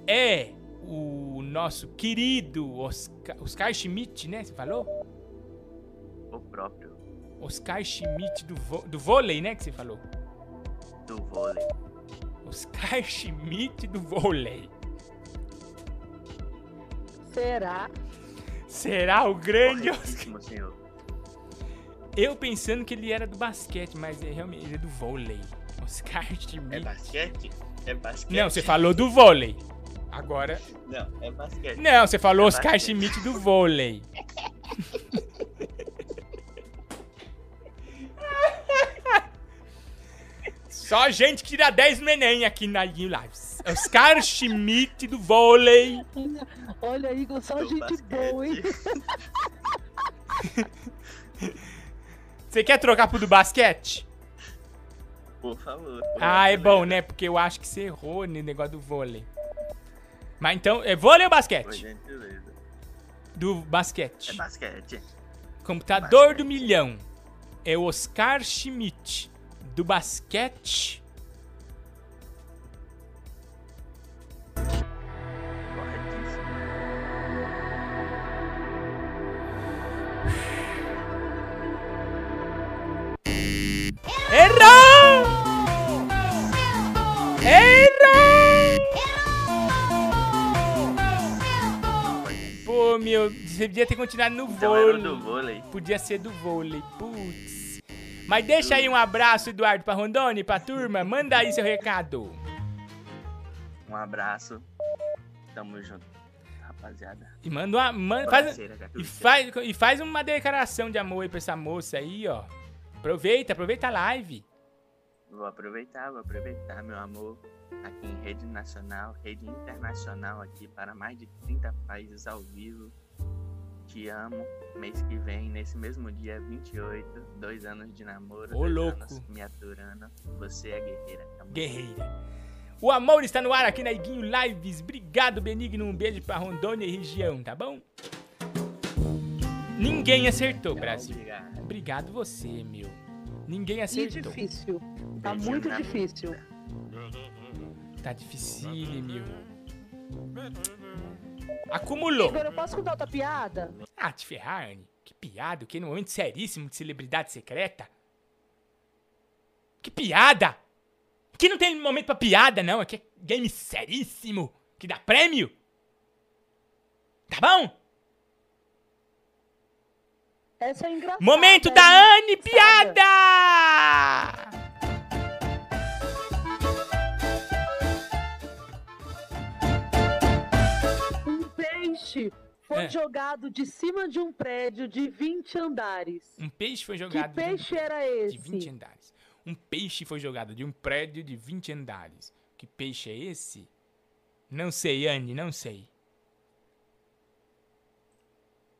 É o nosso querido Oscar, Oscar Schmidt, né? Você falou? O próprio. Oscar Schmidt do, vo- do vôlei, né? Que você falou. Do vôlei. Oscar Schmidt do vôlei. Será? Será o grande Oscar? Corretíssimo, senhor. Eu pensando que ele era do basquete, mas é realmente ele é do vôlei. Oscar Schmidt. É basquete? É basquete. Não, você falou do vôlei. Agora. Não, é basquete. Não, você falou É Oscar basquete. Schmidt do vôlei. Só gente que tira 10 no Enem aqui na Iguinho Lives. Oscar Schmidt do vôlei. Olha, Igor, só gente boa, hein? Você quer trocar pro do basquete? Por favor. Ah, é bom, né? Porque eu acho que você errou no negócio do vôlei. Mas então, é vôlei ou basquete? gentileza. Do basquete. É basquete. Computador do milhão. É o Oscar Schmidt. Do basquete. Errou! Errou! Pô, meu, você podia ter continuado no Então vôlei. Podia ser do vôlei, putz. Mas deixa aí um abraço, Eduardo, pra Rondônia, pra turma. Manda aí seu recado. Um abraço. Tamo junto, rapaziada. E manda uma. Manda, faz, Parceira, e, Catuxa. faz, e faz uma declaração de amor aí pra essa moça aí, ó. Aproveita, aproveita a live. Vou aproveitar, vou aproveitar, meu amor. Aqui em rede nacional, rede internacional aqui para mais de 30 países ao vivo. Te amo. Mês que vem, nesse mesmo dia 28, dois anos de namoro. Ô, louco. anos me aturando. Você é guerreira. Tamo Guerreira. O amor está no ar aqui na Iguinho Lives. Obrigado, Benigno. Um beijo pra Rondônia e região, tá bom? Ninguém acertou, Brasil. obrigado. Obrigado você, meu. Ninguém Que acertou. difícil. Tá muito difícil. Tá difícil, meu. Acumulou. Igor, eu posso contar outra piada? Ah, te ferrar, Anne. Que piada, o que? No momento seríssimo de celebridade secreta? Que piada! Aqui não tem momento pra piada, não. Aqui é game seríssimo. Que dá prêmio. Tá bom? Essa é engraçada. Momento é da Anne. Piada! Peixe foi É. jogado de cima de um prédio de 20 andares. Um peixe foi Que jogado de um- peixe era esse? de 20 andares. Um peixe foi jogado de um prédio de 20 andares. Que peixe é esse? Não sei, Anne, não sei.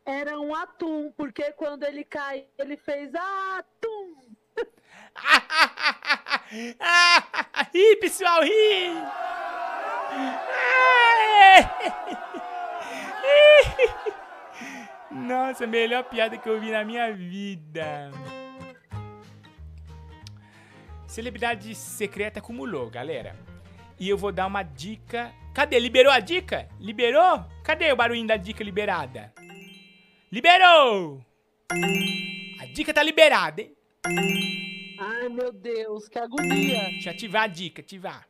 Era um atum, porque quando ele caiu, ele fez atum. ri, pessoal, ri! Nossa, melhor piada que eu vi na minha vida. Celebridade secreta acumulou, galera. E eu vou dar uma dica. Cadê? Liberou a dica? Liberou? Cadê o barulhinho da dica liberada? Liberou! A dica tá liberada, hein? Ai, meu Deus, que agonia. Deixa eu ativar a dica, ativar.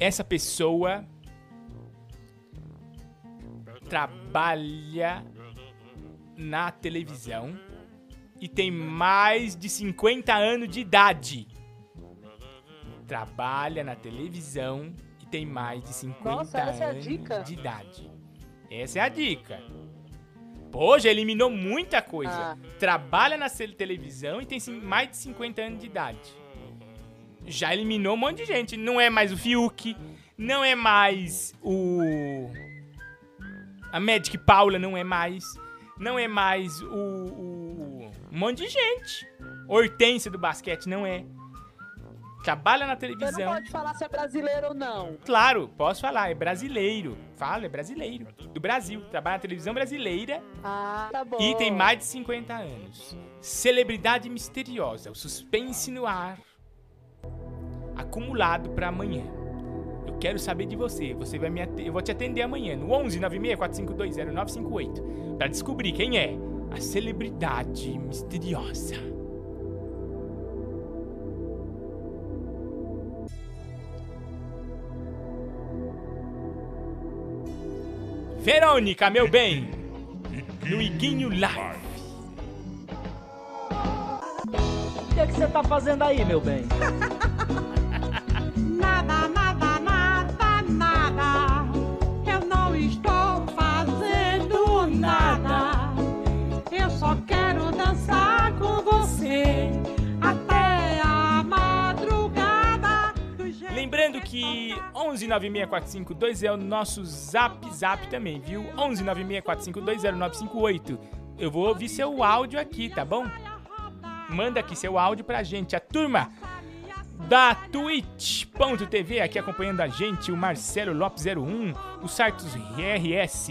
Essa pessoa trabalha na televisão e tem mais de 50 anos de idade. Trabalha na televisão e tem mais de 50 Nossa, é anos dica? de idade. Essa é a dica. Pô, já eliminou muita coisa. Ah. Trabalha na televisão e tem mais de 50 anos de idade. Já eliminou um monte de gente. Não é mais o Fiuk, não é mais o. A Magic Paula não é mais. Não é mais o. o- Um monte de gente. Hortência do basquete não é. Trabalha na Você televisão. não pode falar se é brasileiro ou não. Claro, posso falar, é brasileiro. Fala, é brasileiro. Do Brasil. Trabalha na televisão brasileira Ah, tá bom. e tem mais de 50 anos. Celebridade misteriosa, o suspense no ar. Acumulado pra amanhã. Eu quero saber de você. Você vai me Eu vou te atender amanhã no 11 96 452 0958 para descobrir quem é a celebridade misteriosa. Verônica, meu bem, no Iguinho Live. O que é que você tá fazendo aí, meu bem? Lembrando que 1196452 é o nosso zap zap também, viu? 11964520958. Eu vou ouvir seu áudio aqui, tá bom? Manda aqui seu áudio pra gente. A turma da Twitch.tv aqui acompanhando a gente, o Marcelo Lopes 01, o Sartos RS,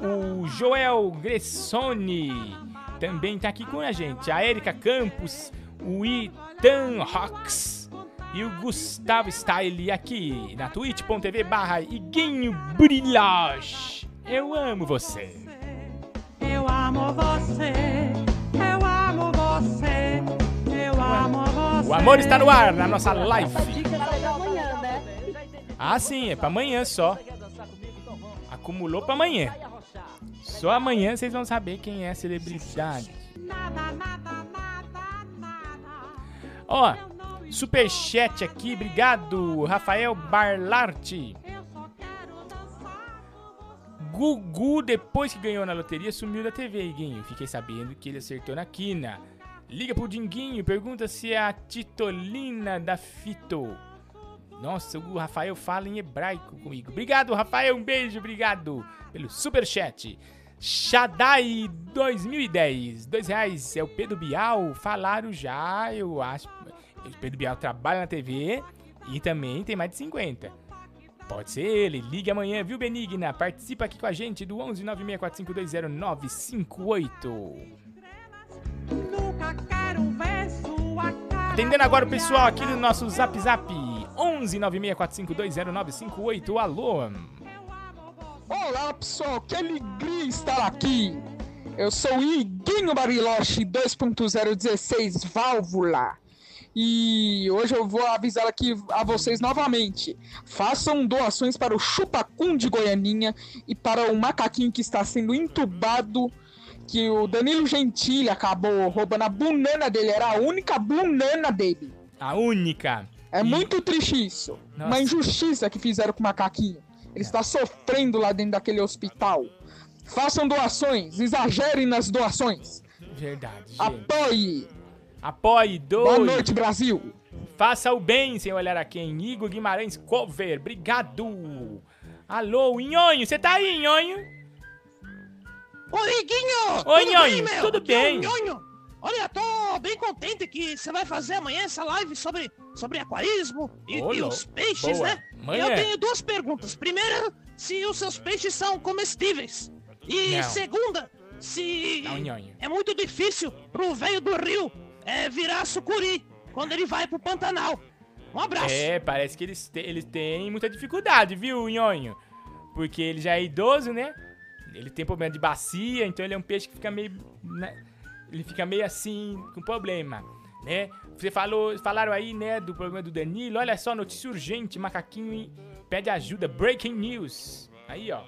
o Joel Gressoni também tá aqui com a gente, a Erika Campos, o Itan Rox e o Gustavo Style aqui na twitch.tv barra Iguinho Brilhage. Eu amo você. Eu amo você. Eu amo você. O amor está no ar na nossa live. Né? Ah, sim, é pra amanhã só. Acumulou pra amanhã. Só amanhã vocês vão saber quem é a celebridade. Ó, superchat aqui, obrigado, Rafael Barlarte. Gugu, depois que ganhou na loteria, sumiu da TV, Iguinho. Fiquei sabendo que ele acertou na quina. Liga pro Dinguinho pergunta se é a Titolina da Fito. Nossa, o Rafael fala em hebraico comigo. Obrigado, Rafael. Um beijo, obrigado pelo superchat. Shadai 2010. Dois reais. É o Pedro Bial. Falaram já, eu acho. O Pedro Bial trabalha na TV e também tem mais de 50. Pode ser ele. Ligue amanhã, viu, Benigna? Participa aqui com a gente do 11 964520958. Atendendo agora o pessoal aqui do nosso Zap Zap. 11 964520958. Alô? Olá pessoal, que alegria estar aqui! Eu sou o Iguinho Bariloche 2.016 Válvula e hoje eu vou avisar aqui a vocês novamente: façam doações para o Chupacum de Goianinha e para o macaquinho que está sendo entubado. Que o Danilo Gentili acabou roubando a banana dele, era a única banana dele. A única. É muito triste isso. Nossa. Uma injustiça que fizeram com o macaquinho. Ele está sofrendo lá dentro daquele hospital. Façam doações, exagerem nas doações. Verdade. Apoie. Apoie, doe. Boa noite, Brasil. Faça o bem sem olhar a quem. Igor Guimarães Cover, obrigado. Alô, Nhonho, você tá aí, Nhonho? Oi, Guinho! Oi, tudo Nhonho, tudo Aqui é o bem. Nhonho. Olha, tô bem contente que você vai fazer amanhã essa live sobre, sobre aquarismo e, e os peixes, Boa. né? Amanhã. Eu tenho duas perguntas. Primeira, se os seus peixes são comestíveis. E Não. segunda, se Não, Nhonho. é muito difícil pro velho do rio é, virar sucuri quando ele vai pro Pantanal. Um abraço. É, parece que eles, te- eles têm muita dificuldade, viu, Nhonho? Porque ele já é idoso, né? Ele tem problema de bacia, então ele é um peixe que fica meio. né? Ele fica meio assim, com problema, né? Você falou, falaram aí, né, do problema do Danilo. Olha só, notícia urgente: macaquinho pede ajuda. Breaking news. Aí, ó.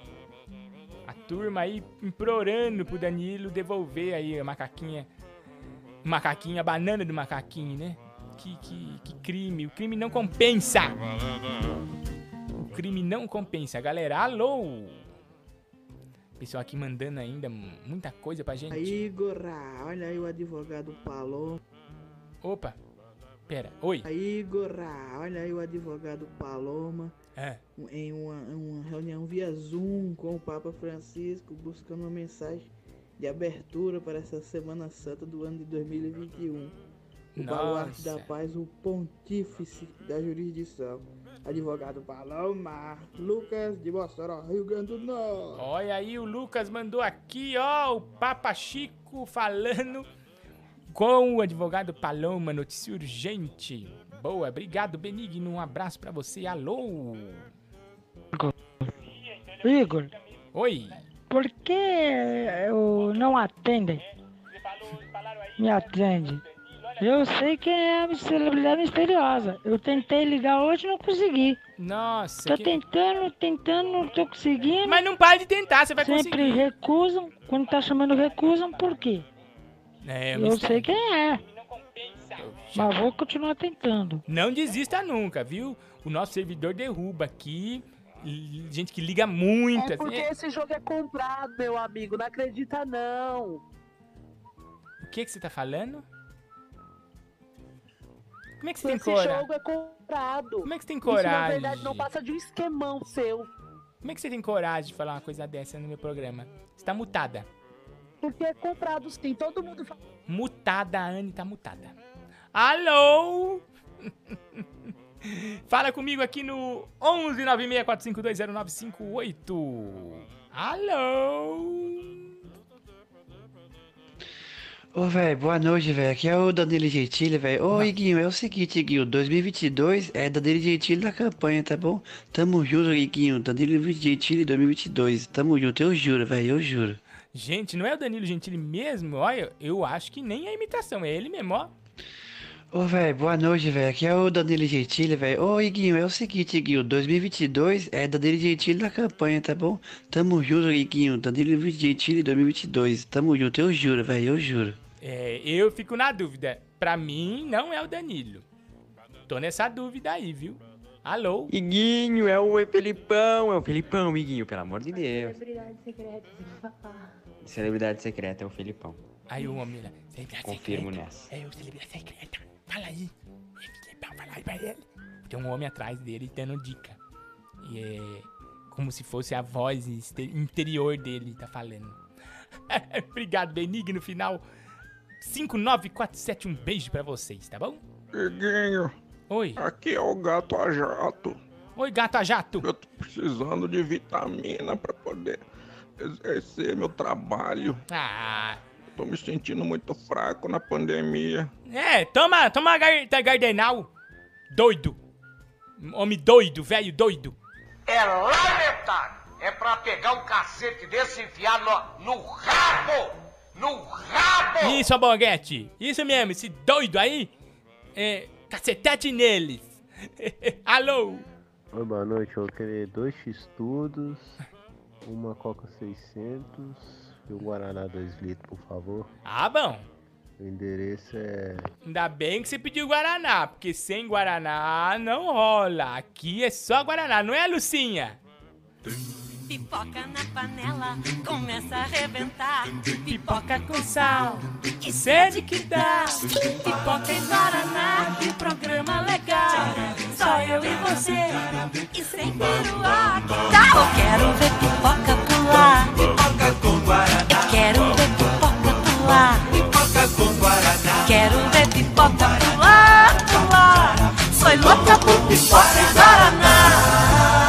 A turma aí implorando pro Danilo devolver aí a macaquinha. Macaquinha, a banana do macaquinho, né? Que, que, que crime. O crime não compensa. O crime não compensa, galera. Alô! Pessoal aqui mandando ainda muita coisa pra gente. Aí, Gorá, olha aí o advogado Paloma. Opa, pera, oi. Aí, Gorá, olha aí o advogado Paloma. É. Em uma, uma reunião via Zoom com o Papa Francisco, buscando uma mensagem de abertura para essa Semana Santa do ano de 2021. O baluarte da Nossa. paz, o pontífice da jurisdição. Advogado Paloma, Lucas de Mossoró, Rio Grande do Norte. Olha aí, o Lucas mandou aqui, ó, o Papa Chico falando com o advogado Paloma, notícia urgente. Boa, obrigado, Benigno, um abraço pra você, alô! Igor, Oi. por que eu não atendem? Me atende. Eu sei quem é a celebridade misteriosa. Eu tentei ligar hoje e não consegui. Nossa. Tô que- tentando, tentando, não tô conseguindo. Mas não para de tentar, você vai Sempre conseguir. recusam. Quando tá chamando recusam, por quê? É, eu sei quem é. Mas vou continuar tentando. Não desista nunca, viu? O nosso servidor derruba aqui. Gente que liga muito. É porque esse jogo é comprado, meu amigo. Não acredita, não. O que, que você tá falando? Como é que você tem Esse coragem? jogo é comprado. Como é que você tem Isso, na coragem? verdade, não passa de um esquemão seu. Como é que você tem coragem de falar uma coisa dessa no meu programa? Você tá mutada. Porque é comprado sim. Todo mundo fala. Mutada, a Anne tá mutada. Alô? Fala comigo aqui no 11964520958. Alô? Ô, velho, boa noite, velho. Aqui é o Danilo Gentili, velho. Ô, Iguinho, é o seguinte, Iguinho. 2022 é Danilo Gentili na campanha, tá bom? Tamo junto, Iguinho. Danilo Gentili 2022. Tamo junto, eu juro, velho, eu juro. Gente, não é o Danilo Gentili mesmo? Olha, eu acho que nem é imitação, é ele mesmo, ó. Ô, velho, boa noite, velho. Aqui é o Danilo Gentili, velho. Ô, Iguinho, é o seguinte, Iguinho. 2022 é Danilo Gentili na campanha, tá bom? Tamo junto, Iguinho. Danilo Gentili 2022. Tamo junto, eu juro, velho, eu juro. É, eu fico na dúvida. Pra mim, não é o Danilo. Tô nessa dúvida aí, viu? Alô? Iguinho, é o Felipão, é o Felipão, Iguinho, pelo amor de Deus. Celebridade secreta, papá. Celebridade secreta é o Felipão. Aí o homem lá. Celebridade Confirmo secreta. nessa. É o celebridade secreta. Fala aí. É, Felipão, Fala aí pra ele. Tem um homem atrás dele dando dica. E é como se fosse a voz interior dele tá falando. Obrigado, Benigno. Final 59471. Um beijo pra vocês, tá bom? Iguinho. Oi. Aqui é o gato a jato. Oi, gato a jato. Eu tô precisando de vitamina pra poder exercer meu trabalho. Ah. Tô me sentindo muito fraco na pandemia. É, toma, toma gar tá Gardenal. Doido. Homem doido, velho doido. É lamentável. É pra pegar um cacete desse e enfiar no, no rabo! No rabo! Isso, Alboguete. Isso mesmo, esse doido aí. É, cacetete neles. Alô? Oi, boa noite. Eu queria dois X-Tudos, uma Coca 600 e um Guaraná 2 litros, por favor. Ah, bom. O endereço é Ainda bem que você pediu Guaraná, porque sem Guaraná não rola. Aqui é só Guaraná, não é, Lucinha? Pipoca na panela, começa a arrebentar. Pipoca com sal, que sede que dá. Pipoca e Guaraná, que programa legal. Só eu e você, e sem peruá. Eu quero ver pipoca pular. Pipoca com Guaraná. Eu quero ver pipoca pular. Pipoca com Guaraná. Quero ver pipoca pular, pular. Sou louca por pipoca e Guaraná. Guaraná.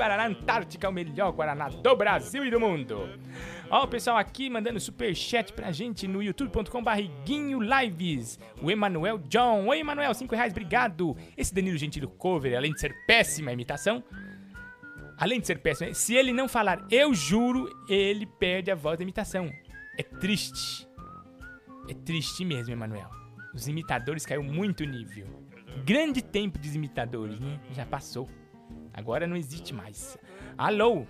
Guaraná Antártica, o melhor Guaraná do Brasil e do mundo. Ó, o pessoal aqui mandando superchat pra gente no youtube.com barriguinho lives. O Emanuel John. Oi, Emanuel, 5 reais, obrigado. Esse Danilo Gentili cover, além de ser péssima imitação, além de ser péssima, se ele não falar eu juro, ele perde a voz da imitação. É triste. É triste mesmo, Emanuel. Os imitadores caiu muito nível. Grande tempo dos imitadores, né? Já passou. Agora não existe mais. Alô?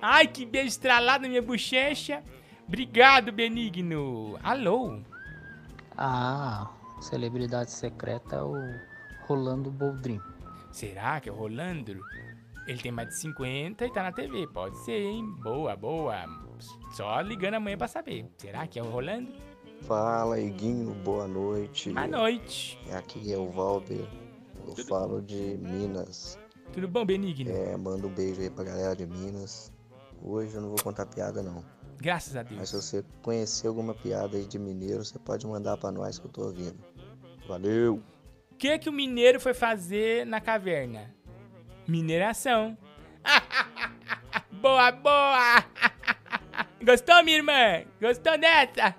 Ai, que beijo estralado na minha bochecha. Obrigado, Benigno. Alô? Ah, celebridade secreta é o Rolando Boldrin. Será que é o Rolando? Ele tem mais de 50 e tá na TV. Pode ser, hein? Boa, boa. Só ligando amanhã pra saber. Será que é o Rolando? Fala, Iguinho, boa noite. Boa noite. Aqui é o Valber. Eu falo de Minas. Tudo bom, Benigno? É, manda um beijo aí pra galera de Minas. Hoje eu não vou contar piada, não. Graças a Deus. Mas se você conhecer alguma piada aí de mineiro, você pode mandar pra nós que eu tô ouvindo. Valeu! O que, que o mineiro foi fazer na caverna? Mineração. boa, boa! Gostou, minha irmã? Gostou dessa?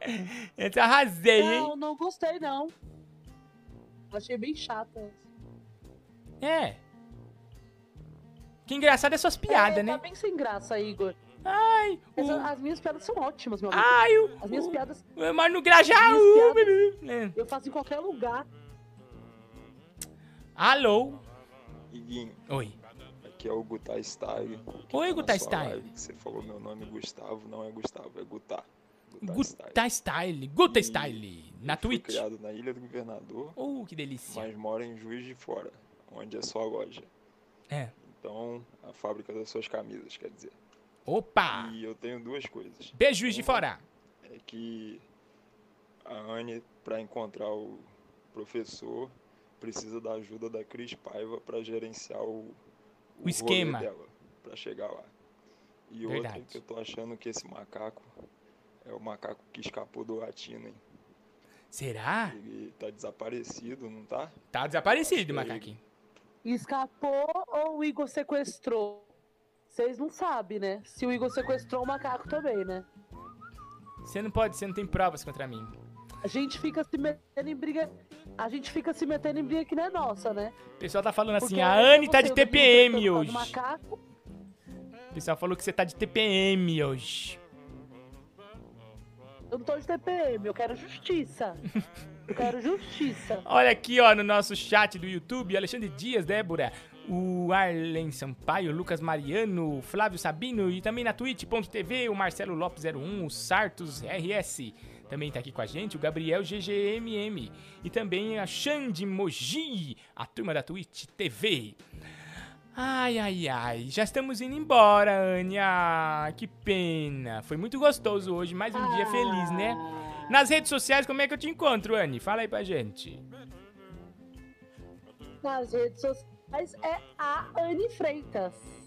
Essa arrasei, hein? Não, não gostei, não. Achei bem chata. É. Que engraçado é suas piadas, é, né? Tá bem sem graça, Igor. Ai, Essa- As minhas piadas são ótimas, meu amigo. Ai, o- As minhas piadas. Mas no Grajaú, menino. Eu faço em qualquer lugar. Alô? Iguinho, Oi. aqui é o Gutai Style. Oi, tá sua Style. live, que Você falou meu nome Gustavo, não é Gustavo, é Gutar. Guta Style. Guta Style. Na Twitch. criado na Ilha do Governador. Oh, que delícia. Mas moro em Juiz de Fora, onde é só a loja. É. Então, a fábrica das suas camisas, quer dizer. Opa! E eu tenho duas coisas. Beijo, Juiz de Fora. É que a Anne, para encontrar o professor, precisa da ajuda da Cris Paiva para gerenciar o, O esquema. rolê dela, para chegar lá. E Verdade. outra que eu tô achando que esse macaco é o macaco que escapou do latino, hein? Será? Ele tá desaparecido, não tá? Tá desaparecido, macaquinho. Escapou ou o Igor sequestrou? Vocês não sabem, né? Se o Igor sequestrou o macaco também, né? Você não pode, você não tem provas contra mim. A gente fica se metendo em briga. A gente fica se metendo em briga que não é nossa, né? O pessoal tá falando assim, Porque a Anne tá de TPM no hoje. macaco. O pessoal falou que você tá de TPM hoje. Eu não tô de TPM, eu quero justiça. Eu quero justiça. Olha aqui, ó, no nosso chat do YouTube, Alexandre Dias, Débora, o Arlen Sampaio, Lucas Mariano, Flávio Sabino e também na twitch.tv o Marcelo Lopes 01, o Sartos RS. Também tá aqui com a gente o Gabriel GGMM e também a Xande Moji, a turma da Twitch TV. Ai, ai, ai, já estamos indo embora, Ania. Que pena. Foi muito gostoso hoje, mais um dia feliz, né? Nas redes sociais, como é que eu te encontro, Anne? Fala aí pra gente. Nas redes sociais é a Anne Freitas.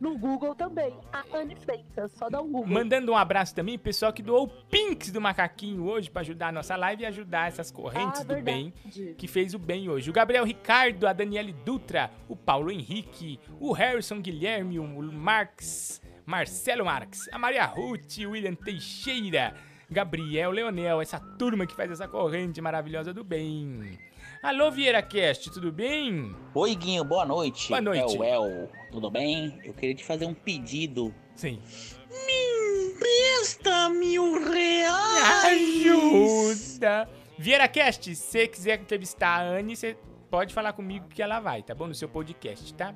No Google também, a Anne Freitas. Só dá um Google. Mandando um abraço também pessoal que doou o Pinks do Macaquinho hoje pra ajudar a nossa live e ajudar essas correntes Ah, do bem que fez o bem hoje. O Gabriel Ricardo, a Daniele Dutra, o Paulo Henrique, o Harrison Guilherme, o Marx, Marcelo Marx, a Maria Ruth, o William Teixeira, Gabriel Leonel, essa turma que faz essa corrente maravilhosa do bem. Alô, Vieira Cast, tudo bem? Oi, Guinho, boa noite. Boa noite. É o El, tudo bem? Eu queria te fazer um pedido. Sim. Me empresta mil reais. Ajuda! Vieira Cast, se você quiser entrevistar a Anne, você pode falar comigo que ela vai, tá bom? No seu podcast, tá?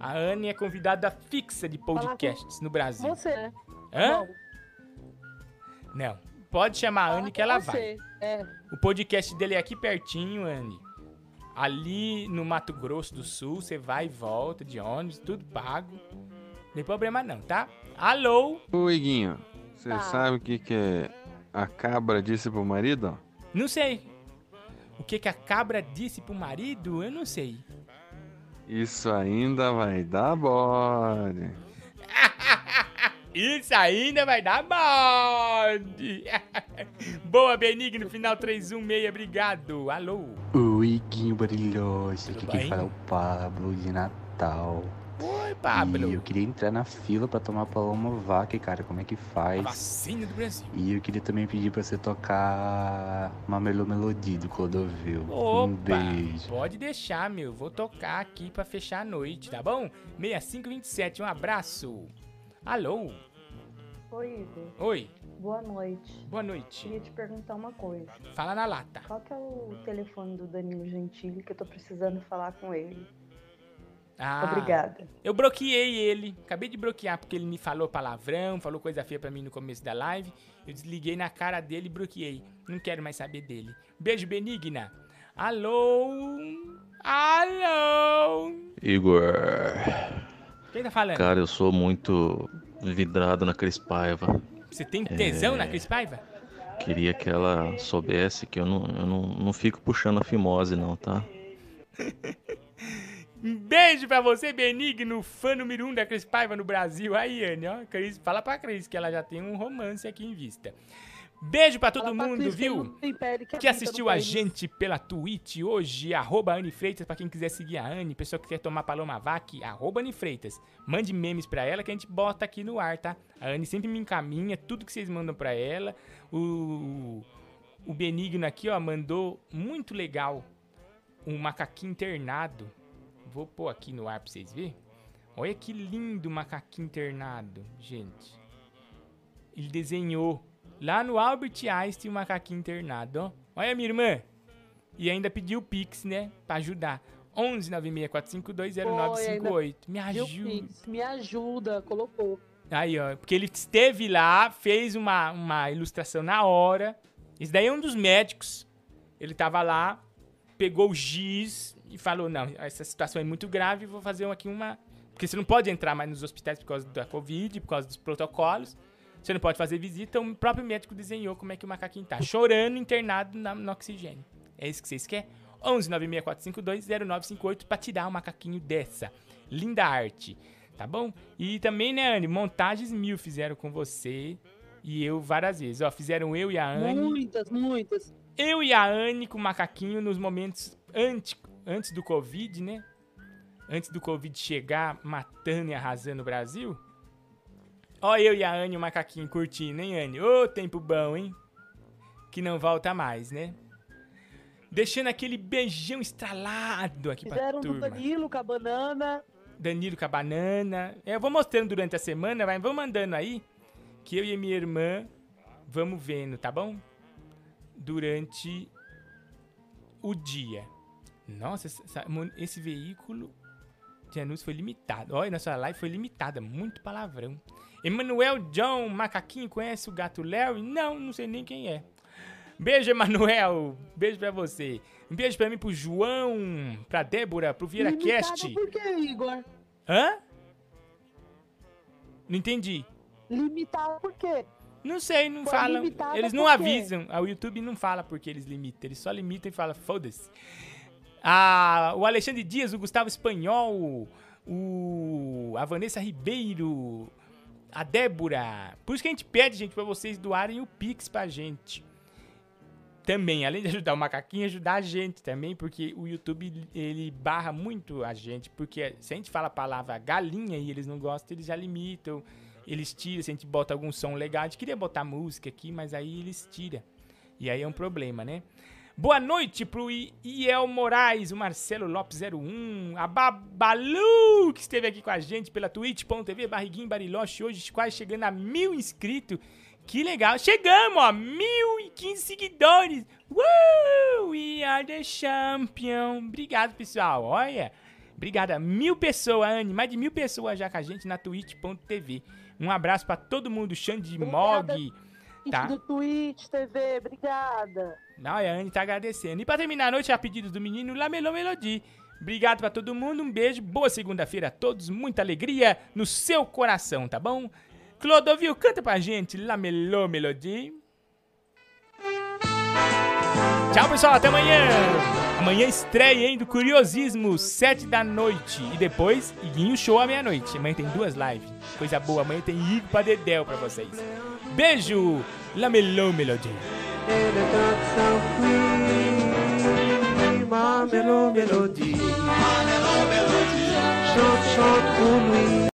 A Anne é convidada fixa de podcasts no Brasil. Você, né? Hã? Não. Pode chamar a Anne que ela vai. É. O podcast dele é aqui pertinho, Anne. Ali no Mato Grosso do Sul, você vai e volta de ônibus, tudo pago. Não tem problema não, tá? Alô? Oi, Guinho. Você Tá. sabe o que, que é a cabra disse pro marido? Não sei. O que, que a cabra disse pro marido? Eu não sei. Isso ainda vai dar bode. Isso ainda vai dar bode. Boa, Benigno, final 316, obrigado. Alô? Oi, Guinho Brilhoso. Aqui quem fala é o Pablo de Natal. Oi, Pablo. E eu queria entrar na fila pra tomar Paloma Vaca, cara. Como é que faz? Vacina do Brasil. E eu queria também pedir pra você tocar uma Melo Melodia do Clodovil. Opa, Um beijo. pode deixar, meu. Vou tocar aqui pra fechar a noite, tá bom? 6527, um abraço. Alô? Oi, Igor. Oi, Boa noite. boa noite. Queria te perguntar uma coisa. Fala na lata. Qual que é o telefone do Danilo Gentili que eu tô precisando falar com ele? Ah, Obrigada. Eu bloqueei ele. Acabei de bloquear porque ele me falou palavrão, falou coisa feia pra mim no começo da live. Eu desliguei na cara dele e bloqueei. Não quero mais saber dele. Beijo, Benigna. Alô? Alô? Igor. Quem tá falando? Cara, eu sou muito vidrado na Cris Paiva. Você tem tesão É. na Cris Paiva? Queria que ela soubesse que eu não, eu não, não fico puxando a fimose, não, tá? Um beijo pra você, Benigno, fã número um da Cris Paiva no Brasil. Aí, Anne, ó. Cris, fala pra Cris que ela já tem um romance aqui em vista. Beijo pra todo Fala pra mundo, viu? pele que Que assistiu a gente pela Twitch hoje, arroba Anne Freitas, pra quem quiser seguir a Anne, pessoa que quer tomar Paloma Vac, arroba Anne Freitas. Mande memes pra ela que a gente bota aqui no ar, tá? A Anne sempre me encaminha tudo que vocês mandam pra ela. O, o Benigno aqui, ó, mandou muito legal um macaquinho internado. Vou pôr aqui no ar pra vocês verem. Olha que lindo macaquinho internado, gente. Ele desenhou lá no Albert Einstein um macaquinho internado, ó. Olha, minha irmã. E ainda pediu o Pix, né? Pra ajudar. 11 964520958. Me ajuda. Pix? Me ajuda, colocou. Aí, ó. Porque ele esteve lá, fez uma, uma ilustração na hora. Esse daí é um dos médicos. Ele tava lá, pegou o giz e falou: Não, essa situação é muito grave, vou fazer aqui uma. Porque você não pode entrar mais nos hospitais por causa da Covid, por causa dos protocolos. Você não pode fazer visita. O próprio médico desenhou como é que o macaquinho tá. Chorando, internado na- no oxigênio. É isso que vocês querem? 11 964520958 pra tirar um macaquinho dessa. Linda arte. Tá bom? E também, né, Anne? Montagens mil fizeram com você e eu várias vezes. Ó, fizeram eu e a Anne. Muitas, muitas. Eu e a Anne com o macaquinho nos momentos antes, antes do Covid, né? Antes do Covid chegar matando e arrasando o Brasil. Ó, eu e a Anne, o macaquinho curtindo, hein, Anne? Ô, tempo bom, hein? Que não volta mais, né? Deixando aquele beijão estralado aqui Fizeram pra do turma. Danilo com a banana. Danilo com a banana. É, Eu vou mostrando durante a semana, vai, vão mandando aí. Que eu e a minha irmã vamos vendo, tá bom? Durante o dia. Nossa, essa- esse veículo de anúncio foi limitado. Olha, nossa live foi limitada, muito palavrão. Emanuel John, macaquinho, conhece o gato Larry? Não, não sei nem quem é. Beijo, Emanuel. Beijo pra você. Um beijo pra mim, pro João, pra Débora, pro Vieira Cast. por quê, Igor? Hã? Não entendi. Limitado por quê? Não sei, não Foi falam. Eles não avisam. O YouTube não fala porque eles limitam. Eles só limitam e falam, foda-se. Ah, o Alexandre Dias, o Gustavo Espanhol, o, a Vanessa Ribeiro, a Débora. Por isso que a gente pede, gente, pra vocês doarem o Pix pra gente. Também, além de ajudar o macaquinho, ajudar a gente também, porque o YouTube, ele barra muito a gente, porque se a gente fala a palavra galinha e eles não gostam, eles já limitam, eles tiram, se a gente bota algum som legal, a gente queria botar música aqui, mas aí eles tiram. E aí é um problema, né? Boa noite pro I- Iel Moraes, o Marcelo Lopes 01, a Babalu, que esteve aqui com a gente pela twitch.tv, Barriguinho Bariloche, hoje quase chegando a mil inscritos. Que legal, chegamos, ó, mil e quinze seguidores. Uh, we are the champion. Obrigado, pessoal, olha. Obrigado, mil pessoas, Anne, mais de mil pessoas já com a gente na twitch.tv. Um abraço pra todo mundo, Xande Mog, tá? Do Twitch TV, obrigada. A Anne tá agradecendo. E pra terminar a noite, a pedido do menino Lamelô Melody. Obrigado pra todo mundo, um beijo, boa segunda-feira a todos, muita alegria no seu coração, tá bom? Clodovil, canta pra gente Lamelô Melody. Tchau, pessoal, até amanhã. Amanhã estreia, hein, do Curiosismo, sete da noite. E depois, Iguinho Show à meia-noite. Amanhã tem duas lives. Coisa boa, amanhã tem Igo pra Dedéu pra vocês. Beijo, Lamelô e le traccia qui ma melo melodie chante chante pour lui